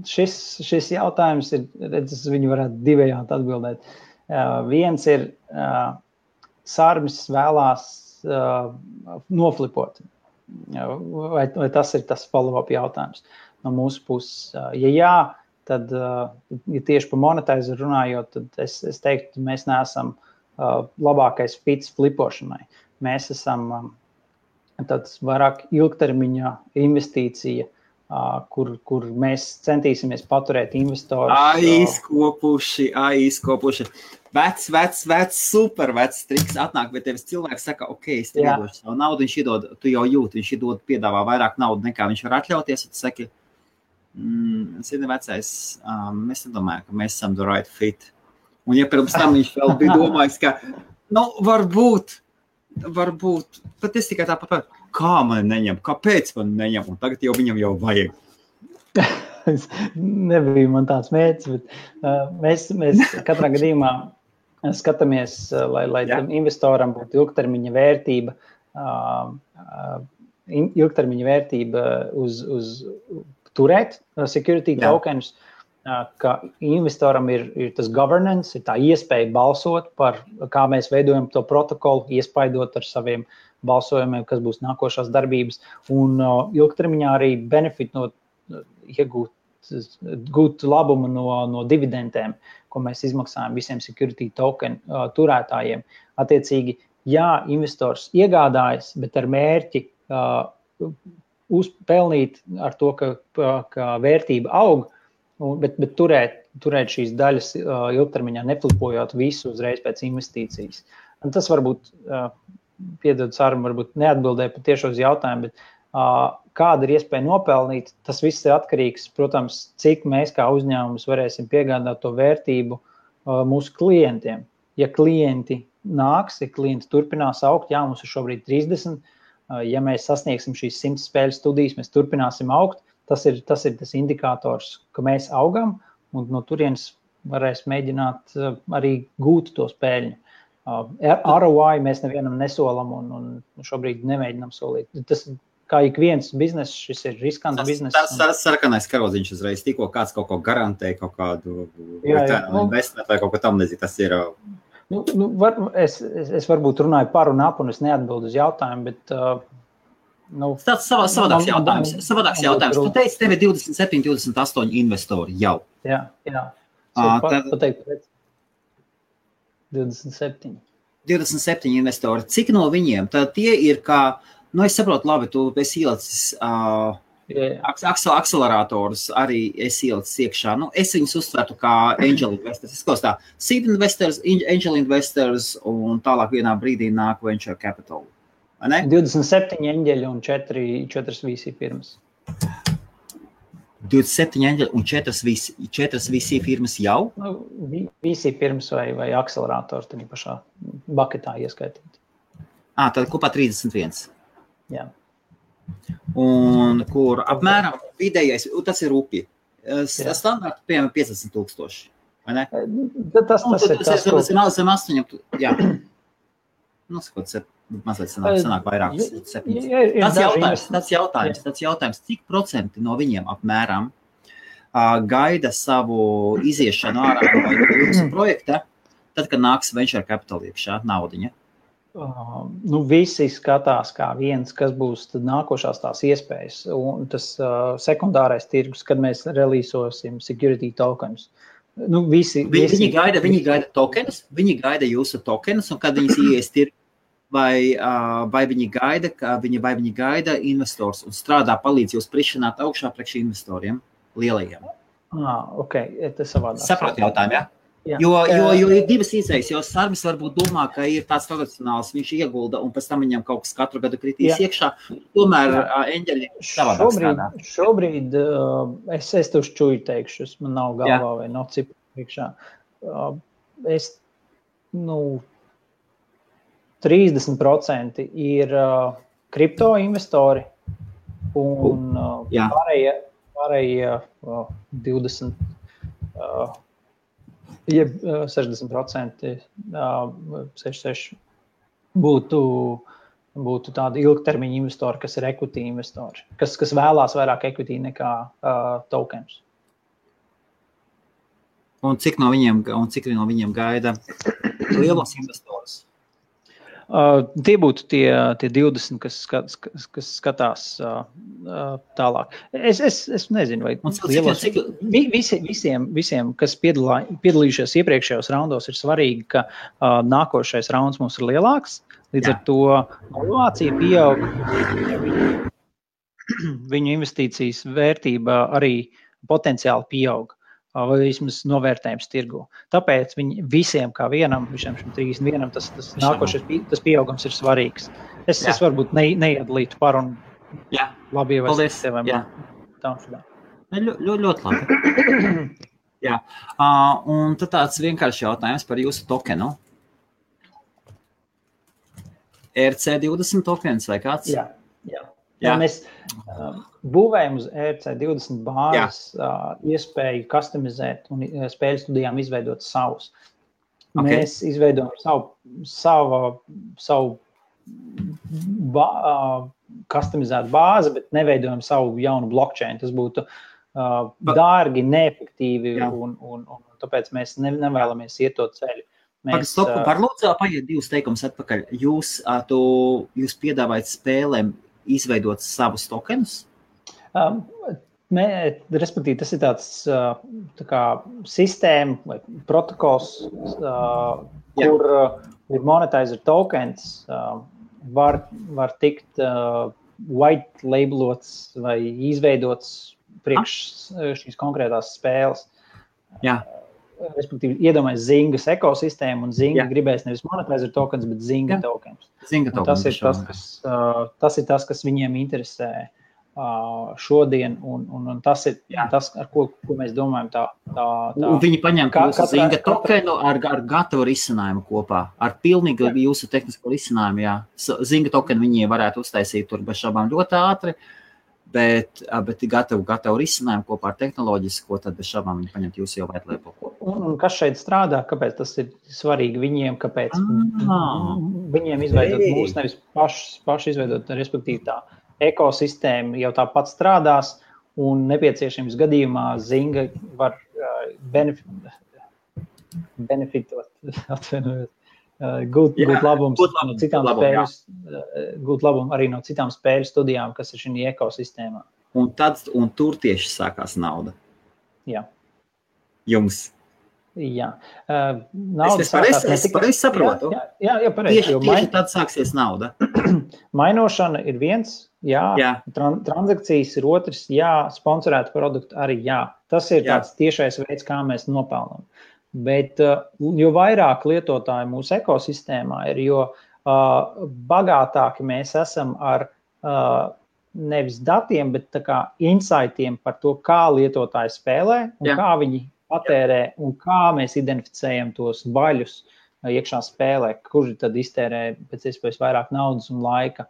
šis, šis jautājums ir, redzes, viņu varētu divējādi atbildēt. Uh, viens ir, uh, Sārmis vēlās uh, noflipot. Vai, vai tas ir tas follow-up jautājums no mūsu puses? Uh, ja jā, tad, uh, ja tieši par monetizēru runājot, tad es, es teiktu, mēs neesam uh, labākais fits flipošanai. Mēs esam um, tāds vairāk ilgtermiņa investīcija uh, kur, kur mēs centīsimies paturēt investorus. Aizkopuši, aizkopuši. Vecs, vecs, vecs, super vecs triks. Atnāk pie tevis cilvēks, saka, ok, es tev iedošu savu naudu, viņš iedod, tu jau jūti, viņš iedod, piedāvā vairāk naudu nekā viņš var atļauties. Tu saki, mm, zini, vecais, um, mēs nedomājam, ka mēs esam the right fit. Un ja pirms tam viņš vēl bija domājis, ka, nu, varbūt, varbūt, pat es tikai tāpat kā man neņem, kāpēc man neņem, un tagad jau viņam jau vajag. Nebija man tāds mērķis, bet uh, mēs, mēs katrā gadījumā skatāmies, uh, lai, lai tam investoram būtu ilgtermiņa vērtība, ilgtermiņa vērtība uz, uz turēt security Jā. tokens. Ka investoram ir, ir tas governance, ir tā iespēja balsot par, kā mēs veidojam to protokolu, iespaidot ar saviem balsojumiem, kas būs nākošās darbības, un ilgtermiņā arī benefit no iegūt. Gūt labumu no, no dividendēm, ko mēs izmaksājam visiem security token uh, turētājiem. Attiecīgi, jā, investors iegādājas, bet ar mērķi uh, uzpelnīt ar to, ka, ka vērtība aug, bet, bet turēt, turēt šīs daļas uh, ilgtermiņā, neflipojot visu uzreiz pēc investīcijas. Un tas varbūt uh, piedod sarunu, varbūt neatbildēju pat tieši uz jautājumu, bet kāda ir iespēja nopelnīt, tas viss ir atkarīgs, protams, cik mēs kā uzņēmums varēsim piegādāt to vērtību mūsu klientiem. Ja klienti nāks, ja klienti turpinās augt, jā, mums ir šobrīd 30, uh, ja mēs sasniegsim šīs 100 spēļu studijas, mēs turpināsim augt, tas ir tas, ir tas indikators, ka mēs augam un no turienes varēs mēģināt arī gūt to spēļu. ROI mēs nevienam nesolam un, un šobrīd nemēģinām solīt. Tas, kā ik viens bizness, šis ir riskants bizness. Tas ir sarkanais karodziņš uzreiz, tikko kāds kaut ko garantē, kaut kādu investīciju vai kaut ko tam nezinu. Tas ir. Nu, nu, var, es, es, es varbūt runāju par un ap, un es neatbildu uz jautājumu, bet. Uh, nu, Tas savā, savādāks man, jautājums. Man, savādāks jautājums. Tu teici, tev ir 27, 28 investori jau. Jā, jā. Uh, tad, pateikt, 27. 27 investori. Cik no viņiem tad tie ir kā, nu, es saprotu, labi, tu esi ielicis uh, Aksel, akcelerators arī es ielicu iekšā. Nu, es viņus uztvertu kā angel investors. Es klausos tā, seed investors, angel investors un tālāk vienā brīdī nāk venture capital. 27 eņģeļi un 4, 4 VC firmas. 27 eņģeļi un 4 VC, 4 VC firmas jau? Nu, VC firmas vai, vai akcelerators tādā pašā baketā ieskaitīt. À, tad kopā 31. Jā. Un kur apmēram vidējais, tas ir rupi. Standarta, piemēram, 50,000. Tas, tas, nu, tas ir tas, ko... zem, zem 8. Jā. Nu, skot, mazliet sanāk, sanāk vairāk. Tas jautājums, tas jautājums, tas jautājums, cik procenti no viņiem apmēram gaida savu iziešanu ārā no jūsu projekta, tad, kad nāks venture capital iekšā naudiņa? Nu, visi skatās, kā viens, kas būs nākošās tās iespējas. Un tas uh, sekundārais tirgus, kad mēs releasosim security tokens. Nu, visi, viņi, visi... Viņi, gaida, viņi gaida tokenus, viņi gaida jūsu tokenus, un kad viņi ies tirgu, vai, uh, vai viņi gaida, viņi, vai viņi gaida investors un strādā, palīdz jūs prišanāt augšā priekš investoriem, lielajiem. Ah, ok, tas savādāk. Sapratu jautājumu, jā? Ja? Jā. Jo, jo, jo ir divas izējas, jo Sārvis varbūt domā, ka ir tāds tradicionāls, viņš iegulda un pēc tam viņam kaut kas katru gadu kritīs Jā. iekšā. Tomēr eņģeļi savādāk šobrīd. Šobrīd uh, es, es tev šķuju teikšu, man nav galvā Jā. vai nav cipu priekšā. Uh, es, nu, 30% ir uh, kripto investori un uh, pārējie, pārējie uh, 20%. Uh, jeb 60%, 66 būtu, būtu tādi ilgtermiņa investori, kas ir equity investori, kas, kas vēlās vairāk equity nekā uh, tokens. Un cik no viņiem, un cik no viņiem gaida lielos investorus? Uh, tie būtu tie, tie 20, kas, kas, kas, skatās uh, uh, tālāk. Es, es, es nezinu, vai lielos, cik, vi, visi, visiem, visiem, kas piedalā, piedalījušies iepriekšējos raundos, ir svarīgi, ka uh, nākošais rauns mums ir lielāks. Līdz Jā. ar to valuācija pieaug, viņu investīcijas vērtība arī potenciāli pieaug vai vismaz novērtējums tirgu. Tāpēc viņi visiem, kā vienam, visiem šiem 31, tas, tas nākošais tas pieaugums ir svarīgs. Es, Jā. es varbūt ne, neiedalītu par un Jā. labi tev. Tā ļoti, ļoti, ļoti labi. Jā. Uh, un tad tāds vienkāršs jautājums par jūsu tokenu. RC20 tokens vai kāds? Jā. Jā. Jā. Mēs uh, būvējam uz ERC20 bāzes uh, iespēju customizēt un uh, spēļu studijām izveidot savus. Okay. Mēs izveidojam savu, savu, savu ba, uh, customizētu bāzi, bet neveidojam savu jaunu blockchain. Tas būtu uh, dārgi, neefektīvi, Jā. un, un, un tāpēc mēs ne, nevēlamies iet to ceļu. Mēs, Stopu, var lūdzu paiet divus teikumus atpakaļ. Jūs, tu, jūs piedāvājat spēlēm izveidot savus tokenus? Um, Mē, respektīvi, tas ir tāds uh, tā kā sistēma vai protokols, uh, kur, uh, kur monetizer tokens uh, var, var tikt uh, white labelots vai izveidots priekš ah. šīs konkrētās spēles. Jā. Respektīvi, iedomājieties Zingas ekosistēmu, un Zinga Jā. gribēs nevis monetizer tokens, bet Zinga Jā. tokens. Zinga tokens tas, ir tas, kas, uh, tas ir tas, kas viņiem interesē. Uh, šodien, un, un, un tas ir Jā. tas, ar ko, ko mēs domājam. Tā, tā, tā. Viņi paņem kā zinga tokenu ar, ar gatavu risinājumu kopā, ar pilnīgi jā. jūsu tehnisko risinājumu. Jā. Zinga tokenu viņi varētu uztaisīt tur bez šaubām ļoti ātri, bet, bet gatavu, gatavu risinājumu kopā ar tehnoloģisko, tad bez šaubām viņi paņemt jūsu jau vajadzību. Un, un kas šeit strādā, kāpēc tas ir svarīgi viņiem, kāpēc ah. viņiem izveidot mūsu nevis paši, paši izveidot, respektīvi tā ekosistēma jau tāpat strādās, un nepieciešams gadījumā Zinga var benefit, benefitot, atvainojot, uh, gūt, Jā, gūt labumu, no citām labumu, spēļu, uh, gūt labumu arī no citām spēļu studijām, kas ir šī ekosistēmā. Un, tad, un tur tieši sākās nauda. Jā. Jums. Jā, uh, nauda es pareizi tikai... pareiz saprotu. Jā, jā, jā pareizi. Tieši, tieši main... tad sāksies nauda. Mainošana ir viens, jā, jā. Tran transakcijas ir otrs, jā, sponsorēta produkta arī jā. Tas ir jā. tāds tiešais veids, kā mēs nopelnām. Bet uh, jo vairāk lietotāju mūsu ekosistēmā ir, jo uh, bagātāki mēs esam ar uh, nevis datiem, bet insightiem par to, kā lietotāji spēlē un Jā. kā viņi patērē un kā mēs identificējam tos baļus iekšā spēlē, kurš tad iztērē pēc iespējas vairāk naudas un laika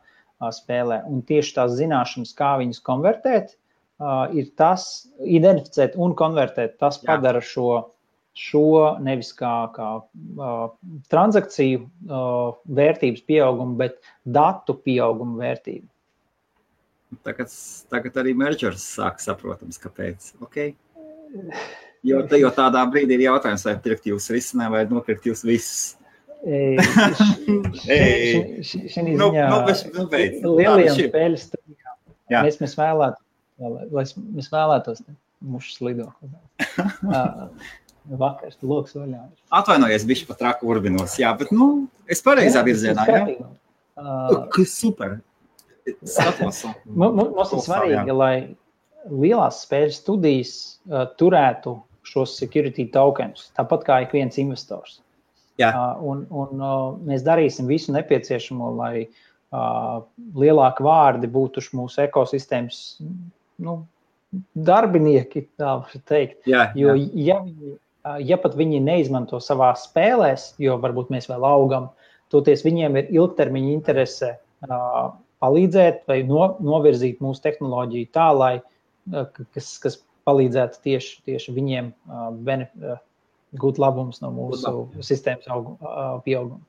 spēlē. Un tieši tās zināšanas, kā viņus konvertēt, ir tas, identificēt un konvertēt, tas Jā. padara šo, šo nevis kā, kā uh, transakciju uh, vērtības pieaugumu, bet datu pieaugumu vērtību. Tagad, tagad arī mergers sāk saprotams, kāpēc. Okay. Jo, jo tādā brīdī ir jautājums, vai direktīvas risinā vai nopirkt jūs visus. Šī nu, ziņā nu, nu, lielajām spēļu studijām mēs, mēs vēlētos, lai mēs vēlētos mušas lidot. Vakars, loks vaļā. Atvainojies, bišķi pat traku urbinos, jā, bet, nu, es pareizā virzienā, jā. Kas super. Skatos. Mums ir svarīgi, lai lielās spēļu studijas uh, turētu šos security tokens, tāpat kā ik viens investors. Jā. Uh, un, un uh, mēs darīsim visu nepieciešamo, lai uh, lielāki vārdi būtu mūsu ekosistēmas nu, darbinieki, tā var teikt. Jā, jo, jā. Ja, viņi, ja pat viņi neizmanto savā spēlēs, jo varbūt mēs vēl augam, toties viņiem ir ilgtermiņa interese palīdzēt vai no, novirzīt mūsu tehnoloģiju tā, lai kas, kas palīdzētu tieši, tieši viņiem benef, gūt labumus no mūsu sistēmas aug, pieauguma.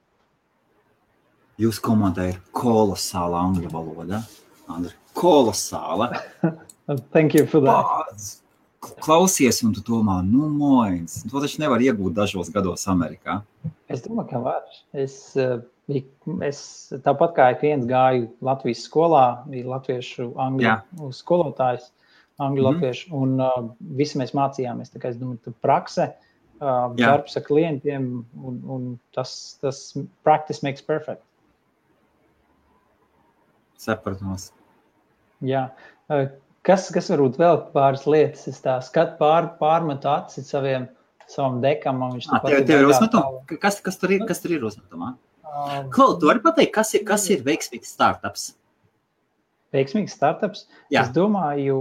Jūsu komandai ir kolosāla angļu valoda. Andri, kolosāla. Thank you for that. Klausies, un tu domā, nu, moins. To taču nevar iegūt dažos gados Amerikā. Es domāju, ka var. Es, es tāpat kā ik viens gāju Latvijas skolā, bija latviešu angļu skolotājs angļu, mm. latviešu, un uh, visi mēs mācījāmies. Tā kā es domāju, ka prakse, uh, darbs ar klientiem, un, un tas, tas practice makes perfect. Sapratos. Jā. Uh, kas, kas varbūt vēl pāris lietas, es tā skatu pār, pārmetu acis saviem, savam dekam, un viņš tā tev, tev ir uzmetuma? Kas, kas tur ir, kas tur ir uzmetumā? Um, Klau, tu vari pateikt, kas ir, kas ir veiksmīgs startups? veiksmīgs startups. Jā. Es domāju,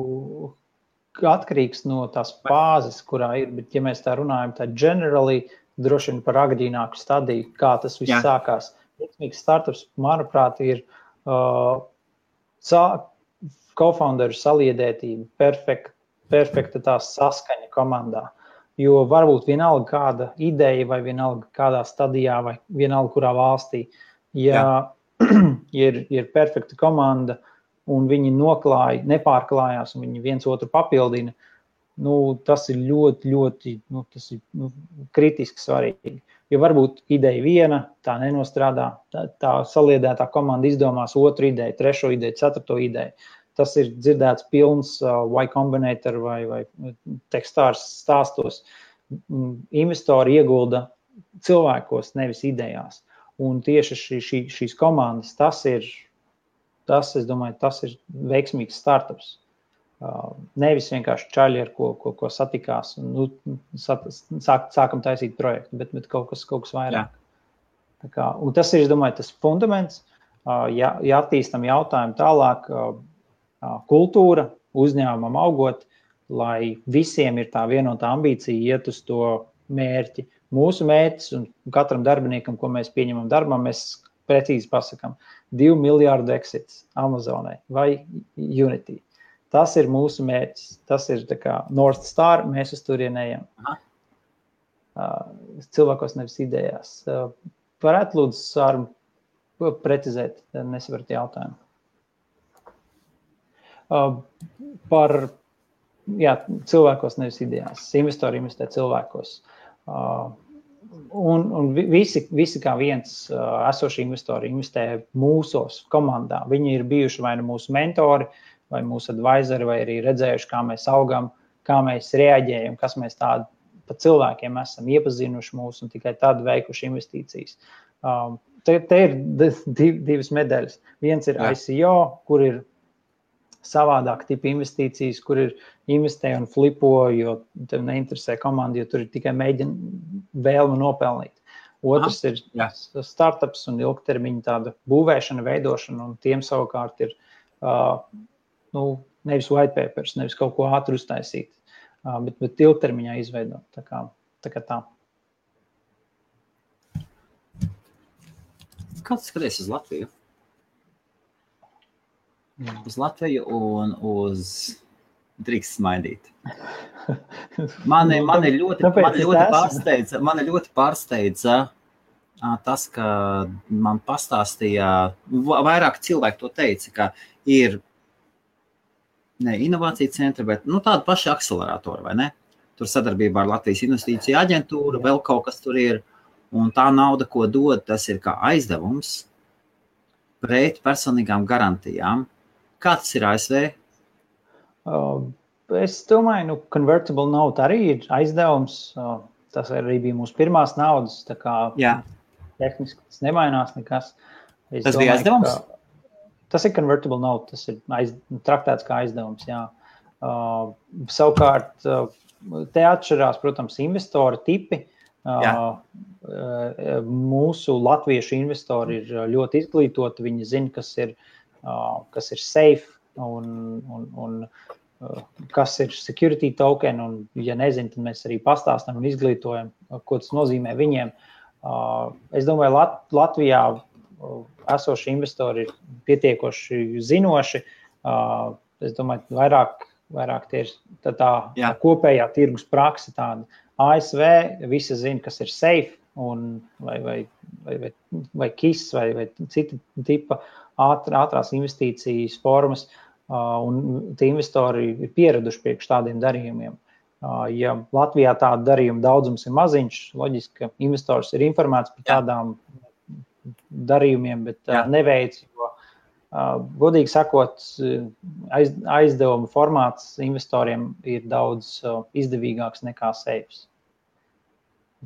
ka atkarīgs no tās fāzes, kurā ir. Bet, ja mēs tā runājam, tad generāli droši vien par agrīnāku stadiju, kā tas viss Jā. sākās. Veiksmīgs startups, manuprāt, ir uh, co-founderu saliedētība, perfekta, perfekta tā saskaņa komandā. Jo varbūt vienalga kāda ideja, vai vienalga kādā stadijā, vai vienalga kurā valstī, ja ir, ir perfekta komanda, un viņi noklāja, nepārklājās, un viņi viens otru papildina. Nu, tas ir ļoti, ļoti nu, tas ir, nu, kritiski svarīgi. Jo varbūt ideja viena, tā nenostrādā, tā, tā saliedētā komanda izdomās otru ideju, trešo ideju, ceturto ideju. Tas ir dzirdēts pilns Y Combinator vai, vai tekstārs stāstos. Investori iegulda cilvēkos, nevis idejās. Un tieši šī, šī, šīs komandas, tas ir tas, domāju, tas ir veiksmīgs startups. Nevis vienkārši čaļi, ar ko, ko, ko satikās un nu, sāk, sākam taisīt projektu, bet, bet kaut, kas, kaut kas vairāk. Kā, tas ir, domāju, tas fundaments. Ja, ja attīstam jautājumu tālāk, kultūra uzņēmumam augot, lai visiem ir tā vienotā ambīcija iet uz to mērķi. Mūsu mērķis un katram darbiniekam, ko mēs pieņemam darbā, mēs precīzi pasakām, 2 miljardu exits Amazonai vai Unity. Tas ir mūsu mērķis. Tas ir North Star. Mēs uz turieni ejam. Cilvēkos nevis idejās. Varētu lūdzu sāru precizēt, nesapratu jautājumu. Uh, par jā, cilvēkos, nevis idejās. Investori investē cilvēkos. Uh, Un, un visi, visi kā viens uh, esošie investori investē mūsos, komandā. Viņi ir bijuši vai nu mūsu mentori, vai mūsu advisori, vai arī redzējuši, kā mēs augam, kā mēs reaģējam, kas mēs tādi pa cilvēkiem esam iepazinuši mūs un tikai tad veikuši investīcijas. Um, te, te ir div, divas medaļas. Viens ir Jā. ICO, kur ir savādāk tipa investīcijas, kur ir investē un flipo, jo tev neinteresē komanda, jo tur ir tikai mēģina vēlme nopelnīt. Otrs Aha, ir jā. startups un ilgtermiņa tāda būvēšana, veidošana, un tiem savukārt ir uh, nu, nevis white papers, nevis kaut ko ātri uztaisīt, uh, bet, bet ilgtermiņā izveidot. Tā kā tā. Kā tā. Kā tu skaties uz Latviju? Uz Latviju un uz drīkst smaidīt. Mani, mani ļoti, mani ļoti pārsteidza, mani ļoti pārsteidza tas, ka man pastāstīja, vairāk cilvēki to teica, ka ir ne inovācija centri, bet nu, tādi paši akceleratori, vai ne? Tur sadarbībā ar Latvijas investīciju aģentūru, vēl kaut kas tur ir. Un tā nauda, ko dod, tas ir kā aizdevums pret personīgām garantijām. Kā tas ir ASV? Uh, es domāju, ka nu, convertible note arī ir aizdevums. Uh, tas arī bija mūsu pirmās naudas. Tehniski tas nemainās nekas. Es tas domāju, bija aizdevums. Tas ir convertible note, tas ir aiz, traktēts kā aizdevums. Jā. Uh, savukārt, uh, te atšķirās, protams, investoru tipi. Uh, uh, mūsu latviešu investori ir ļoti izglītoti. Viņi zina, kas ir, kas ir safe un, un, un kas ir security token, un, ja nezinu, tad mēs arī pastāstām un izglītojam, ko tas nozīmē viņiem. Es domāju, Lat Latvijā esošie investori ir pietiekoši zinoši. Es domāju, vairāk, vairāk tie ir tā, tā, tā kopējā tirgus praksa. Tāda. ASV visi zina, kas ir safe, un, vai, vai, vai, vai, vai KISS, vai, vai cita tipa ātrās investīcijas formas. Un tie investori ir pieraduši pie tādiem darījumiem. Ja Latvijā tādu darījumu daudzums ir maziņš, loģiski, ka investors ir informēts par tādām darījumiem, bet Jā. neveic. Jo, godīgi sakot, aiz, aizdevuma formāts investoriem ir daudz izdevīgāks nekā seifs.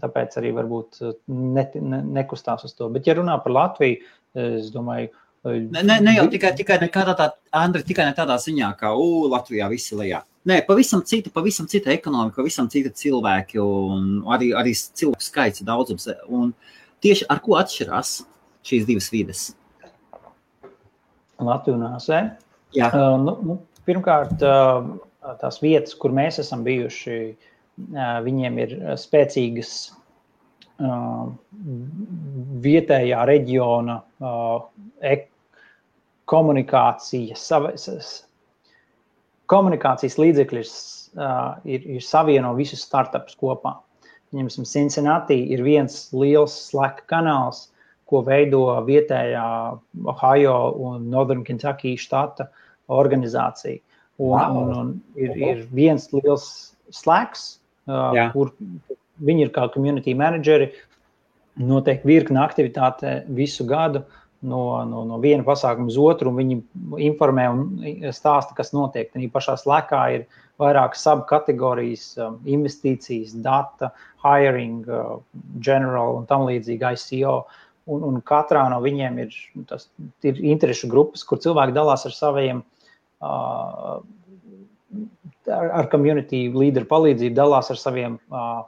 Tāpēc arī varbūt ne, ne, nekustās uz to. Bet, ja runā par Latviju, es domāju, ka Ne, ne, ne jau tikai, tikai, tādā, Andri, tikai ne tādā ziņā, ka U, Latvijā viss ir lejā. Nē, pavisam cita, pavisam cita ekonomika, pavisam cita cilvēki un arī, arī cilvēku skaits daudzums. Un tieši ar ko atšķirās šīs divas vides? Latvija un ASV. Jā. Uh, nu, nu, pirmkārt, uh, tās vietas, kur mēs esam bijuši, uh, viņiem ir spēcīgas uh, vietējā reģiona uh, ek komunikācija, savas, komunikācijas līdzekļi ir, ir, ir savieno visus startupus kopā. Ņemsim, Cincinnati ir viens liels slēgta kanāls, ko veido vietējā Ohio un Northern Kentucky štata organizācija. Un, un, un ir, ir viens liels slēgs, uh, kur viņi ir kā community manageri, notiek virkne aktivitāte visu gadu. Uh, no, no, no viena pasākuma uz otru, un viņi informē un stāsta, kas notiek. Tad pašā slēgā ir vairākas subkategorijas, um, investīcijas, data, hiring, uh, general un tam līdzīgi ICO. Un, un katrā no viņiem ir, tas, ir interešu grupas, kur cilvēki dalās ar saviem, uh, ar, ar community līderu palīdzību, dalās ar saviem, uh,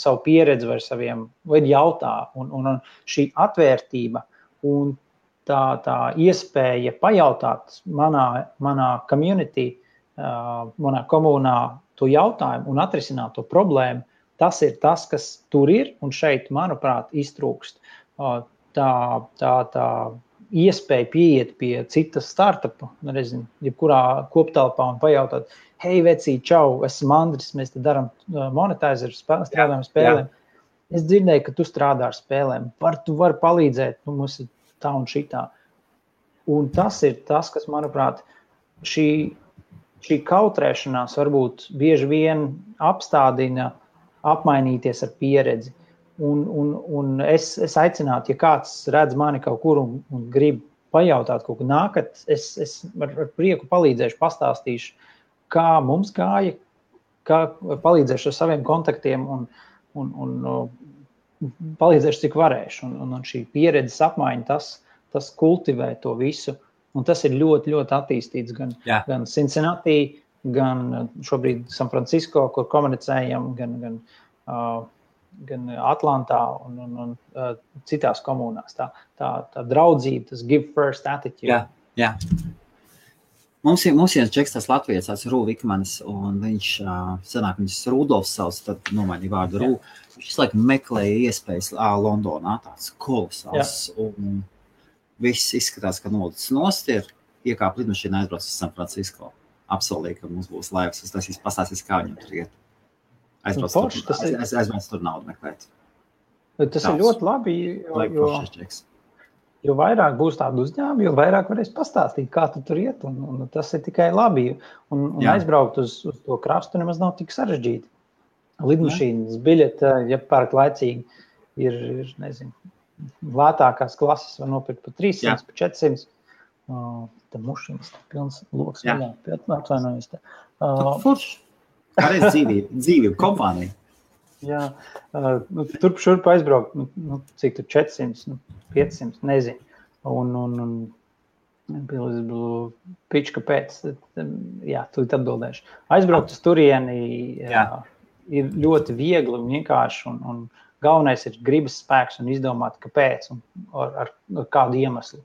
savu pieredzi vai saviem, vai jautā. Un, un, un šī atvērtība un tā, tā iespēja pajautāt manā, manā community, manā komunā to jautājumu un atrisināt to problēmu, tas ir tas, kas tur ir un šeit, manuprāt, iztrūkst. Tā, tā, tā iespēja pieiet pie citas startupa, nezinu, jebkurā koptelpā un pajautāt, hei, vecī, čau, esmu Andris, mēs te darām monetizēru, strādājam spēlēm. Jā. Es dzirdēju, ka tu strādā ar spēlēm. Var, tu vari palīdzēt, nu, mums ir tā un šitā. Un tas ir tas, kas, manuprāt, šī, šī kautrēšanās varbūt bieži vien apstādina apmainīties ar pieredzi. Un, un, un es, es aicinātu, ja kāds redz mani kaut kur un, un grib pajautāt kaut ko nākat, es, es ar, ar prieku palīdzēšu, pastāstīšu, kā mums gāja, kā palīdzēšu ar saviem kontaktiem un, un, un palīdzēšu, cik varēšu. Un, un, un šī pieredzes apmaiņa, tas, tas kultivē to visu. Un tas ir ļoti, ļoti attīstīts gan, Jā. gan Cincinnati, gan šobrīd San Francisco, kur komunicējam, gan, gan, uh, gan Atlantā un, un, un uh, citās komunās. Tā, tā, tā draudzība, tas give first attitude. Jā, jā. Mums ir, mums ir čeks, tas Latvijas tāds Rūvikmanis, un viņš, uh, senāk viņas Rudolfs savs, tad nomainīja vārdu Rū. Viņš laiku meklēja iespējas uh, Londonā, tāds kolosāls. Jā. Un viss izskatās, ka nolicis nost ir, iekāp lidmašīnā aizbrauc uz San Francisco. Apsolīja, ka mums būs laiks, tas tas pastāstīs, kā viņam tur iet. Aizbrauc nu, tur, aiz, aiz, aizbrauc tur naudu meklēt. Tas Tās, ir ļoti labi, jo, jo, jo vairāk būs tādu uzņēmumu, jo vairāk varēs pastāstīt, kā tu tur iet. Un, un tas ir tikai labi. Un, un Jā. aizbraukt uz, uz to krastu nemaz nav tik sarežģīti. Lidmašīnas biļete, ja pērk laicīgi, ir, ir nezinu, lētākās klases var nopirkt par 300, Jā. par 400. Uh, Tam mušiņas ir pilns lokus. Jā, atvainojos. Uh. Kā reiz dzīvība, dzīvība kompānija. Jā, uh, nu, turp šurp aizbraukt, nu, nu, cik tur 400, nu, 500, nezinu. Un, un, un Pička pēc, jā, tu atbildēšu. Aizbraukt uz turieni jā. Ir ļoti viegli un vienkārši. Un, un galvenais ir gribas spēks un izdomāt, kāpēc un ar, ar, ar kādu iemeslu.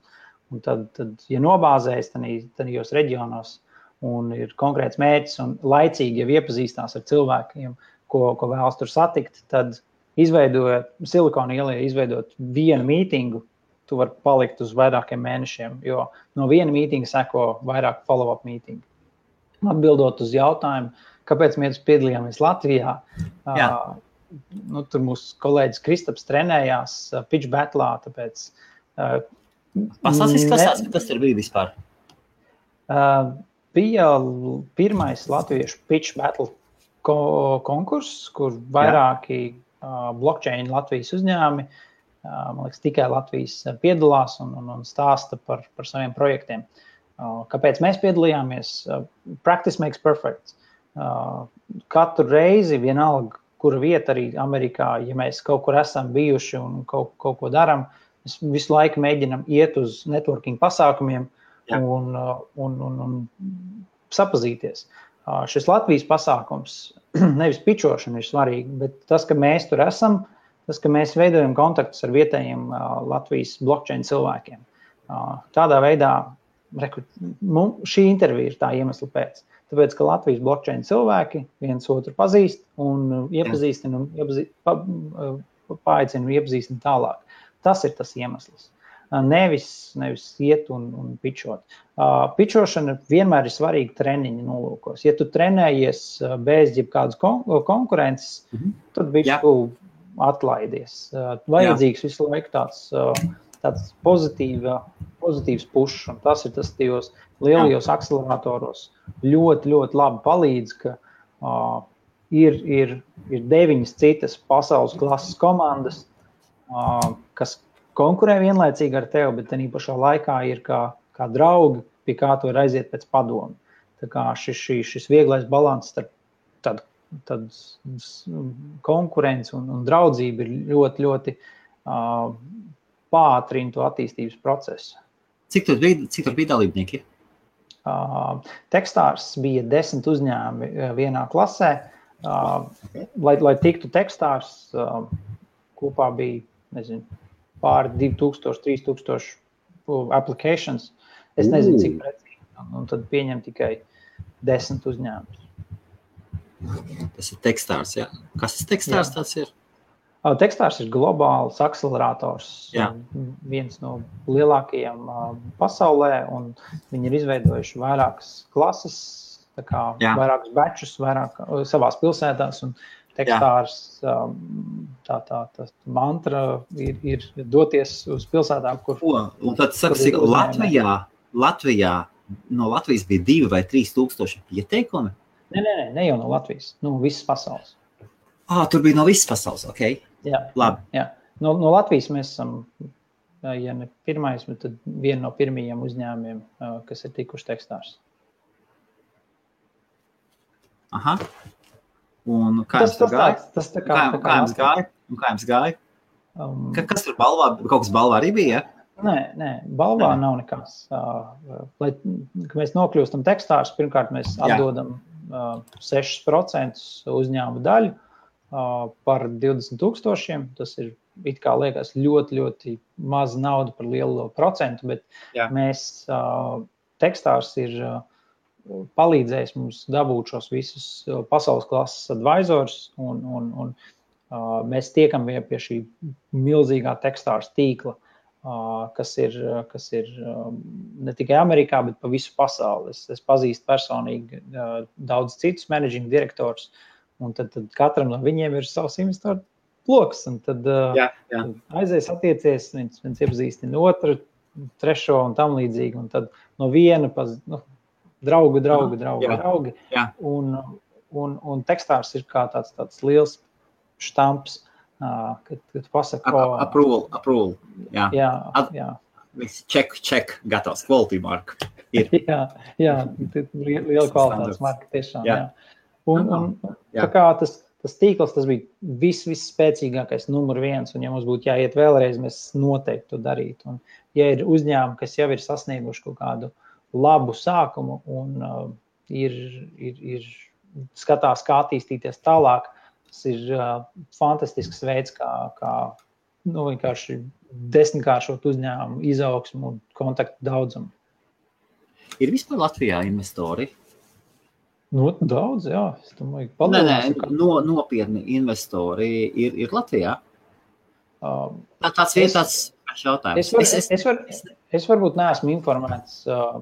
Un tad, tad ja nobāzējas tajos reģionos un ir konkrēts mērķis un laicīgi jau iepazīstās ar cilvēkiem, ko, ko vēlas tur satikt, tad izveidojot silikona ielā, izveidot vienu mītīnu, tu vari palikt uz vairākiem mēnešiem, jo no viena mītīņa seko vairāk follow-up mītīņu. Atbildot uz jautājumu, kāpēc mēs piedalījāmies Latvijā, Jā. uh, nu, tur mūsu kolēģis Kristaps trenējās uh, pitch battlā. Tāpēc, uh, Pastāstīs, kas tas, tas ir bijis vispār? Uh, bija pirmais latviešu pitch battle ko konkurss, kur vairāki uh, blockchain Latvijas uzņēmumi uh, man liekas, tikai Latvijas piedalās un, un, un stāsta par, par saviem projektiem. Kāpēc mēs piedalījāmies? Practice makes perfect. Katru reizi, vienalga, kura vieta arī Amerikā, ja mēs kaut kur esam bijuši un kaut, kaut ko darām, mēs visu laiku mēģinām iet uz networking pasākumiem Jā. un, un, un, un sapazīties. Šis Latvijas pasākums, nevis pičošana, ir svarīgi, bet tas, ka mēs tur esam, uh, tas, ka mēs veidojam kontaktus ar vietējiem Latvijas blockchain cilvēkiem. Tādā veidā reku, mums, šī intervija ir tā iemesla pēc. Tāpēc, ka Latvijas blockchain cilvēki viens otru pazīst un iepazīstina, un iepazīst, pa, paaicina un iepazīstina tālāk. Tas ir tas iemesls. Nevis, nevis iet un, un pičot. Uh, pičošana vienmēr ir svarīga treniņa nolūkos. Ja tu trenējies bez jebkādas kon konkurences, mm -hmm. tad viņš atlaidies. Vajadzīgs Jā. visu laiku tāds, tāds pozitīva, pozitīvs pušs, un tas ir tas tajos lielajos akceleratoros. Ļoti, ļoti labi palīdz, ka uh, ir, ir, ir deviņas citas pasaules klases komandas, uh, kas konkurē vienlaicīgi ar tevi, bet tajā pašā laikā ir kā, kā draugi, pie kā tu vari aiziet pēc padomu. Tā kā šis, šis, šis vieglais līdzsvars starp tādu tad konkurence un, un draudzība ir ļoti, ļoti uh, pātrina to attīstības procesu. Cik tur bija, cik tur bija dalībnieki? Uh, tekstārs bija desmit uzņēmumi vienā klasē. Uh, lai, lai tiktu tekstārs, uh, kopā bija nezinu, pāri 2000, 3000 aplikācijas. Es nezinu, cik precīzi. Un tad pieņem tikai desmit uzņēmumus. Tas ir tekstārs. Jā. Kas tas tekstārs tāds ir? Tekstārs ir globāls akcelerators. Jā. Viens no lielākajiem pasaulē. Viņi ir izveidojuši vairākas klases, vairākus bečus, vairāk savā pilsētā. Tekstārs, tā, tā, tā mantra ir, ir doties uz pilsētām, kur. O, un tad saka, cik Latvijā, Latvijā, no Latvijas bija divi vai trīs tūkstoši pieteikumi? Nē, nē, nē, ne jau no Latvijas, no visas pasaules. Ah, tur bija no visas pasaules. Okay. Jā, Labi. jā. No, no Latvijas mēs esam, ja ne pirmais, tad viena no pirmajiem uzņēmumiem, kas ir tikuši tekstārs. Aha. Un kā tas, tas, gāja? Tas, tas tā kā, kā, tā kā, kā jums gāja? Kā jums gāja? Um, ka, kas tur balvā, kaut kas balvā arī bija? Nē, nē balvā nē. nav nekas. Uh, lai mēs nokļūstam tekstārs, pirmkārt mēs atdodam uh, 6% uzņēmuma daļu par 20 tūkstošiem. Tas ir it kā liekas ļoti, ļoti maz nauda par lielu procentu, bet Jā. mēs uh, tekstārs ir. Uh, palīdzējis mums dabūt šos visus uh, pasaules klases advisors, un, un, un uh, mēs tiekam pie, šī milzīgā tekstāra tīkla, uh, kas ir, uh, kas ir ne tikai Amerikā, bet pa visu pasauli. Es, es pazīstu personīgi uh, daudz citus menedžinga direktorus, un tad, tad katram no viņiem ir savs investoru lokus, tad, uh, jā, jā. aizies attiecies, viens, viens iepazīstina otru, trešo un tam līdzīgi, un tad no viena, paz, nu, draugi, draugi, draugi. Jā. draugi. Jā. Un, un, un tekstārs ir kā tāds, tāds liels štamps, kad, kad pasaka, ko. Approval, approval. Jā, jā. jā. Viss check, check, gatavs, quality mark. Ir. jā, jā, liela kvalitātes marka tiešām. Jā. Jā. Un, un, tas, tas tīkls, tas bija viss, visspēcīgākais, numur viens. Un, ja mums būtu jāiet vēlreiz, mēs noteikti to darītu. Un, ja ir uzņēmumi, kas jau ir sasnieguši kaut kādu labu sākumu un uh, ir, ir, ir skatās, kā attīstīties tālāk. Tas ir uh, fantastisks veids, kā, kā nu, vienkārši desmitkāršot uzņēmumu izaugsmu un kontaktu daudzumu. Ir vispār Latvijā investori? Nu, daudz, jā. Es domāju, nē, nē, no, nopietni investori ir, ir Latvijā. Um, Tā, tāds ir tāds jautājums. Es, var, es, es, es, var, es varbūt neesmu informēts uh,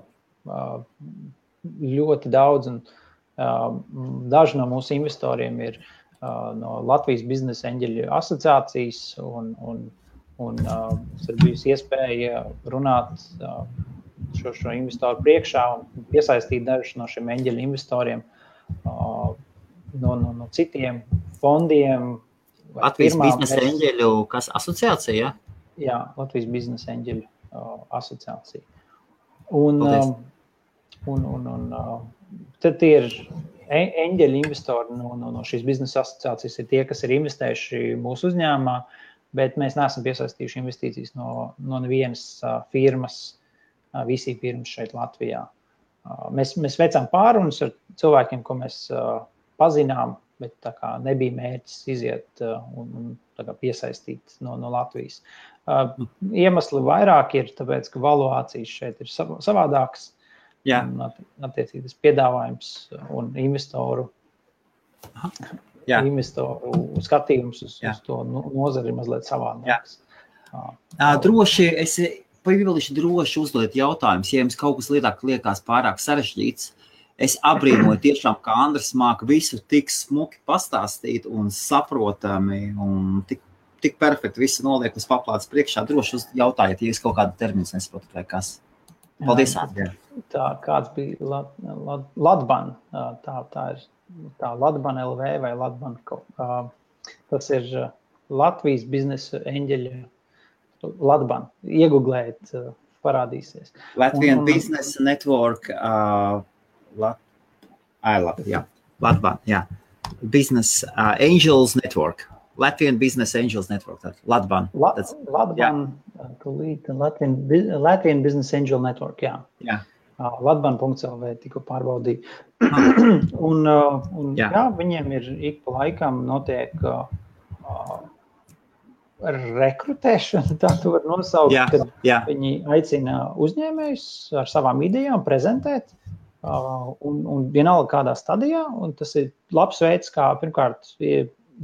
ļoti daudz. Un, daži no mūsu investoriem ir no Latvijas biznesa eņģeļu asociācijas, un, un, un mums ir bijusi iespēja runāt šo, šo investoru priekšā un piesaistīt dažus no šiem eņģeļu investoriem no, no, no citiem fondiem. Latvijas biznesa eņģeļu asociācija? Ja? Jā, Latvijas biznesa eņģeļu asociācija. Un, um, Un, un, un, uh, tad ir e, eņģeļi investori no, no, no šīs biznesa asociācijas, ir tie, kas ir investējuši mūsu uzņēmumā, bet mēs neesam piesaistījuši investīcijas no, no nevienas uh, firmas, uh, visi firmas šeit Latvijā. Mēs, mēs veicām pārunas ar cilvēkiem, ko mēs pazinām, bet nebija mērķis iziet un, un piesaistīt no, no Latvijas. Iemesli vairāk ir tāpēc, ka valuācijas šeit ir savādākas. Jā. Un, attiecīgi, tas piedāvājums un investoru, Jā. investoru skatījums uz, Jā. uz to nozari ir mazliet savādāks. Droši es pavisam droši uzdot jautājumus, ja jums kaut kas lietāk liekas pārāk sarežģīts. Es apbrīnoju, tiešām, kā Andris māca visu tik smuki pastāstīt un saprotami un tik, tik perfekti visu noliek uz paplātes priekšā. Droši jautājiet, ja jūs kaut kādu terminu nesaprotat vai kas. Paldies, Andrija. Tā kāds bija Lat, Lat, Latban, tā, tā ir tā Latban LV vai Latban. Tas ir Latvijas biznesa eņģeļa Latban. Iegooglēt, parādīsies. Latvian un, Business Network, uh, Lat, I love, jā, Latban, jā. Business uh, Angels Network. Latvian Business Angels Network. Latban. La, Latban, tūlīt, Latvian, Latvian Business Angel Network, jā. jā. Uh, Latban.lv tikko pārbaudīju. un, uh, un jā. jā, viņiem ir ik pa laikam notiek uh, rekrutēšana, tā tu var nosaukt, jā, kad jā. viņi aicina uzņēmējus ar savām idejām prezentēt. Uh, un, un vienalga kādā stadijā, un tas ir labs veids, kā pirmkārt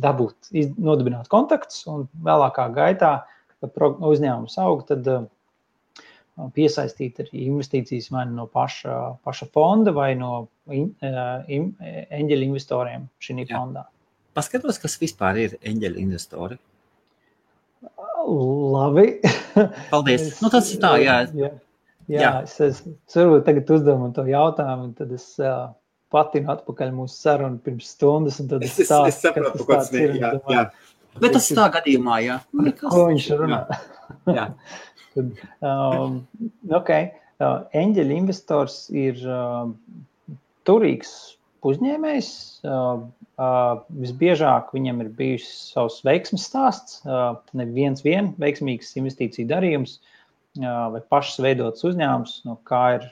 dabūt, nodibināt kontaktus, un vēlākā gaitā, kad uzņēmums aug, tad uh, piesaistīt arī investīcijas vai nu no paša, paša fonda vai no in, uh, in, eņģeļu investoriem šī fondā. Paskatos, kas vispār ir eņģeļu investori. Labi. Paldies. es, nu, tas ir tā, jā. jā. Jā, jā. es, es, es varbūt tagad uzdevu to jautājumu, un tad es uh, patinu atpakaļ mūsu sarunu pirms stundas, un tad es, es, stāstu, es saprotu, kas tas ir. Jā, jā. Bet tas ir tā gadījumā, jā. Kas? Ko viņš runā? Jā. jā. tad, um, ok, uh, eņģeļa investors ir uh, turīgs uzņēmējs. Visbiežāk viņam ir bijis savs veiksmes stāsts, neviens vien veiksmīgs investīciju darījums vai pašs veidots uzņēmums, no kā ir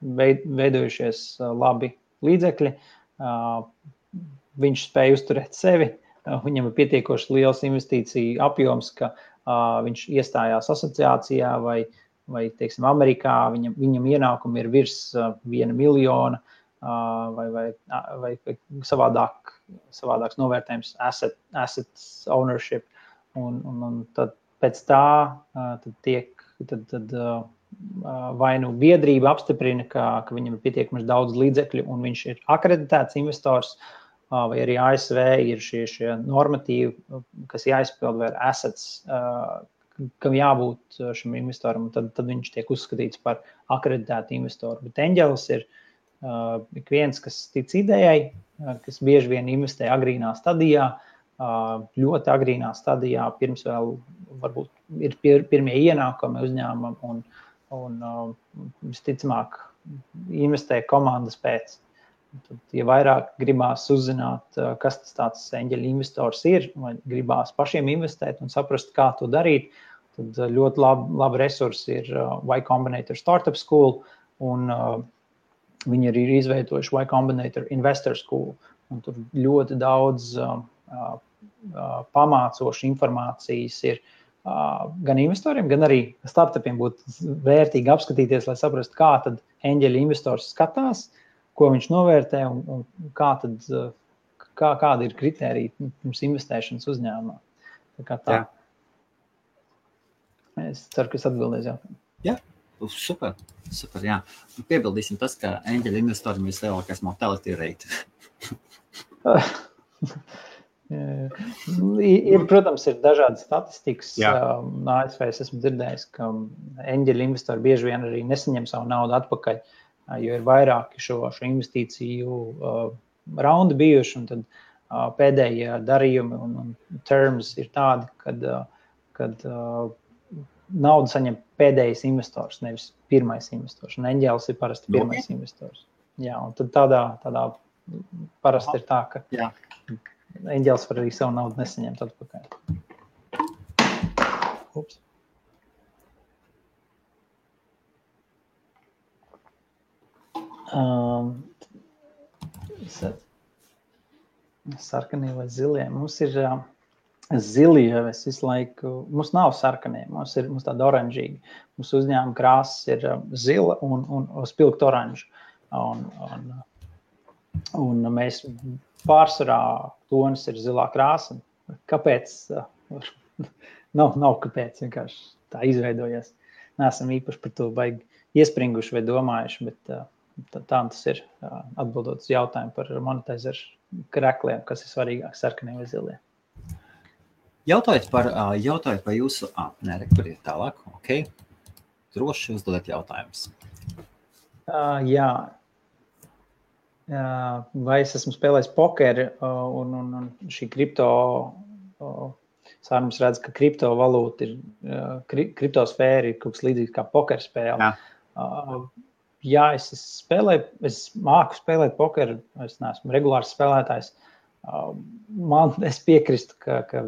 veidojušies labi līdzekļi. Viņš spēja uzturēt sevi, viņam ir pietiekoši liels investīciju apjoms, ka viņš iestājās asociācijā vai, vai teiksim, Amerikā. Viņam, viņam ienākumi ir virs viena miljona vai, vai, vai, vai savādāk, savādāks novērtējums, asset, assets ownership. Un, un, un tad pēc tā tad tiek tad, tad, vai nu biedrība apstiprina, ka, ka viņam ir pietiekami daudz līdzekļu un viņš ir akreditēts investors, vai arī ASV ir šie, šie normatīvi, kas jāizpild, vai ir assets, kam jābūt šim investoram, tad, tad viņš tiek uzskatīts par akreditētu investoru. Bet Angels ir ik viens, kas tic idejai, kas bieži vien investē agrīnā stadijā, ļoti agrīnā stadijā, pirms vēl varbūt ir pir, pirmie ienākumi uzņēmumam, un, un visticamāk investē komandas pēc. Tad, ja vairāk gribās uzzināt, kas tas tāds eņģeļa investors ir, vai gribās pašiem investēt un saprast, kā to darīt, tad ļoti labi lab resursi ir Y Combinator Startup School. Un, uh, viņi arī ir izveidojuši Y Combinator Investor School. Tur ļoti daudz uh, uh, pamācošu informācijas ir uh, gan investoriem, gan arī startupiem. Būtu vērtīgi apskatīties, lai saprastu, kā tad eņģeļa investors skatās, ko viņš novērtē un, un kā tad, kā, kāda ir kritērija pirms investēšanas uzņēmumā. Tā kā tā. Jā. Es ceru, ka es atbildēšu jautājumu. Jā, super. super jā. Piebildīsim tas, ka eņģeļa investoriem ir vislielākais mortality rate. ir, protams, ir dažādas statistikas. Um, ASV es esmu dzirdējis, ka eņģeļa investori bieži vien arī nesaņem savu naudu atpakaļ, jo ir vairāki šo, šo investīciju uh, raundi bijuši. Tad uh, pēdējie darījumi un, un terms ir tādi, kad, uh, kad uh, naudu saņem pēdējais investors, nevis pirmais investors. Un eņģēlis ir parasti pirmais okay. investors. Jā, un tad tādā, tādā parasti ir tā, ka Jā. eņģēlis var arī savu naudu nesaņemt atpakaļ. Ups. Um, sarkanie vai zilie. Mums ir uh, zilie, es visu laiku, mums nav sarkanie, mums ir mums tāda oranžīga. Mūsu uzņēmuma krāsas ir um, zila un, un, spilgta oranža. Un, un, un mēs pārsvarā tonis ir zilā krāsa. Kāpēc? nav, nav kāpēc, vienkārši tā izveidojies. Nesam īpaši par to baigi iespringuši vai domājuši, bet uh, tā, tā tas ir uh, atbildot uz jautājumu par monetizēšanu krekliem, kas ir svarīgāk sarkaniem vai ziliem. Jautājot par, jautājot par jūsu, ah, nē, kur ir tālāk, ok. Droši uzdodiet jautājumus. Uh, jā. Uh, vai es esmu spēlējis pokeru uh, un, un, un šī kripto, uh, sārums redz, ka kriptovalūta ir, uh, kri, kriptosfēra ir kaut kas līdzīgs kā pokeru spēle. Jā. Uh, jā, es spēlēju, es māku spēlēt pokeru, es neesmu regulārs spēlētājs. Uh, man, es piekrītu, ka, ka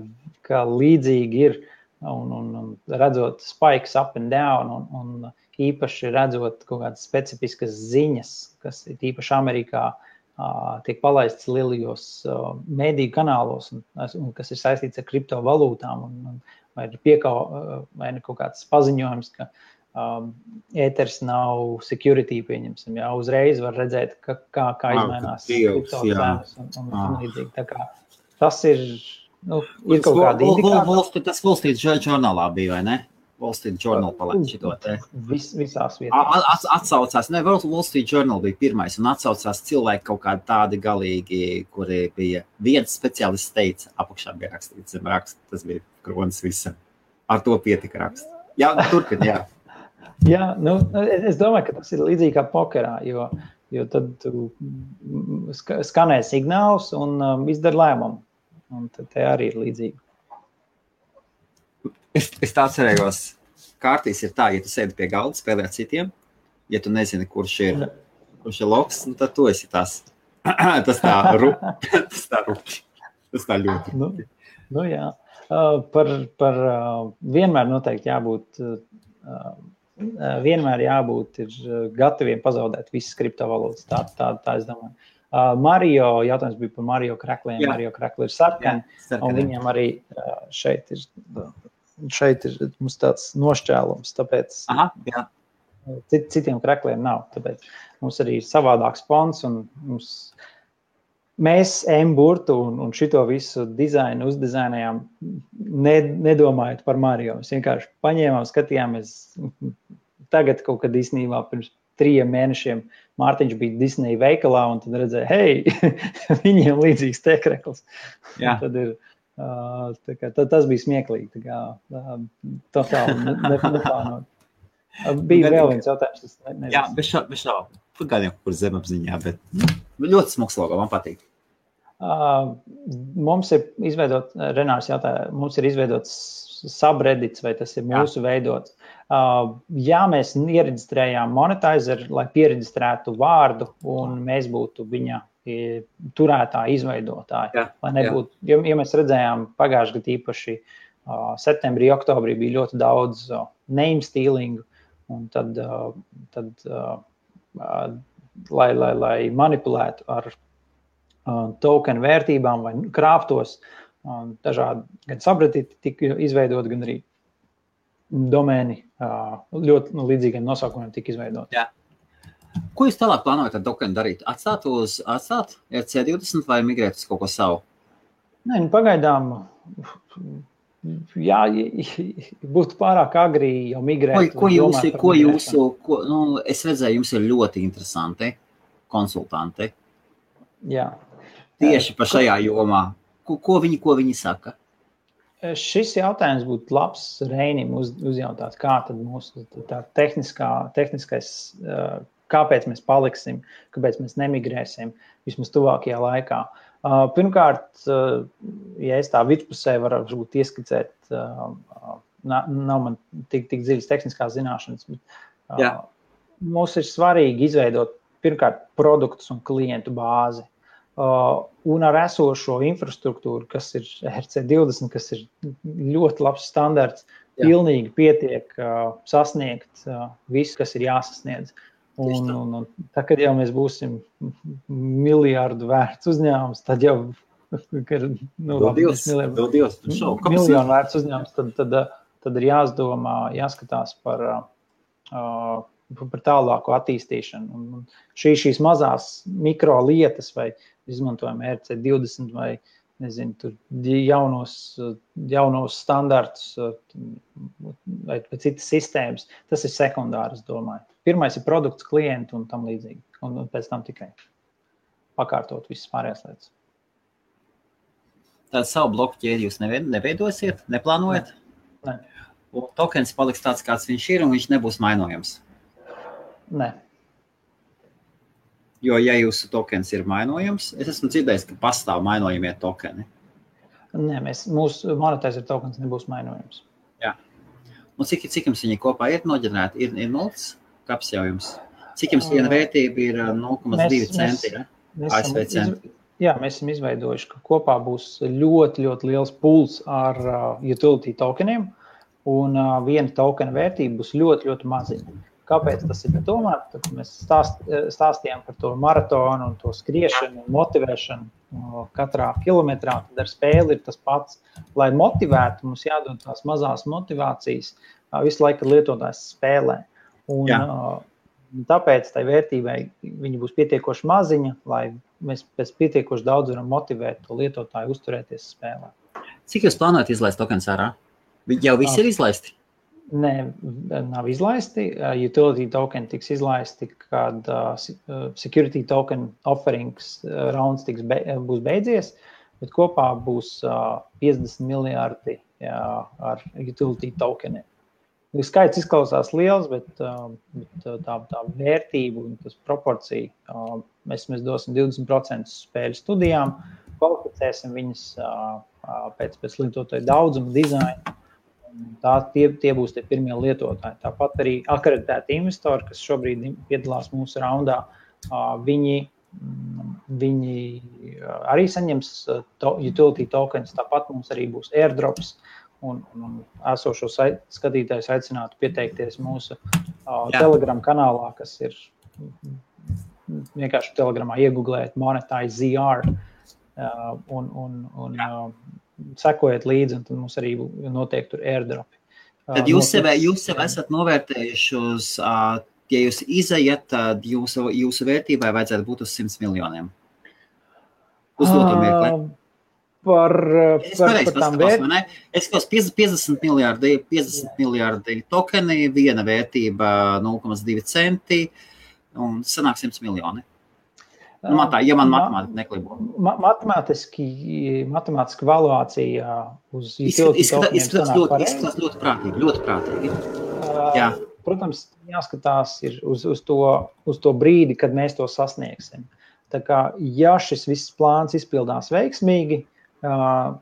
ka līdzīgi ir. Un, un, un redzot spikes up and down, un, un īpaši redzot kaut kādas specifiskas ziņas, kas ir īpaši Amerikā, tiek palaistas lielajos mediju kanālos, un, un kas ir saistīts ar kriptovalūtām, un, un, vai ir piekau, vai ir kaut kāds paziņojums, ka um, ēters nav security, pieņemsim, jā, uzreiz var redzēt, ka, kā, kā izmainās kriptovalūtas un, un, un līdzīgi. Tas ir Nu, ir kaut kāda indikācija. Tas Wall Street žurnālā bija, vai ne? Wall Street Journal palaida šo te. Vis, visās vietās. At, atsaucās, ne, Wall Street Journal bija pirmais, un atsaucās cilvēki kaut kādi tādi galīgi, kuri bija viens speciālists teica, apakšā bija rakstīts, zem raksta, tas bija kronis visam. Ar to pietika rakst. Jā, turpin, jā. jā, nu, es domāju, ka tas ir līdzīgi kā pokerā, jo, jo tad tu skanē signāls un um, izdara lēmumu. Un tad arī ir līdzīgi. Es, es tā atcerējos, kārtīs ir tā, ja tu sēdi pie galda, spēlē ar citiem, ja tu nezini, kurš ir, kurš ir loks, nu, tad tu esi tas. tas tā rupi. tas tā rupi. Tas tā ļoti. Nu, nu jā. Uh, par, par uh, vienmēr noteikti jābūt, uh, vienmēr jābūt gataviem pazaudēt visas kriptovalūtas. Tā, tā, tā es domāju. Mario jautājums bija par Mario krekliem. Jā. Mario krekli ir sarkani, un viņam arī šeit ir, šeit ir tāds nošķēlums. Tāpēc Aha, jā. Cit, citiem krekliem nav. Tāpēc mums arī ir savādāks fons, un mums mēs M-burtu un, un šito visu dizainu uzdizainējām, ne, nedomājot par Mario. Mēs vienkārši paņēmām, skatījāmies. Tagad kaut kad īstenībā pirms trim mēnešiem Mārtiņš bija Disneja veikalā un tad redzēja, hei, viņiem līdzīgs tekrekls. tad ir, uh, kā, tad, tas bija smieklīgi. Kā, uh, totāli neplānot. Bija vēl viens jautājums. Ne, jā, bez bez šā. Pagaidām, kur zemapziņā, bet nu, ļoti smags logo, man patīk. Uh, mums ir izveidots, Renārs jautāja, mums ir izveidots subreddits, vai tas ir mūsu jā. veidots. Uh, jā, mēs iereģistrējām monetizeru, lai pieregistrētu vārdu, un mēs būtu viņa turētāji, izveidotāji. Jā, lai nebūtu, jo, ja mēs redzējām pagājušajā gadā īpaši uh, septembrī, oktobrī bija ļoti daudz uh, name stealing, un tad, uh, tad uh, uh, lai, lai, lai manipulētu ar tokenu vērtībām vai krāptos. Dažādi gan sabretīti tika izveidoti, gan arī domēni ļoti nu, līdzīgiem nosaukumiem tika izveidoti. Jā. Ko jūs tālāk plānojat ar dokenu darīt? Atstāt uz atstāt C20 vai migrēt uz kaut ko savu? Nē, nu, pagaidām jā, būtu pārāk agri jau migrēt. Ko, ko jūs, ko jūsu, ko, nu, es redzēju, jums ir ļoti interesanti konsultanti. Jā. Tieši par šajā jomā. Ko, ko, viņi, ko viņi saka? Šis jautājums būtu labs Reinim uz, uzjautāt, kā tad mūsu tehniskā, tehniskais, kāpēc mēs paliksim, kāpēc mēs nemigrēsim vismaz tuvākajā laikā. Pirmkārt, ja es tā vidspusē varu ieskicēt, nav man tik, tik dziļas tehniskās zināšanas, bet Jā. mums ir svarīgi izveidot pirmkārt produktus un klientu bāzi. Uh, un ar esošo infrastruktūru, kas ir RC20, kas ir ļoti labs standarts, Jā. pilnīgi pietiek uh, sasniegt uh, visu, kas ir jāsasniedz. Un, un, un tā, kad jau mēs būsim miljardu vērts uzņēmums, tad jau ir nu, miljonu vērts uzņēmums, tad, tad, tad ir jāsdomā, jāskatās par, uh, par tālāku attīstīšanu. Un šī, šīs mazās mikro lietas vai izmantojam RC20 vai nezinu, jaunos, jaunos standartus vai, citas sistēmas. Tas ir sekundārs, domāju. Pirmais ir produkts, klienti un tam līdzīgi. Un, pēc tam tikai pakārtot visas pārējās lietas. Tādu savu bloku ķēdi jūs neveidosiet, neplānojat? Nē. Un tokens paliks tāds, kāds viņš ir, un viņš nebūs mainojams. Nē. Jo, ja jūsu tokens ir mainojams, es esmu dzirdējis, ka pastāv mainojamie tokeni. Nē, mēs, mūsu monetizēta tokens nebūs mainojams. Jā. Un cik, cik jums viņi kopā ir noģenerēti? Ir, ir nulles kaps jau jums. Cik jums viena vērtība ir 0,2 centi? Ja? ASV centi. Jā, mēs esam izveidojuši, ka kopā būs ļoti, ļoti liels puls ar uh, utility tokeniem, un uh, viena tokena vērtība būs ļoti, ļoti maziņa. Kāpēc tas ir? Tomēr mēs stāst, stāstījām par to maratonu un to skriešanu un motivēšanu katrā kilometrā. Tad ar spēli ir tas pats. Lai motivētu, mums jādod tās mazās motivācijas visu laiku, kad lietotājs spēlē. Un, Jā. Tāpēc tai vērtībai viņa būs pietiekoši maziņa, lai mēs pēc pietiekoši daudz varam motivēt to lietotāju uzturēties spēlē. Cik jūs plānojat izlaist tokens ārā? Jau viss ir izlaisti? Nē, nav izlaisti. Utility token tiks izlaisti, kad uh, security token offerings rounds tiks be, būs beidzies, bet kopā būs uh, 50 miljardi ar utility tokeniem. Skaits izklausās liels, bet, bet tā, tā vērtība un tas proporcija mēs, mēs dosim 20% spēļu studijām, kvalificēsim viņas pēc, pēc lietotāju daudzuma, dizaina Tā, tie, tie būs tie pirmie lietotāji. Tāpat arī akreditēti investori, kas šobrīd piedalās mūsu raundā, viņi viņi arī saņems to, utility tokens. Tāpat mums arī būs airdrops. Un, un, un esošo skatītājus aicinātu pieteikties mūsu uh, Telegram kanālā, kas ir vienkārši telegramā iegūlēt monetize ZR uh, un, un, un uh, sekojiet līdzi, un tad mums arī notiek tur airdropi. Tad jūs sev, jūs sev esat novērtējuši uz, ja jūs izējat, tad jūsu, jūsu vērtībai vajadzētu būt uz 100 miljoniem. Uz to mirkli. Par, es par, par tām vērtībām. Es skatos 50 miljārdi, 50 miljārdi tokeni, viena vērtība 0,2 centi un sanāk 100 miljoni. Nu, man tā, ja man matemātika neklibo. Ma matemātiski, matemātiski valuācija uz izskatās, izskatās, ļoti, izskatās ļoti prātīgi. Ļoti prātīgi. Jā. Protams, jāskatās uz, uz, to, uz to brīdi, kad mēs to sasniegsim. Tā kā, ja šis viss plāns izpildās veiksmīgi, uh,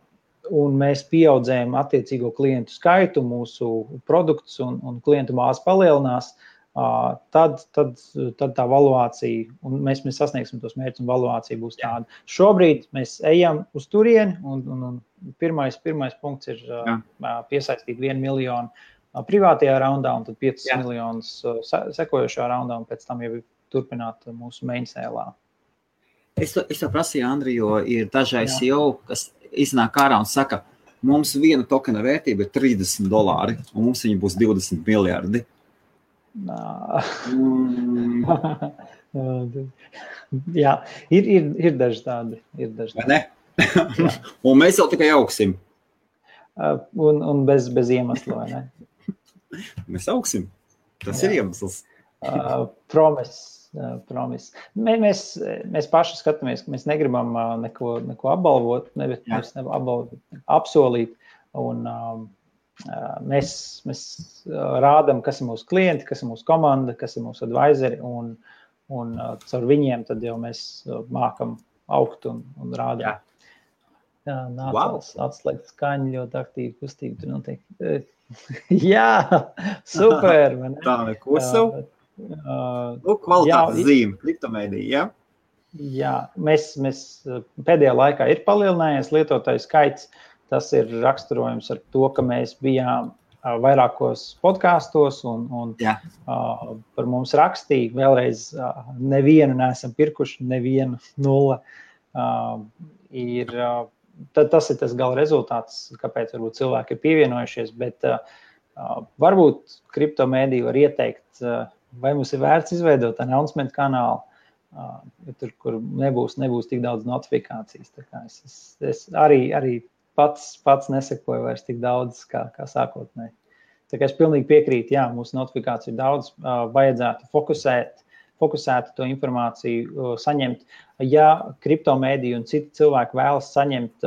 un mēs pieaudzējam attiecīgo klientu skaitu, mūsu produktus un, un klientu bāzi palielinās, uh, tad, tad, tad tā valuācija, un mēs, mēs sasniegsim tos mērķus, un valuācija būs tāda. Šobrīd mēs ejam uz turieni, un, un, un pirmais, pirmais punkts ir Jā. piesaistīt vienu miljonu privātajā raundā, un tad 5 Jā. miljonus sekojošā raundā, un pēc tam jau turpināt mūsu mainsēlā. Es to, es to prasīju, Andri, jo ir dažreiz jau, kas iznāk ārā un saka, mums viena tokena vērtība ir 30 dolāri, un mums viņa būs 20 miljardi. Mm. Jā, ir, ir, ir daži tādi. Ir daži tādi. un mēs jau tikai augsim. Un, un bez, bez iemesla, vai ne? Mēs augsim. Tas Jā. ir iemesls. uh, promis. Uh, promis. Mē, mēs, mēs paši skatāmies, ka mēs negribam uh, neko, neko apbalvot, nevis apsolīt. Un, um, Mēs, mēs rādām, kas ir mūsu klienti, kas ir mūsu komanda, kas ir mūsu advisori. Un, un caur viņiem jau mēs mākam augt un, un rādām. Jā, nācās wow. atslēgt skaņu ļoti aktīvi, kustīgi tur notiek. jā, super! Tā neko savu. Uh, nu, kvalitātes jā, zīme, kriptomēdija, jā? Jā, mēs, mēs pēdējā laikā ir palielinājies lietotāju skaits. Uh, Tas ir raksturojums ar to, ka mēs bijām vairākos podkāstos un, un yeah. uh, par mums rakstīja. Vēlreiz, uh, nevienu nesam pirkuši, nevienu nulle. Uh, ir, uh, tad, tas ir tas gala rezultāts, kāpēc varbūt cilvēki ir pievienojušies. Bet uh, varbūt kriptomēdija var ieteikt, uh, vai mums ir vērts izveidot announcement kanālu. Uh, tur, kur nebūs, nebūs tik daudz notifikācijas. Es, es, es arī, arī pats, pats nesekoju vairs tik daudz, kā, kā sākotnēji. Tā kā es pilnīgi piekrītu, jā, mūsu notifikāciju ir daudz, vajadzētu fokusēt, fokusēt to informāciju, saņemt. Ja kriptomēdija un citi cilvēki vēlas saņemt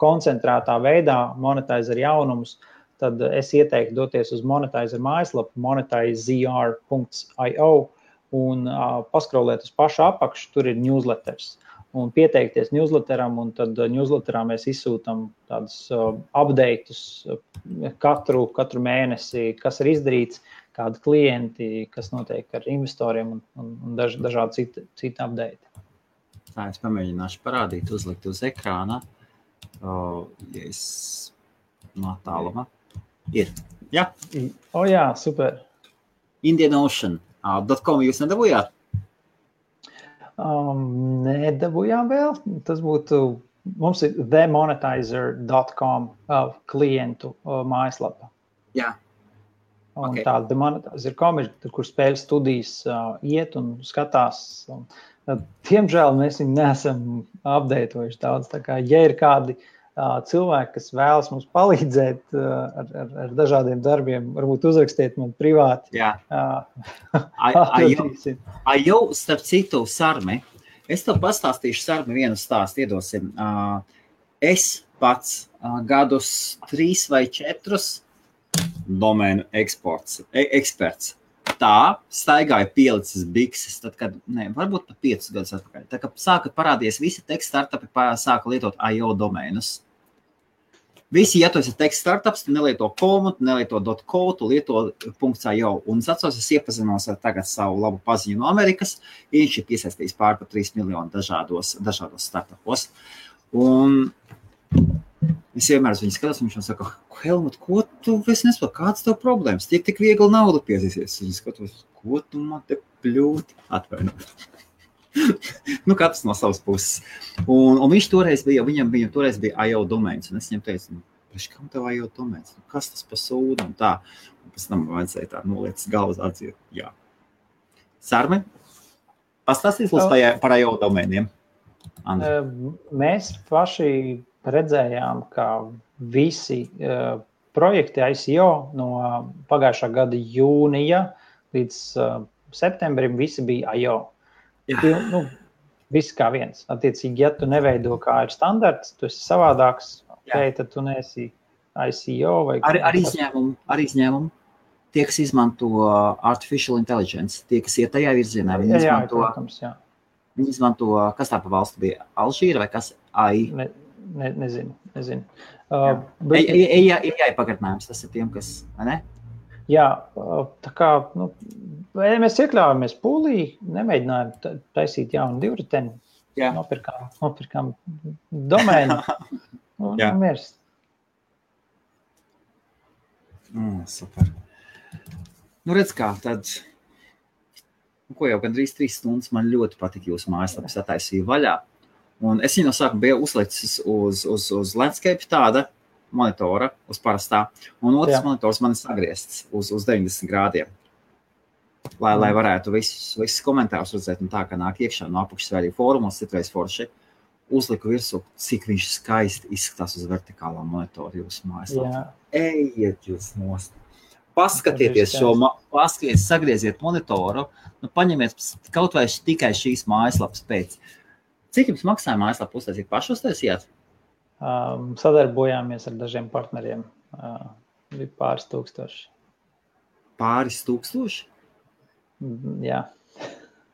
koncentrētā veidā monetizēt jaunumus, tad es ieteiktu doties uz monetizēt mājaslapu monetizr.io un uh, paskrolēt uz pašu apakšu. Tur ir newsletters un pieteikties newsletteram. Tad uh, newsletterā mēs izsūtām tādus uh, updates uh, katru, katru mēnesi, kas ir izdarīts, kādi klienti, kas notiek ar investoriem un, un, un daž, dažādi citi, citi update. Tā es pamēģināšu parādīt, uzlikt uz ekrāna. O, ja es no tāluma ir. Jā, o, jā super. Indian Ocean. .com jūs nedabūjāt? Um, nedabūjām vēl. Tas būtu. Mums ir themonetizer.com uh, klientu uh, mājaslapa. Jā. Un okay. tāda demonetizer.com ir, kur spēļu studijas uh, iet un skatās. Un, uh, diemžēl mēs viņu neesam apdeitojuši daudz. Tā kā, ja ir kādi uh, cilvēki, kas vēlas mums palīdzēt ar, ar, ar dažādiem darbiem, varbūt uzrakstiet man privāti. Jā, ai, jau starp citu, Sarmi, es tev pastāstīšu Sarmi vienu stāstu, iedosim. Es pats gadus trīs vai četrus domēnu eksports, e, eksperts tā staigāja pielicis bikses, tad, kad, ne, varbūt pat piecus gadus atpakaļ. Tā kā sāka parādīties visi teksta startupi, sāka lietot IO domēnus. Visi, ja tu esi teksts startups, tu nelieto komu, tu nelieto .co, tu lieto .io. Un es atceros, es iepazinos ar tagad savu labu paziņu no Amerikas. Viņš ir piesaistījis pār par 3 miljonu dažādos, dažādos startupos. Un es vienmēr uz viņu skatos, viņš man saka, Helmut, ko tu visi nesaproti, kāds tev problēmas? Tiek tik viegli naudu piezīsies. Es skatos, ko tu man te pļūti atvainot nu, katrs no savas puses. Un, un viņš toreiz bija, viņam, viņam toreiz bija IO domēns. Es viņam teicu, nu, kam tev IO domēns? Nu, kas tas par sūdu? Un tā. Un pēc tam vajadzēja tā noliec galvas atzīt. Jā. Sarmi, pastāstīs lūdzu par, par IO domēniem. Andri. Mēs paši redzējām, ka visi uh, projekti ICO no pagājušā gada jūnija līdz uh, septembrim visi bija IO. Pil, nu, viss kā viens. Attiecīgi, ja tu neveido kā ir standarts, tu esi savādāks, okay, tad tu neesi ICO vai ar, ar izņēmumu. Ar izņēmumu. Tie, kas izmanto uh, artificial intelligence, tie, kas iet tajā virzienā, viņi jā, izmanto, jā, protams, jā. viņi izmanto, kas tā pa valsti bija, Alžīra vai kas? AI? Ne, ne, nezinu, nezinu. Uh, bet... AI, AI pagarinājums, tas ir tiem, kas, ne? Jā, tā kā nu, mēs iekļāvāmies pūlī, nemēģinājām taisīt jaunu divriteni. Jā. Nopirkām, nopirkām domēnu. un, Jā. Miers. Mm, super. Nu, redz, kā tad. Nu, ko jau gandrīz trīs stundas man ļoti patika jūsu mājaslapas attaisīja vaļā. Un es viņu no sākuma biju uzlicis uz, uz, uz landscape tāda, monitora uz parastā, un otrs Jā. monitors man ir sagriezts uz, uz 90 grādiem. Lai, mm. lai varētu visus, visus komentārus redzēt, un tā kā nāk iekšā no apakšas arī fórumos, citreiz forši. Uzliku virsū, cik viņš skaisti izskatās uz vertikālā monitora jūsu mājaslapā. Ejiet jūs nost! Paskatieties šo, paskatieties, sagrieziet monitoru, nu, paņemiet kaut vai tikai šīs mājaslapas pēc. Cik jums maksāja mājaslapu uztaisīt? Paši uztaisījāt? Um, sadarbojāmies ar dažiem partneriem. Uh, bija pāris tūkstoši. Pāris tūkstoši? Mm, jā.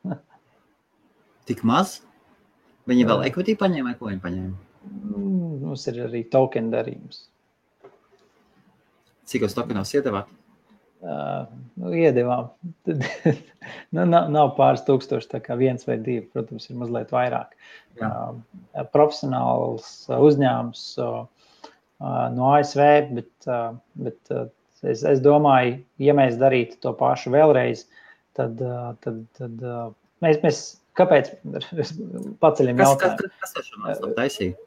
Tik maz? Viņi vēl equity paņēma, ko viņi paņēma? Mm, mums ir arī token darījums. Cik jūs tokenos iedevāt? Uh, nu, iedevām. nu, nav, nav pāris tūkstoši, tā kā viens vai divi, protams, ir mazliet vairāk. Uh, profesionāls uzņēmums uh, no ASV, bet, uh, bet uh, es, es domāju, ja mēs darītu to pašu vēlreiz, tad, uh, tad, tad uh, mēs, mēs kāpēc paceļam jautājumu? Kas, kas, kas ir taisīja?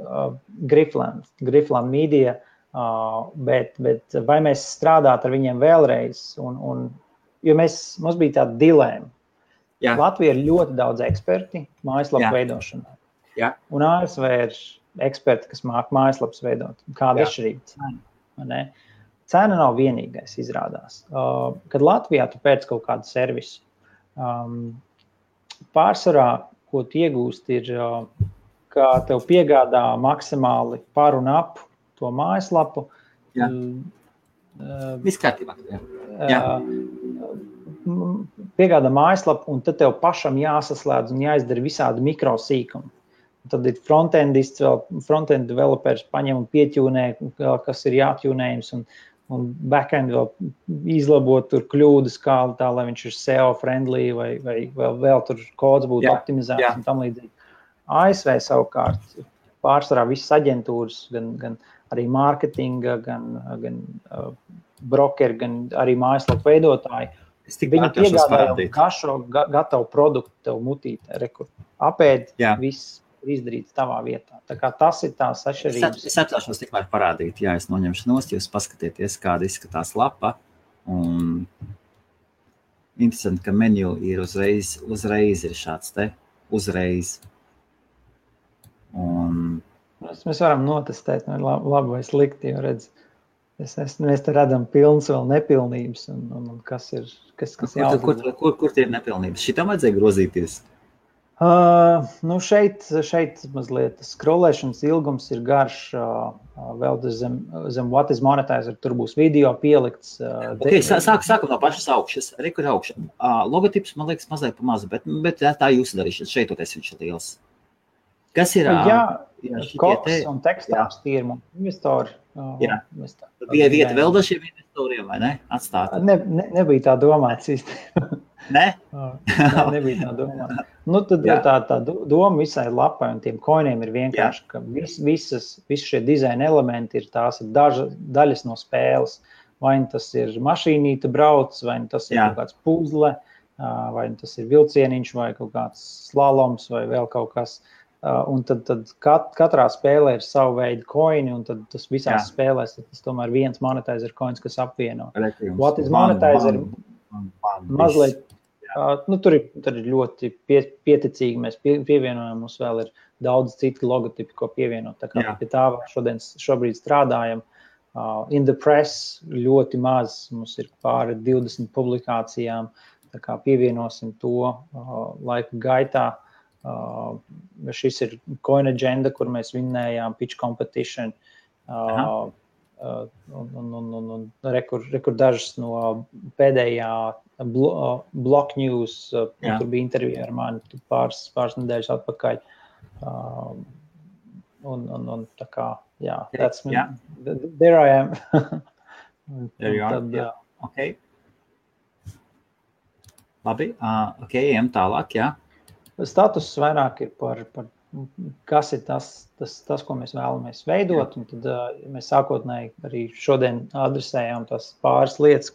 Uh, Grifland, Grifland Media. Uh, Uh, bet, bet vai mēs strādājam ar viņiem vēlreiz? Un, un, jo mēs, mums bija tāda dilēma. Jā. Latvija ir ļoti daudz eksperti mājaslapu veidošanā. Jā. Un ASV ir eksperti, kas māca mājaslapas veidot. Kāda ir atšķirība cena? Cena nav vienīgais, izrādās. Uh, kad Latvijā tu pēc kaut kādu servisu, um, pārsvarā, ko tu iegūsti, ir, uh, ka tev piegādā maksimāli par un ap to mājaslapu. Jā. Uh, Viss kārtībā. Uh, piegādā mājaslapu, un tad tev pašam jāsaslēdz un jāizdara visādi mikrosīkumi. Tad ir frontendists, vēl frontend developers paņem un pieķūnē, kas ir jāatjūnējums, un, un backend vēl izlabot tur kļūdas, kā tā, lai viņš ir SEO friendly vai, vai vēl, vēl tur kods būtu jā, optimizēts jā. un tam līdzīgi. ASV savukārt pārsvarā visas aģentūras, gan, gan uh, arī mārketinga, gan, gan uh, brokeri, gan arī mājaslapu veidotāji. Viņi piegādā kašu ga, gatavu produktu tev mutītē, rekur. Apēd, Jā. viss izdarīts tavā vietā. Tā kā tas ir tās atšķirības. Es atļaušos tikmēr parādīt, jā, es noņemšu nost, jūs paskatieties, kāda izskatās lapa. Un interesanti, ka menu ir uzreiz, uzreiz ir šāds te, uzreiz. Un Mēs, mēs varam notestēt, vai labi, labi vai slikti. Redz, es, es, mēs te redzam pilnas vēl nepilnības, un, un, un kas ir kas, kas kur, kur, kur, kur, kur tie ir nepilnības? Šitam vajadzēja grozīties. Uh, nu šeit, šeit mazliet skrolēšanas ilgums ir garš. Uh, vēl zem, zem what is monetizer, tur būs video pielikts. Uh, okay, sāk, sākam no pašas augšas. Rekur augšā. Uh, logotips man liekas mazliet pa mazu, bet, bet tā jūsu darīšana. Šeit toties viņš ir liels. Kas ir? Jā koks un tekstāls tīrmu investori. Jā. Bija vieta vēl dažiem investoriem, vai ne? Atstāt. Ne, ne, nebija tā domāts īsti. Ne? ne, nebija tā doma. Nu, tad jā. tā, tā doma visai lapai un tiem koiniem ir vienkārši, jā. ka vis, visas, visi šie dizaina elementi ir tās ir daža, daļas no spēles. Vai nu tas ir mašīnīte brauc, vai nu tas ir jā. kaut kāds puzle, vai nu tas ir vilcieniņš, vai kaut kāds slaloms, vai vēl kaut kas. Un tad, tad kat, katrā spēlē ir sava veida koini, un tas visās jā. spēlēs tas tomēr viens monetizer koins, kas apvieno. What is monetizer? Mazliet Uh, nu, tur, ir, tur ir ļoti pie, pieticīgi. Mēs pie, pievienojam, mums vēl ir daudz citu logotipu, ko pievienot. Tā kā Jā. pie tā šodien, šobrīd strādājam. Uh, in the press ļoti maz, mums ir pāri 20 publikācijām. Tā kā pievienosim to uh, laika gaitā. Uh, šis ir Coin Agenda, kur mēs vinnējām pitch competition. Uh, Uh, un, un, un, un, un rekur, rekur dažas no pēdējā blo, uh, block news, uh, tur bija intervija ar mani pāris, pāris nedēļas atpakaļ. Uh, un, un, un tā kā, jā, that's me. Yeah. There I am. there you are. Tad, yeah. Okay. Labi, uh, ok, ejam tālāk, jā. Status vairāk ir par, par kas ir tas, tas, tas ko mēs vēlamies veidot. Un tad uh, mēs sākotnēji arī šodien adresējām tās pāris lietas,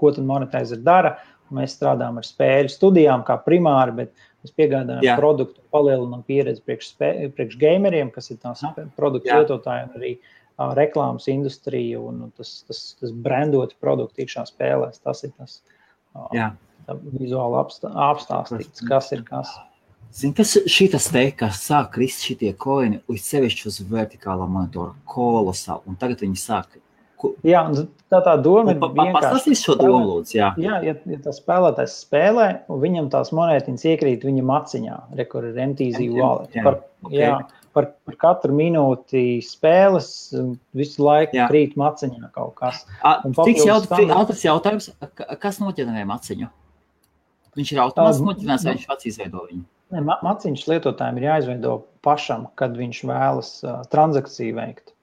ko tad monetizer dara. Mēs strādājam ar spēļu studijām, kā primāri, bet mēs piegādājam Jā. produktu, palielinām pieredzi priekš, priekš gameriem, kas ir tās produktu Jā. lietotāji, un arī uh, reklāmas industrija un, tas, tas, tas brandot produktu iekšā spēlēs. Tas ir tas uh, vizuāli apstāstīts, kas ir kas. Zini, kas šitas te, kas sāk krist šitie koini, uz sevišķi uz vertikālā monitora, kolosāli, un tagad viņi sāk. Jā, tā tā doma ir vienkārši. Pastāstīs šo domu, lūdzu, jā. Jā, ja, ja tas spēlētājs spēlē, un viņam tās monētiņas iekrīt viņa maciņā, re, kur ir MTZ wallet. Jā, par, okay. jā, par, par katru minūti spēles visu laiku jā. krīt maciņā kaut kas. Tiks jaut, tam... ātrs jautājums, kas noķerināja maciņu? Viņš ir automātiski noķerinājis, vai viņš pats izveido viņu? Ne, maciņš lietotājiem ir jāizveido pašam, kad viņš vēlas uh, transakciju veikt.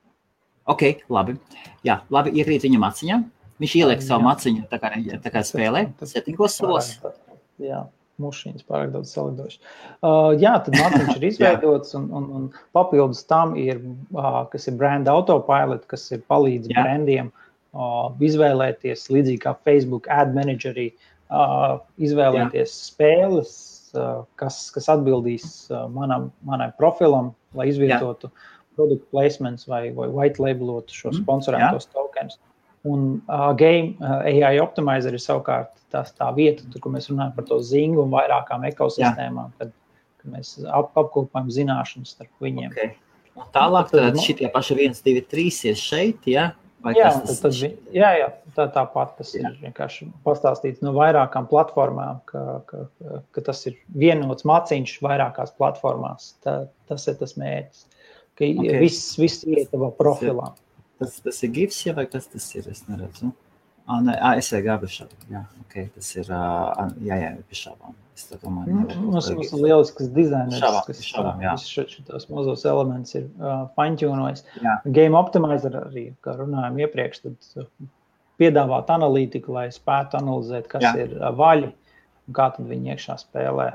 Ok, labi. Jā, labi, iekrīt viņa maciņā. Viņš ieliek savu maciņu, tā kā, tā kā spēlē, settingos savos. Jā, mušiņas pārāk daudz salidoši. Uh, jā, tad maciņš ir izveidots, un, un, un papildus tam ir, uh, kas ir brand autopilot, kas ir palīdz jā. brandiem uh, izvēlēties, līdzīgi kā Facebook ad managerī, uh, izvēlēties jā. spēles, kas, kas atbildīs manam, manam profilam, lai izvietotu Jā. produktu placements vai, vai white labelotu šo mm. sponsorētos tokens. Un uh, game uh, AI optimizer ir savukārt tas, tā vieta, tur, kur mēs runājam par to zingu un vairākām ekosistēmām, kad, kad mēs ap, apkopojam zināšanas starp viņiem. Okay. Un tālāk, tad, tad šitie paši 1, 2, 3 ir šeit, ja? Vai jā, tas, tad, tad, jā, jā, tā tāpat tas jā. ir vienkārši pastāstīts no vairākām platformām, ka, ka, ka tas ir vienots maciņš vairākās platformās. Tā, tas ir tas mērķis, ka okay. viss, viss iet tavā profilā. Tas, tas ir gifs, ja vai kas tas ir? Es neredzu. Ah, nē, ah, es abi šādi. Jā, okay, tas ir, jā, jā, bez šābām. Es domāju, mm, mums, mums ir lielisks dizainers, šāvām, kas šāvām, visus šos mazos elementus ir uh, fine-tunojis. Game Optimizer arī, kā runājām iepriekš, tad piedāvāt analītiku, lai spētu analizēt, kas jā. ir uh, vaļi un kā tad viņi iekšā spēlē,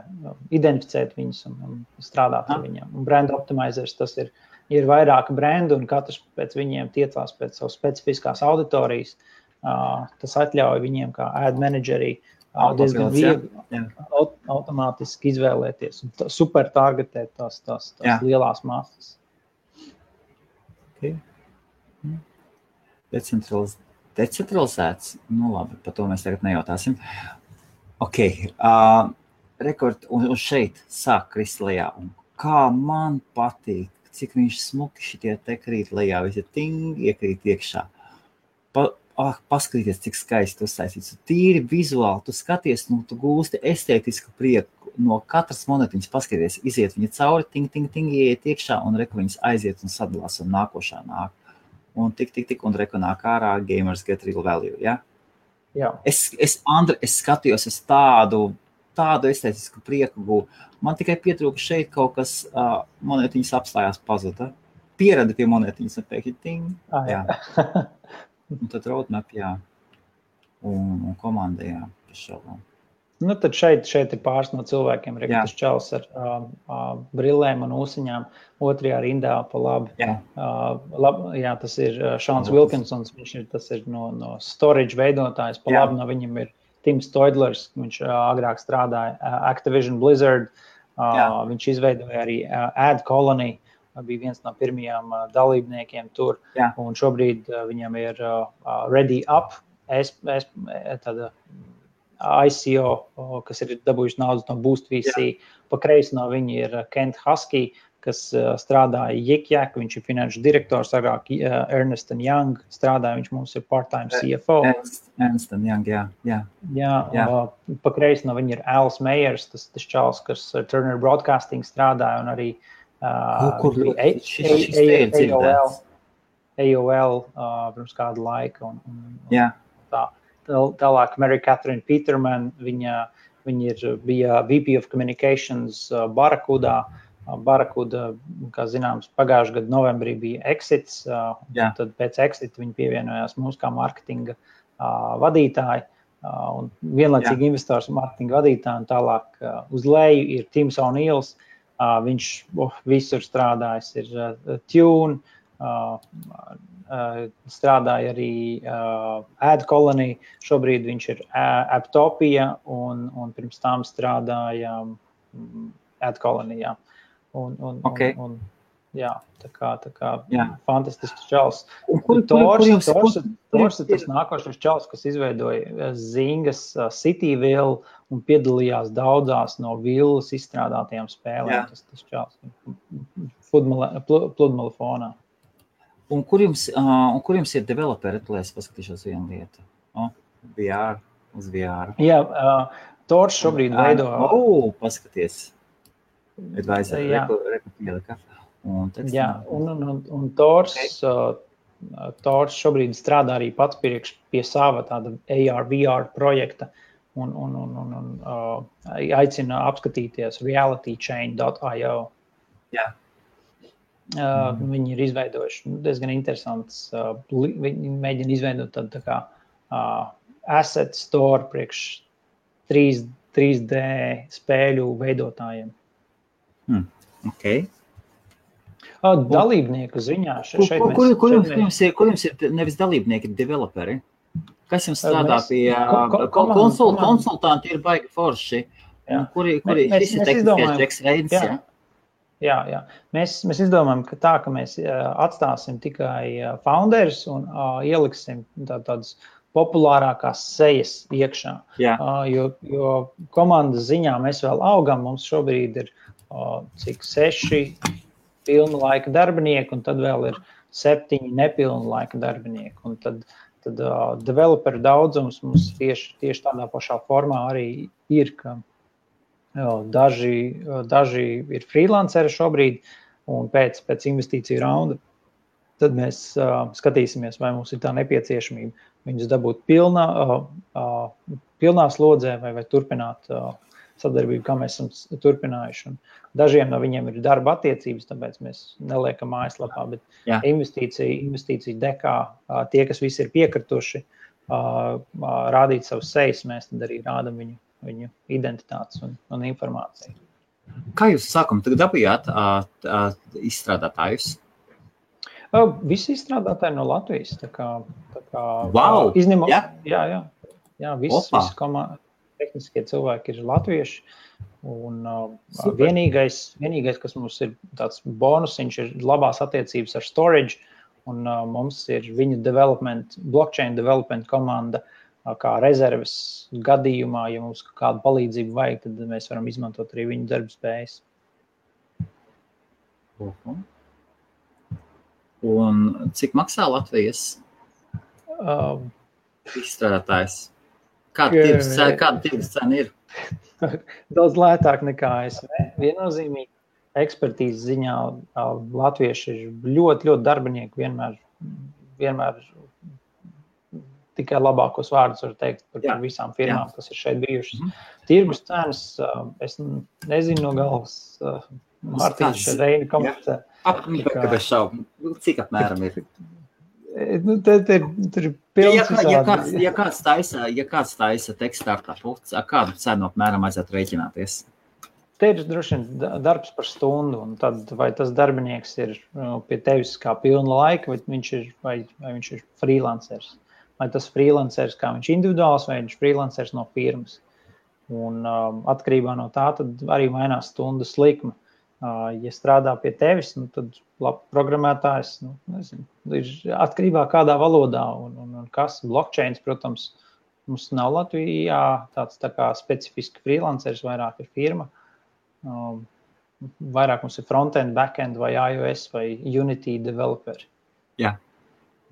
identificēt viņus un, un strādāt ar viņiem. Un brand optimizers tas ir, ir vairāki brendi un katrs pēc viņiem tiecās pēc savas specifiskās auditorijas. Uh, tas atļauj viņiem kā ad managerī diezgan viegli aut automātiski izvēlēties un super targetēt tās, tās, tās jā. lielās masas. Okay. Decentraliz decentralizēts, nu labi, par to mēs tagad nejautāsim. Ok, uh, rekord, un, un šeit sāk krist lejā, un kā man patīk, cik viņš smuki šitie te krīt lejā, visi tingi iekrīt iekšā. Pa, ah, paskatieties, cik skaisti uztaisīts. Tīri vizuāli, tu skaties, nu, tu gūsti estētisku prieku no katras monētiņas. Paskaties, iziet viņa cauri, ting, ting, ting, ieiet iekšā, un reku viņas aiziet un sadalās, un nākošā nāk. Un tik, tik, tik, un reku nāk ārā, gamers get real value. Ja? Jā. Es, es, Andri, es skatījos uz tādu tādu estētisku prieku gūju. Man tikai pietrūka šeit kaut kas, uh, monētiņas apstājās, pazuda. Pierada pie monētiņas, un pēkšņi ting. Ah, jā. un tad roadmap, jā. Un, un komanda, jā, pašalām. Nu, tad šeit, šeit ir pāris no cilvēkiem. Reiktos čels ar uh, uh, brillēm un ūsiņām. Otrajā rindā pa labi. Jā, uh, lab, jā tas ir Šāns Wilkinsons. Viņš ir, ir no, no storage veidotājs. Pa jā. labi no viņam ir Tims Toidlers. Viņš uh, agrāk strādāja uh, Activision Blizzard. Uh, jā. viņš izveidoja arī uh, Ad Colony. Bija viens no pirmajiem uh, dalībniekiem tur. Jā. Un šobrīd uh, viņam ir uh, Ready Up. Es, es, tāda, ICO, kas ir dabūjuši naudu no Boost VC. Pa kreisi no viņa ir Kent Husky, kas strādāja Jekjāk, viņš ir finanšu direktors, agrāk Ernest Young strādāja, viņš mums ir part-time CFO. Ernest, Young, jā. Jā, jā, jā. pa kreisi no viņa ir Als Meyers, tas, tas čals, kas Turner Broadcasting strādāja un arī uh, kur bija AOL, AOL uh, pirms kāda laika. Un, un, un tā. Tālāk, Mary Catherine Peterman, viņa, viņa ir, bija VP of Communications uh, Barakudā. Uh, Barakuda, kā zināms, pagājušā gada novembrī bija exits. Uh, tad pēc exita viņa pievienojās mums kā mārketinga vadītāji. Un vienlaicīgi Jā. investors un mārketinga vadītāji. Un tālāk uz leju ir Tims O'Neils. Viņš oh, visur strādājis, ir Tune Uh, strādāja arī uh, kolonija. Šobrīd viņš ir Aptopija un, un pirms tam strādāja um, Ēdu kolonijā. Un, un, okay. un, un, jā, tā kā, tā kā jā. fantastisks čels. Tors ir tas nākošais čels, kas izveidoja Zingas Cityville un piedalījās daudzās no vilnas izstrādātajām spēlēm. Jā. Tas, tas čels pludmale fonā. Un kur jums, uh, un kur jums ir developeri? Lai es paskatīšos vienu lietu. Oh, VR, uz VR. Jā, uh, Tors šobrīd veido. Oh, paskaties. Advisor, reku, reku pielika. Un Jā, un, un, un, un Tors, okay. uh, Tors šobrīd strādā arī pats priekš pie sava tāda AR, VR projekta. Un, un, un, un, un uh, aicina apskatīties realitychain.io. Jā. Uh, mm. Viņi ir izveidojuši diezgan interesants. Uh, viņi mēģina izveidot tādu tā kā uh, asset store priekš 3, 3D spēļu veidotājiem. Hmm. Okay. Dalībnieku ziņā šeit, šeit kur, mēs, kur, kur, šeit jums ir, kur jums ir nevis dalībnieki, bet developeri? Kas jums strādā mēs, pie ko, ko, konsult, konsultanti? Ir baigi forši. Kuri, kuri mēs, šis ir tehniskais Reins? Jā. Jā, jā. Mēs, mēs izdomājam, ka tā, ka mēs atstāsim tikai founders un uh, ieliksim tā, tādas populārākās sejas iekšā. Jā. Uh, jo, jo komandas ziņā mēs vēl augam. Mums šobrīd ir uh, cik seši pilna laika darbinieki, un tad vēl ir septiņi nepilna laika darbinieki. Un tad tad uh, developeru daudzums mums tieši, tieši tādā pašā formā arī ir. Ka, Daži, daži ir freelanceri šobrīd, un pēc, pēc investīciju raunda tad mēs uh, skatīsimies, vai mums ir tā nepieciešamība viņus dabūt pilnā, uh, uh, pilnā slodzē vai, vai turpināt uh, sadarbību, kā mēs esam turpinājuši. Un dažiem no viņiem ir darba attiecības, tāpēc mēs neliekam mājaslapā, bet Jā. investīcija, investīcija dekā tie, kas visi ir piekrituši rādīt savus sejas, mēs arī rādam viņu viņu identitātes un, un informāciju. Kā jūs sākumā dabūjāt izstrādātājus? Visi izstrādātāji no Latvijas. Tā kā, tā kā, wow! Izņemot, ja? jā, jā, jā visi, visi komandi, tehniskie cilvēki ir latvieši. Un, uh, vienīgais, vienīgais, kas mums ir tāds bonusiņš, ir labās attiecības ar storage. Un, uh, mums ir viņu development, blockchain development komanda, uh, kā rezerves gadījumā, ja mums kādu palīdzību vajag, tad mēs varam izmantot arī viņu darba spējas. Uh -huh. Un cik maksā Latvijas uh, izstrādātājs? Kāda tirgus cena, kāda tirgus cena ir? Daudz lētāk nekā ASV. Viennozīmīgi ekspertīzes ziņā latvieši ir ļoti, ļoti darbinieki. Vienmēr, vienmēr tikai labākos vārdus var teikt par, par visām firmām, jā. kas ir šeit bijušas. Mm. Tirgus cenas, es nezinu no galvas, Mārtiņš Reini komentē. Apmēram. Cik apmēram ir? Nu, tad ir, tur ir pilns ja, ja, kāds, ja kāds taisa, ja kāds taisa tekststartupu, kādu cenu apmēram vajadzētu rēķināties? Te ir droši vien darbs par stundu, un tad vai tas darbinieks ir nu, pie tevis kā pilna laika, vai viņš ir, vai, vai viņš ir freelanceris. Vai tas freelanceris kā viņš individuāls, vai viņš ir freelanceris no firmas. Un um, atkarībā no tā arī mainās stundas likme. Ja strādā pie tevis, nu, tad labi, programmētājs nu, nezinu, ir atkarībā no kādā valodā un, un, un kas. Blockchain, protams, mums nav Latvijā tāds tā kā specifisks freelanceris, vairāk ir firma. Um, vairāk mums ir frontend, backend vai iOS vai Unity developeri. Jā.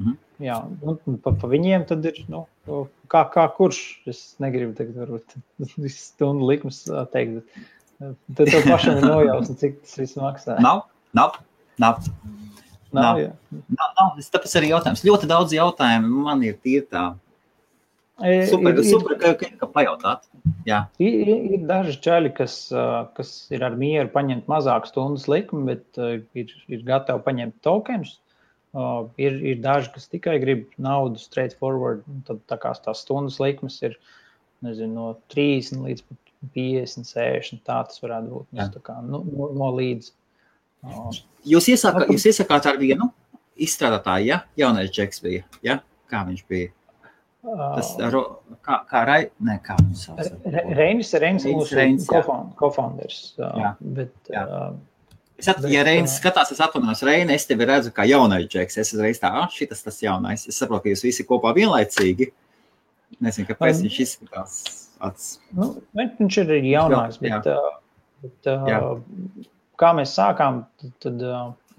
Mhm. Jā, nu, pa, pa viņiem tad ir, nu, kā, kā kurš, es negribu teikt, varbūt stundu likums teikt, bet Tad tev pašam ir nojausma, cik tas viss maksā. Nav, nav, nav. Nav, nav. nav, nav. Tāpēc arī jautājums. Ļoti daudz jautājumu man ir tīri tā. Super, ir, super ka, ka, ka pajautāt. Jā. Ir, ir daži čaļi, kas, kas ir ar mieru paņemt mazāku stundas likumu, bet ir, ir gatavi paņemt tokenus. Uh, ir, ir daži, kas tikai grib naudu straight forward. Tad tā kā tās stundas likmes ir nezinu, no 30 līdz 50, 60. Tā tas varētu būt. Mēs, kā, nu, no, no līdz. Jūs, iesaka, jūs iesakāt ar vienu izstrādātāju, ja? Jaunais Džeks bija, ja? Kā viņš bija? Tas, ro, kā, kā kā sauc? Reinis, Reinis, Reinis mūsu kofounders. Bet, jā. Es at, ja Reinis skatās, es atvainojos, Reini, es tevi redzu kā jaunais džeks. Es uzreiz tā, ah, šitas tas jaunais. Es saprotu, ka jūs visi kopā vienlaicīgi. Nezinu, kāpēc um, viņš izskatās acis. Nu, viņš ir jaunāks, jā, bet, jā. bet jā. kā mēs sākām, tad, tad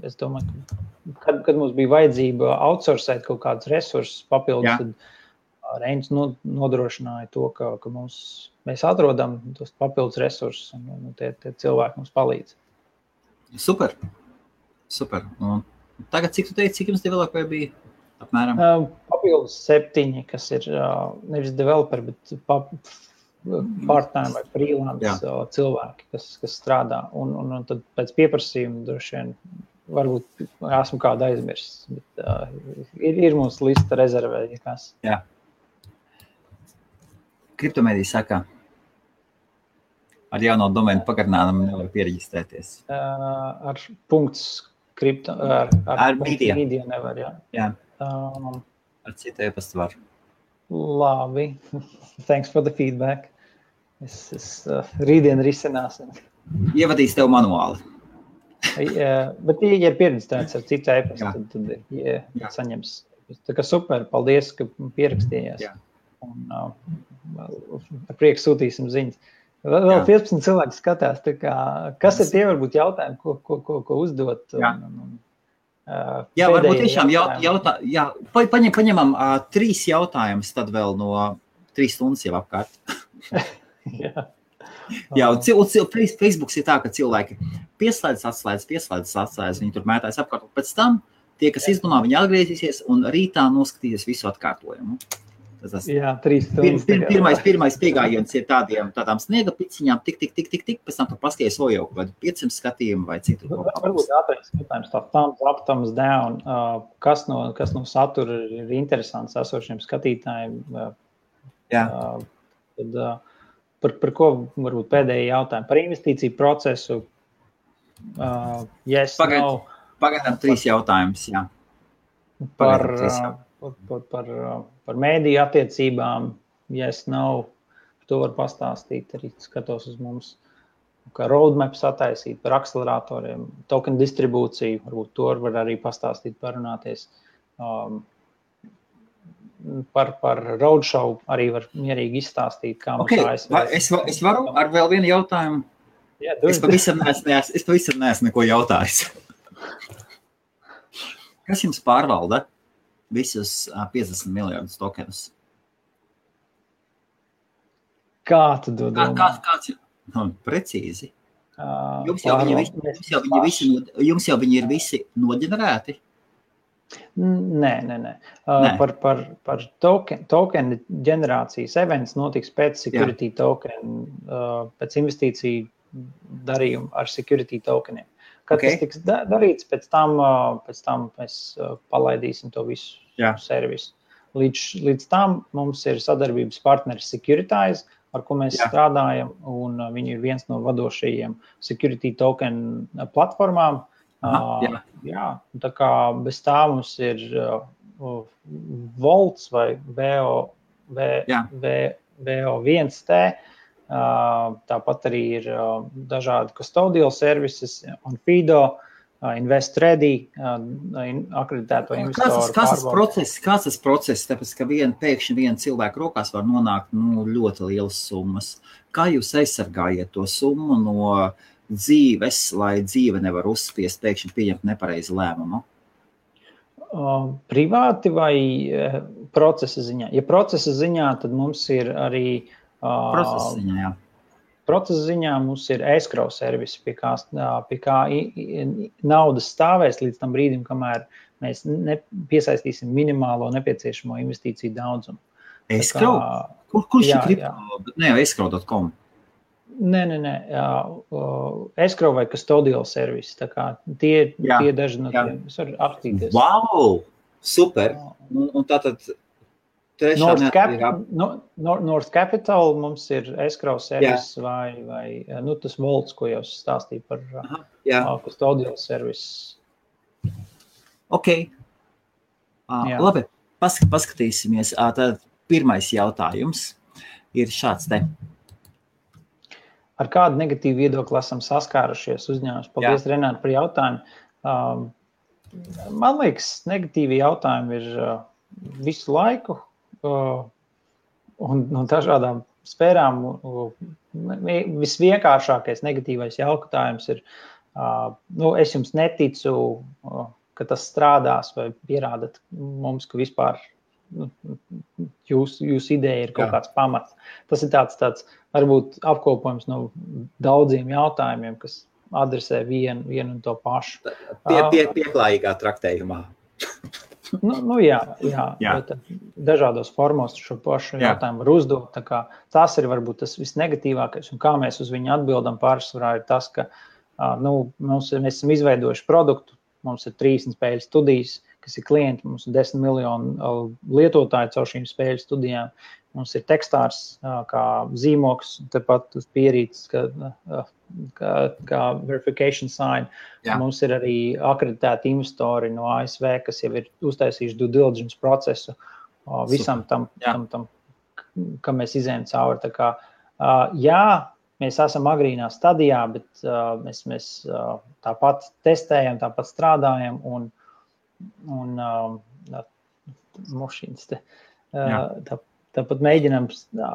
es domāju, ka kad, kad mums bija vajadzība outsourcēt kaut kādus resursus papildus, jā. tad Reins nodrošināja to, ka, ka mums, mēs atrodam tos papildus resursus un, un tie, tie cilvēki mums palīdz. Super. Super. Un tagad, cik tu teici, cik jums developeri bija? Apmēram. Papildus septiņi, kas ir nevis developeri, bet part-time vai freelance Jā. cilvēki, kas, kas strādā. Un, un, un tad pēc pieprasījuma droši vien varbūt esmu kādu aizmirsis. Bet, uh, ir, ir mums lista rezervē, ja kas. Jā. Kriptomēdija saka, ar jauno domēnu pagarinājumu nevar pieregistrēties. Uh, ar punkts kripto, ar, ar, ar mīdiju nevar, jā. jā. Um, ar citu e-pastu var. Labi, thanks for the feedback. Es, es uh, rītdien risināsim. Ievadīs tev manuāli. ja, bet, ja ir pieredzēts ar citu e-pastu, tad, tad ja, ja saņems. Tā kā super, paldies, ka pierakstījās. Jā. Un, uh, ar prieku sūtīsim ziņas. Vēl Jā. 15 cilvēki skatās, kā, kas ir tie varbūt jautājumi, ko, ko, ko, ko uzdot. Jā. Un, un, uh, jā, varbūt tiešām jautā, jautā, jā, paņem, paņemam uh, trīs jautājumus, tad vēl no trīs stundas jau apkārt. Jā. Jā, un, un, un Facebook ir tā, ka cilvēki pieslēdz, atslēdz, pieslēdz, atslēdz, viņi tur mētājas apkārt. Pēc tam tie, kas izdomā, viņi atgriezīsies un rītā noskatīsies visu atkārtojumu. Tas Jā, trīs stundas. Pir, pir, pirmais, pirmais piegājiens ir tādiem, tādām sniega piciņām, tik, tik, tik, tik, tik pēc tam tu pasties o jau vai 500 skatījumu vai citu. Varbūt ātrais skatājums, tā thumbs up, thumbs down, kas no, kas no satura ir interesants esošiem skatītājiem. Jā. Tad, uh, par, par ko varbūt pēdējie jautājumi par investīciju procesu. Uh, yes, Pagaid, no, pagaidām trīs jautājumus. Par, uh, par, par, par, par mēdīju attiecībām, yes, no, to var pastāstīt. Arī skatos uz mums, kā roadmaps attaisīt par akceleratoriem, token distribūciju, varbūt to var arī pastāstīt, parunāties. Um, par, par roadshow arī var mierīgi izstāstīt, kā okay. mums ASV. Es, es varu ar vēl vienu jautājumu. Jā, es pavisam neesmu, es pavisam neesmu neko jautājis. Kas jums pārvalda visus 50 miljardus tokenus? Kā tu to domā? Kā, kā, kāds ir? Nu, precīzi. Jums, jau viņi, visi, jums, jau viņi visi, jums jau viņi ir visi noģenerēti? Nē, nē, nē. Uh, nē. Par, par, par token, token ģenerācijas events notiks pēc security Jā. token, uh, pēc investīciju darījuma ar security tokeniem. Kad okay. tas tiks da darīts, pēc tam, uh, pēc tam mēs uh, palaidīsim to visu Jā. servisu. Līdz, līdz tam mums ir sadarbības partneris Securitize, ar ko mēs Jā. strādājam, un uh, viņi ir viens no vadošajiem security token platformām. Aha, jā. jā, tā kā bez tā mums ir uh, Volts vai VO, v, v, VO1T. Uh, tāpat arī ir uh, dažādi custodial services un FIDO. Uh, invest ready, uh, akreditēto investoru. Kāds, tas process, kāds tas process, tāpēc, ka vien, pēkšņi viena cilvēka rokās var nonākt nu, ļoti lielas summas. Kā jūs aizsargājat to summu no uh, dzīves, lai dzīve nevar uzspiest pēkšņi pieņemt nepareizu lēmumu? Privāti vai procesa ziņā? Ja procesa ziņā, tad mums ir arī. Procesa ziņā, jā. Procesa ziņā mums ir escrow servis, pie kā, pie kā naudas stāvēs līdz tam brīdim, kamēr mēs piesaistīsim minimālo nepieciešamo investīciju daudzumu. Escrow? Kur, kurš ir kripto? Ne jau escrow.com. Nē, nē, nē. escrow vai custodial service. Tie ir tie daži no tiem, kas var apstīties. Wow! Super! Un, un tātad North, Cap ir... North Capital mums ir escrow service jā. vai, vai nu, tas volts, ko jau stāstīju par Aha, uh, custodial service. Ok. Uh, jā. labi, Pask paskatīsimies. Uh, tad pirmais jautājums ir šāds te. Mm ar kādu negatīvu viedokli esam saskārušies uzņēmums. Paldies, Renāri, par jautājumu. Um, man liekas, negatīvi jautājumi ir uh, visu laiku uh, un no dažādām sfērām. Visvienkāršākais negatīvais jautājums ir, uh, nu, es jums neticu, ka tas strādās, vai pierādat mums, ka vispār jūsu jūs ideja ir kaut Jā. kāds pamats. Tas ir tāds, tāds varbūt apkopojums no daudziem jautājumiem, kas adresē vienu, vienu un to pašu. Pie, pie, pieklājīgā traktējumā. nu, nu, jā, jā, jā. dažādos formos šo pašu jā. jautājumu var uzdot. Tas ir varbūt tas visnegatīvākais, un kā mēs uz viņu atbildam pārsvarā, ir tas, ka nu, mums, mēs esam izveidojuši produktu, mums ir trīs spēļu studijas, kas ir klienti, mums ir desmit miljoni lietotāji caur šīm spēļu studijām. Mums ir tekstārs, kā zīmoks, tepat uz pierītes, kā, kā, kā verification sign. Jā. Mums ir arī akreditēti investori no ASV, kas jau ir uztaisījuši due diligence procesu visam tam, tam, tam kam mēs izējām cauri. Kā, jā, mēs esam agrīnā stadijā, bet mēs, mēs tāpat testējam, tāpat strādājam un, un mušīns te. Tā, Tāpat mēģinām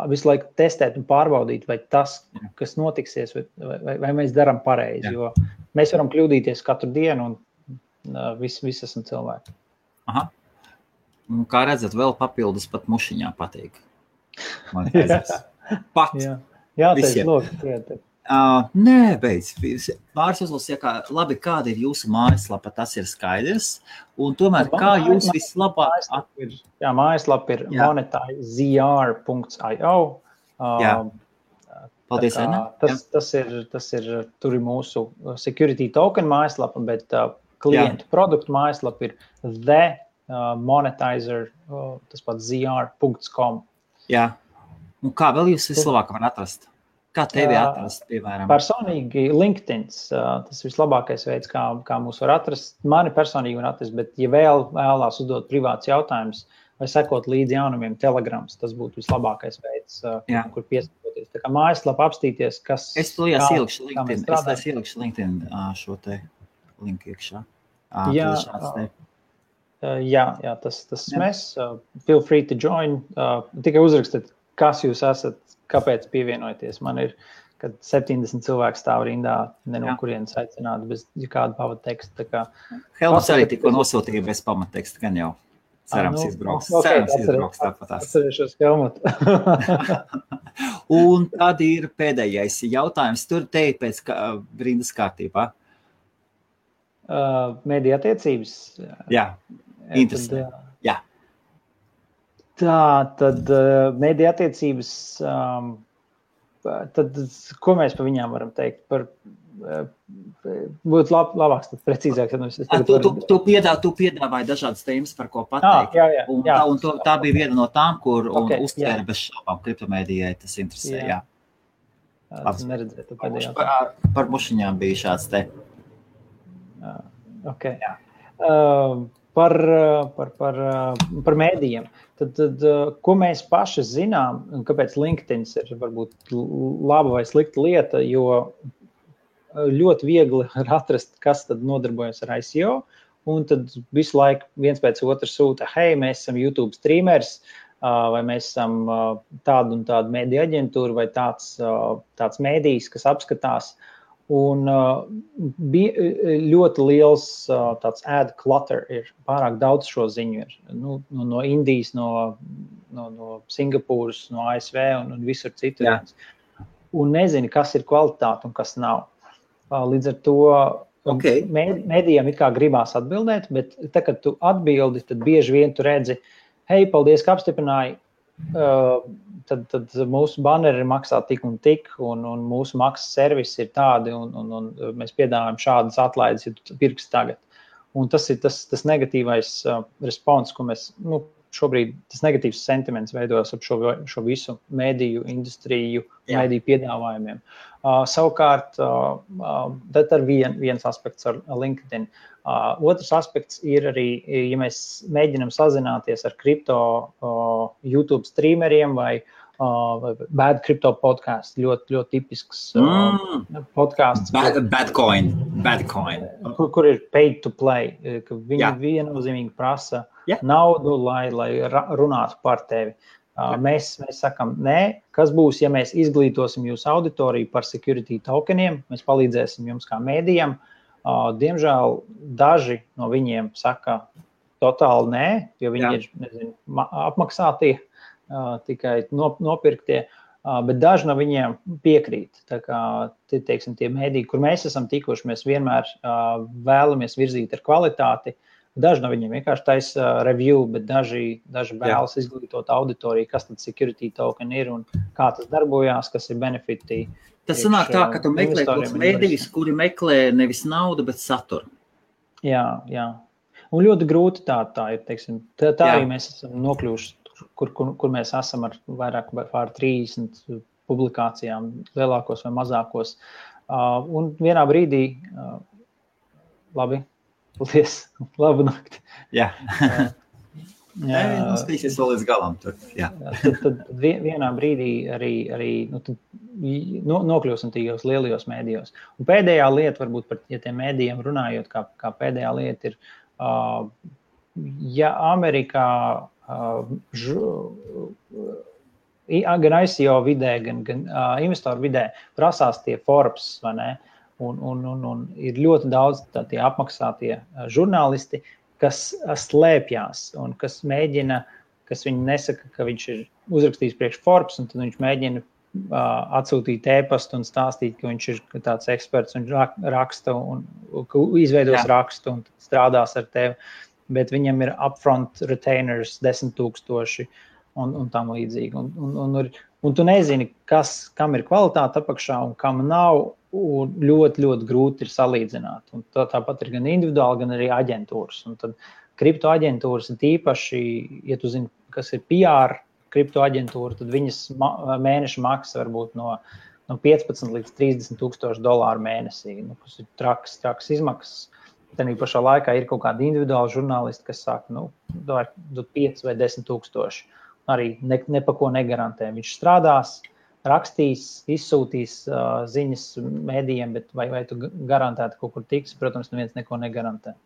visu laiku testēt un pārbaudīt, vai tas, kas notiksies, vai, vai, vai mēs darām pareizi. Jo mēs varam kļūdīties katru dienu, un visi, visi esam cilvēki. Aha. Un, kā redzat, vēl papildus pat mušiņā patīk. Pat. Jā, Jā tas ir labi. Uh, nē, beidz. Pāris uzlasīja, kā labi, kāda ir jūsu mājaslapa, tas ir skaidrs. Un tomēr, kā jūs vislabāk... Ir, jā, mājaslapa ir monetizr.io. Jā. Paldies, kā, tas, jā. tas, ir, tas ir, tur ir mūsu security token mājaslapa, bet uh, klientu jā. produktu mājaslapa ir the uh, monetizer, uh, tas pats zr.com. Jā. Un kā vēl jūs vislabāk varat atrast? Kā tevi atrast, piemēram? Personīgi LinkedIn. Tas ir vislabākais veids, kā, kā mūs var atrast. Mani personīgi var atrast, bet, ja vēl vēlās uzdot privāts jautājums vai sekot līdzi jaunumiem, Telegrams, tas būtu vislabākais veids, Jā. kur piesaistīties. Tā kā mājaslapā apstīties, kas. Es to ielikšu LinkedIn. Es ielikšu LinkedIn šo te linku iekšā. Jā, jā, jā, tas, tas jā. mēs. Feel free to join. Tikai uzrakstiet, kas jūs esat kāpēc pievienoties. Man ir, kad 70 cilvēki stāv rindā, ne no kurienes aicināt, bez kāda pamateksta. Kā... Helmuts arī tikko nosūtīja bez pamateksta, gan jau. Cerams, nu, izbrauks. Okay, Cerams, izbrauks tāpat. Atcerēšos Helmutu. Un tad ir pēdējais jautājums. Tur te ir pēc kā, rindas kārtībā. Uh, Mēdī attiecības. Jā. Interesanti. Jā. Tā tad mediju attiecības. Um, tad, ko mēs par viņām varam teikt? Par, būtu lab, labāks, tad precīzāk. Tad es tu, tu, tu, piedāvā, tu piedāvāji dažādas tēmas, par ko pateikt. Ah, jā, jā, un, jā. Tā, un to, tā bija viena no tām, kur okay, uztvēra bez šaubām kriptomēdijai tas interesē. Jā. Jā. Tas neredzētu pēdējā. Par, par mušiņām bija šāds te. Okay. Jā. Uh, par, par, par, par mēdījiem. Tad, tad, ko mēs paši zinām, un kāpēc LinkedIn ir varbūt laba vai slikta lieta, jo ļoti viegli ir atrast, kas tad nodarbojas ar ICO. Un tad visu laiku viens pēc otra sūta, hei, mēs esam YouTube streamers, vai mēs esam tāda un tāda mēdīja aģentūra, vai tāds, tāds mēdījis, kas apskatās. Un bija ļoti liels tāds ad clutter, ir pārāk daudz šo ziņu. Ir, nu, no Indijas, no, no, no Singapūras, no ASV un, un visur citur. Jā. Un nezini, kas ir kvalitāte un kas nav. Līdz ar to okay. mēdījiem it kā gribās atbildēt, bet tad, kad tu atbildi, tad bieži vien tu redzi, hei, paldies, ka apstiprināji. Tad, tad mūsu banneri maksā tik un tik, un, un mūsu maksas servisi ir tādi, un, un, un mēs piedāvājam šādas atlaides, ja tu pirksi tagad. Un tas ir tas, tas negatīvais uh, respons, ko mēs nu, šobrīd tas negatīvs sentiments veidojas ap šo, šo visu mediju industriju, Jā. mediju piedāvājumiem. Uh, savukārt, uh, uh, tas ir vien, viens aspekts ar LinkedIn. Uh, otrs aspekts ir arī, ja mēs mēģinām sazināties ar kripto uh, YouTube streameriem vai uh, Bad Crypto podkāsts. Ļoti, ļoti tipisks uh, mm. podkāsts. Bad, bad coin. Bad coin. Kur, kur ir paid to play. Viņi yeah. viennozīmīgi prasa yeah. naudu, lai, lai runātu par tevi. Uh, mēs, mēs sakām, nē, kas būs, ja mēs izglītosim jūsu auditoriju par security tokeniem, mēs palīdzēsim jums kā mēdījam. Diemžēl daži no viņiem saka, totāli nē, jo viņi Jā. ir nezinu, apmaksātie, tikai nopirktie. Bet daži no viņiem piekrīt. Tā kā teiksim, tie mēdīji, kur mēs esam tikuši, mēs vienmēr vēlamies virzīt ar kvalitāti. Uh, Daži no viņiem vienkārši taisa uh, review, bet daži, daži vēlas Jā. izglītot auditoriju, kas tad security token ir un kā tas darbojās, kas ir benefiti. Tas sanāk tā, ka tu meklē tos mēdījus, kuri meklē nevis naudu, bet saturu. Jā, jā. Un ļoti grūti tā, tā ir. Teiksim, tā tā jā. arī mēs esam nokļuvuši, kur, kur, kur mēs esam ar vairāk par 30 publikācijām, lielākos vai mazākos. Uh, un vienā brīdī, uh, labi, Paldies! Labu nakti! Jā. Jā, tas tiksies vēl līdz galam. Tur, jā. jā, tad, tad vienā brīdī arī, arī nu, no, nokļūsim tajos lielajos mēdījos. Un pēdējā lieta, varbūt par ja tiem mēdījiem runājot, kā, kā pēdējā lieta ir, uh, ja Amerikā uh, žu, gan ICO vidē, gan, gan uh, investoru vidē prasās tie Forbes vai ne, uh, Un, un, un, un ir ļoti daudz tādu apmaksātie žurnālisti, kas slēpjas un kas mēģina, kas viņu nesaka, ka viņš ir uzrakstījis priekš Forbes, un tad viņš mēģina uh, atsūtīt e-pastu un stāstīt, ka viņš ir tāds eksperts un raksta un izveidos Jā. rakstu un strādās ar tevi. Bet viņam ir upfront retainers, desmit tūkstoši un, un tam līdzīgi. Un, un, un, un, un tu nezini, kas, kam ir kvalitāte apakšā un kam nav un ļoti, ļoti grūti ir salīdzināt. Un tā, tāpat ir gan individuāli, gan arī aģentūras. Un tad kripto aģentūras ir īpaši, ja tu zini, kas ir PR kripto aģentūra, tad viņas ma mēneša maksa var būt no, no 15 līdz 30 tūkstoši dolāru mēnesī. Nu, tas ir traks, traks izmaksas. Tad pašā laikā ir kaut kādi individuāli žurnālisti, kas saka, nu, dod 5 vai 10 tūkstoši. Arī ne, ne pa ko negarantē. Viņš strādās, rakstīs, izsūtīs uh, ziņas mēdījiem, bet vai, vai tu garantēti kaut kur tiks, protams, neviens neko negarantē.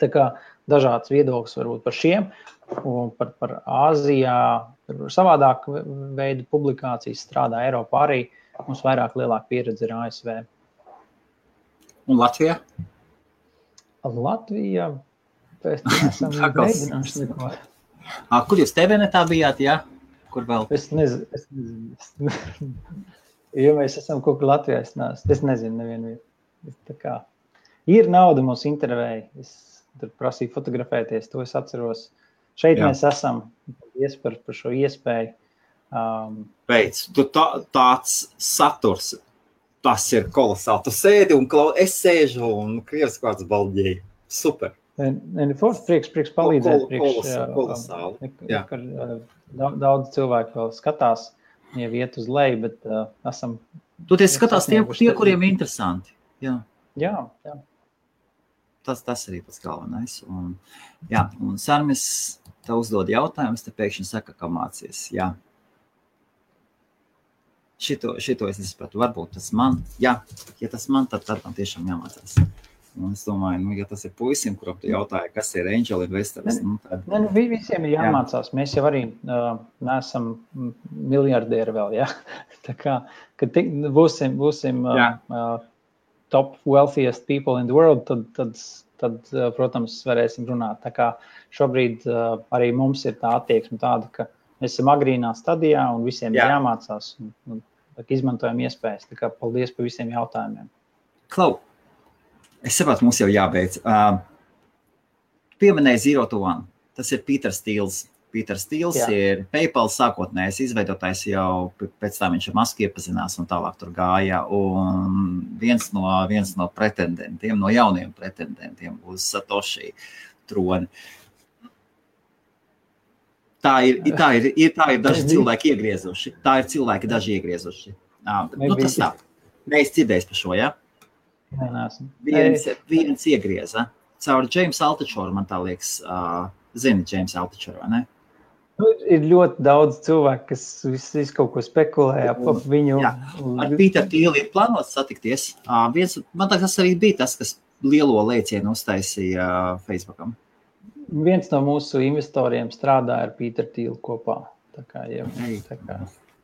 Tā kā dažāds viedoklis varbūt par šiem, par, par Āzijā, savādāk veidu publikācijas strādā Eiropā arī. Mums vairāk lielāka pieredze ir ASV. Un Latvijā? Latvijā pēc tam esam mēģinājuši neko. Kur jūs TVNetā bijāt, jā? Ja? kur vēl? Es nezinu. Es nezinu. jo mēs esam kaut kur Latvijā. Es, neesmu, es nezinu, nevienu vietu. Ir nauda, mums intervēja. Es tur prasīja fotografēties. To es atceros. Šeit Jā. mēs esam. Paldies par, par šo iespēju. Um, Beidz, tu tā, tāds saturs, tas ir kolosāli. Tu sēdi un klau, es sēžu un krievs kāds balģēji. Super. Forši prieks, prieks palīdzēt. Prieks, kolosāli. Jā. Daudz cilvēku vēl skatās, jau iet uz leju, bet uh, esam. Tu tie skatās tie, tie, kuriem ir interesanti. Jā, jā. jā. Tas, tas arī pats galvenais. Un, jā, un Sarmis tev uzdod jautājumus, te pēkšņi saka, ka mācies. Jā. Šito, šito es nesapratu. Varbūt tas man, jā, ja tas man, tad, tad man tiešām jāmācās. Un es domāju, nu, ja tas ir puisim, kuram tu jautāji, kas ir Angel Investors, nu, tad... Ne, nu, visiem ir jāmācās. Jā. Mēs jau arī uh, neesam miljardieri vēl, jā. Tā kā, kad tik, būsim, būsim uh, uh, top wealthiest people in the world, tad, tad, tad uh, protams, varēsim runāt. Tā kā šobrīd uh, arī mums ir tā attieksme tāda, ka mēs esam agrīnā stadijā un visiem jā. ir jāmācās un, un izmantojam iespējas. Tā kā paldies par visiem jautājumiem. Klau, Es saprotu, mums jau jābeidz. Uh, pieminēja Zero to One. Tas ir Pīters Stīls. Pīters Stīls Jā. ir PayPal sākotnējais izveidotājs, jau pēc tam viņš ar Masku iepazinās un tālāk tur gāja. Un viens no, viens no pretendentiem, no jauniem pretendentiem uz Satoshi troni. Tā ir, tā ir, ir, tā ir daži cilvēki iegriezuši. Tā ir cilvēki daži iegriezuši. Uh, nu, tas tā. Mēs dzirdējām par šo, jā? Ja? Nē, viens, viens iegrieza. Caur James Altičoru, man tā liekas, uh, zini, James Altičoru, vai ne? Nu, ir ļoti daudz cilvēku, kas visu, visu kaut ko spekulē ap viņu. Jā, ar Pīteru Tīli ir plānots satikties. Uh, viens, man tas arī bija tas, kas lielo lēcienu uztaisīja uh, Facebookam. Viens no mūsu investoriem strādā ar Pīteru Tīlu kopā. Tā kā, ja, tā kā,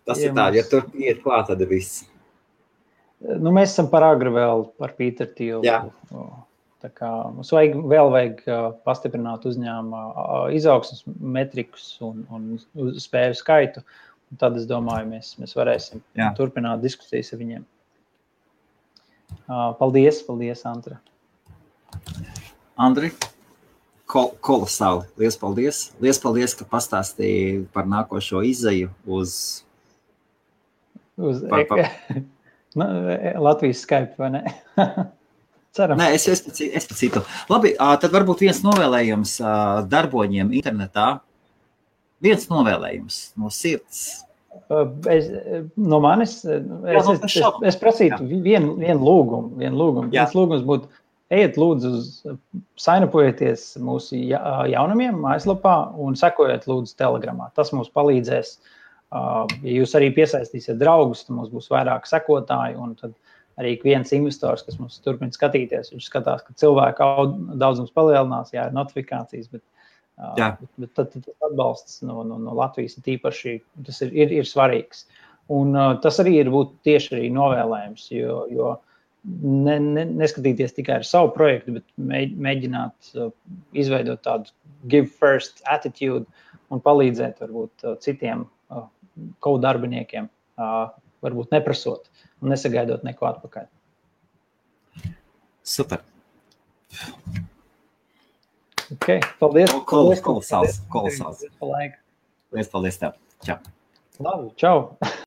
tas ja ir tā, mums... ja tur iet klāt, tad viss. Nu, mēs esam par agru vēl par Pīteru Tīlu. Mums vajag vēl vajag pastiprināt uzņēmuma izaugsmas metrikus un, un spēju skaitu. Un tad es domāju, mēs, mēs varēsim Jā. turpināt diskusijas ar viņiem. Paldies, paldies, Andra. Andri, kol kolosāli. Lielas paldies. Lielas paldies, ka pastāstīji par nākošo izēju uz. uz par, par... Nu, Latvijas Skype vai ne? Ceram. Nē, es, es, es pēc citu. Labi, tad varbūt viens novēlējums darboņiem internetā. Viens novēlējums no sirds. Es, no manis es, es, es, es prasītu vienu, vienu lūgumu. Vienu lūgumu. Viens lūgums būtu, ejiet lūdzu, sainapojieties mūsu jaunumiem mājaslapā un sekojiet lūdzu telegramā. Tas mums palīdzēs uh, Ja jūs arī piesaistīsiet draugus, tad mums būs vairāk sekotāju. Un tad arī viens investors, kas mums turpina skatīties, viņš skatās, ka cilvēku daudzums palielinās, jā, ir notifikācijas. Bet, jā. bet, bet tad, tad atbalsts no, no, no Latvijas ir īpaši tas ir, ir, ir svarīgs. Un uh, tas arī ir tieši arī novēlējums, jo, jo ne, ne, neskatīties tikai ar savu projektu, bet mēģināt uh, izveidot tādu give first attitude un palīdzēt varbūt uh, citiem kaut darbiniekiem, varbūt neprasot un nesagaidot neko atpakaļ. Super. Okay, paldies. Kolosāls. Kolosāls. Paldies. Paldies tev. Čau. Labi, čau.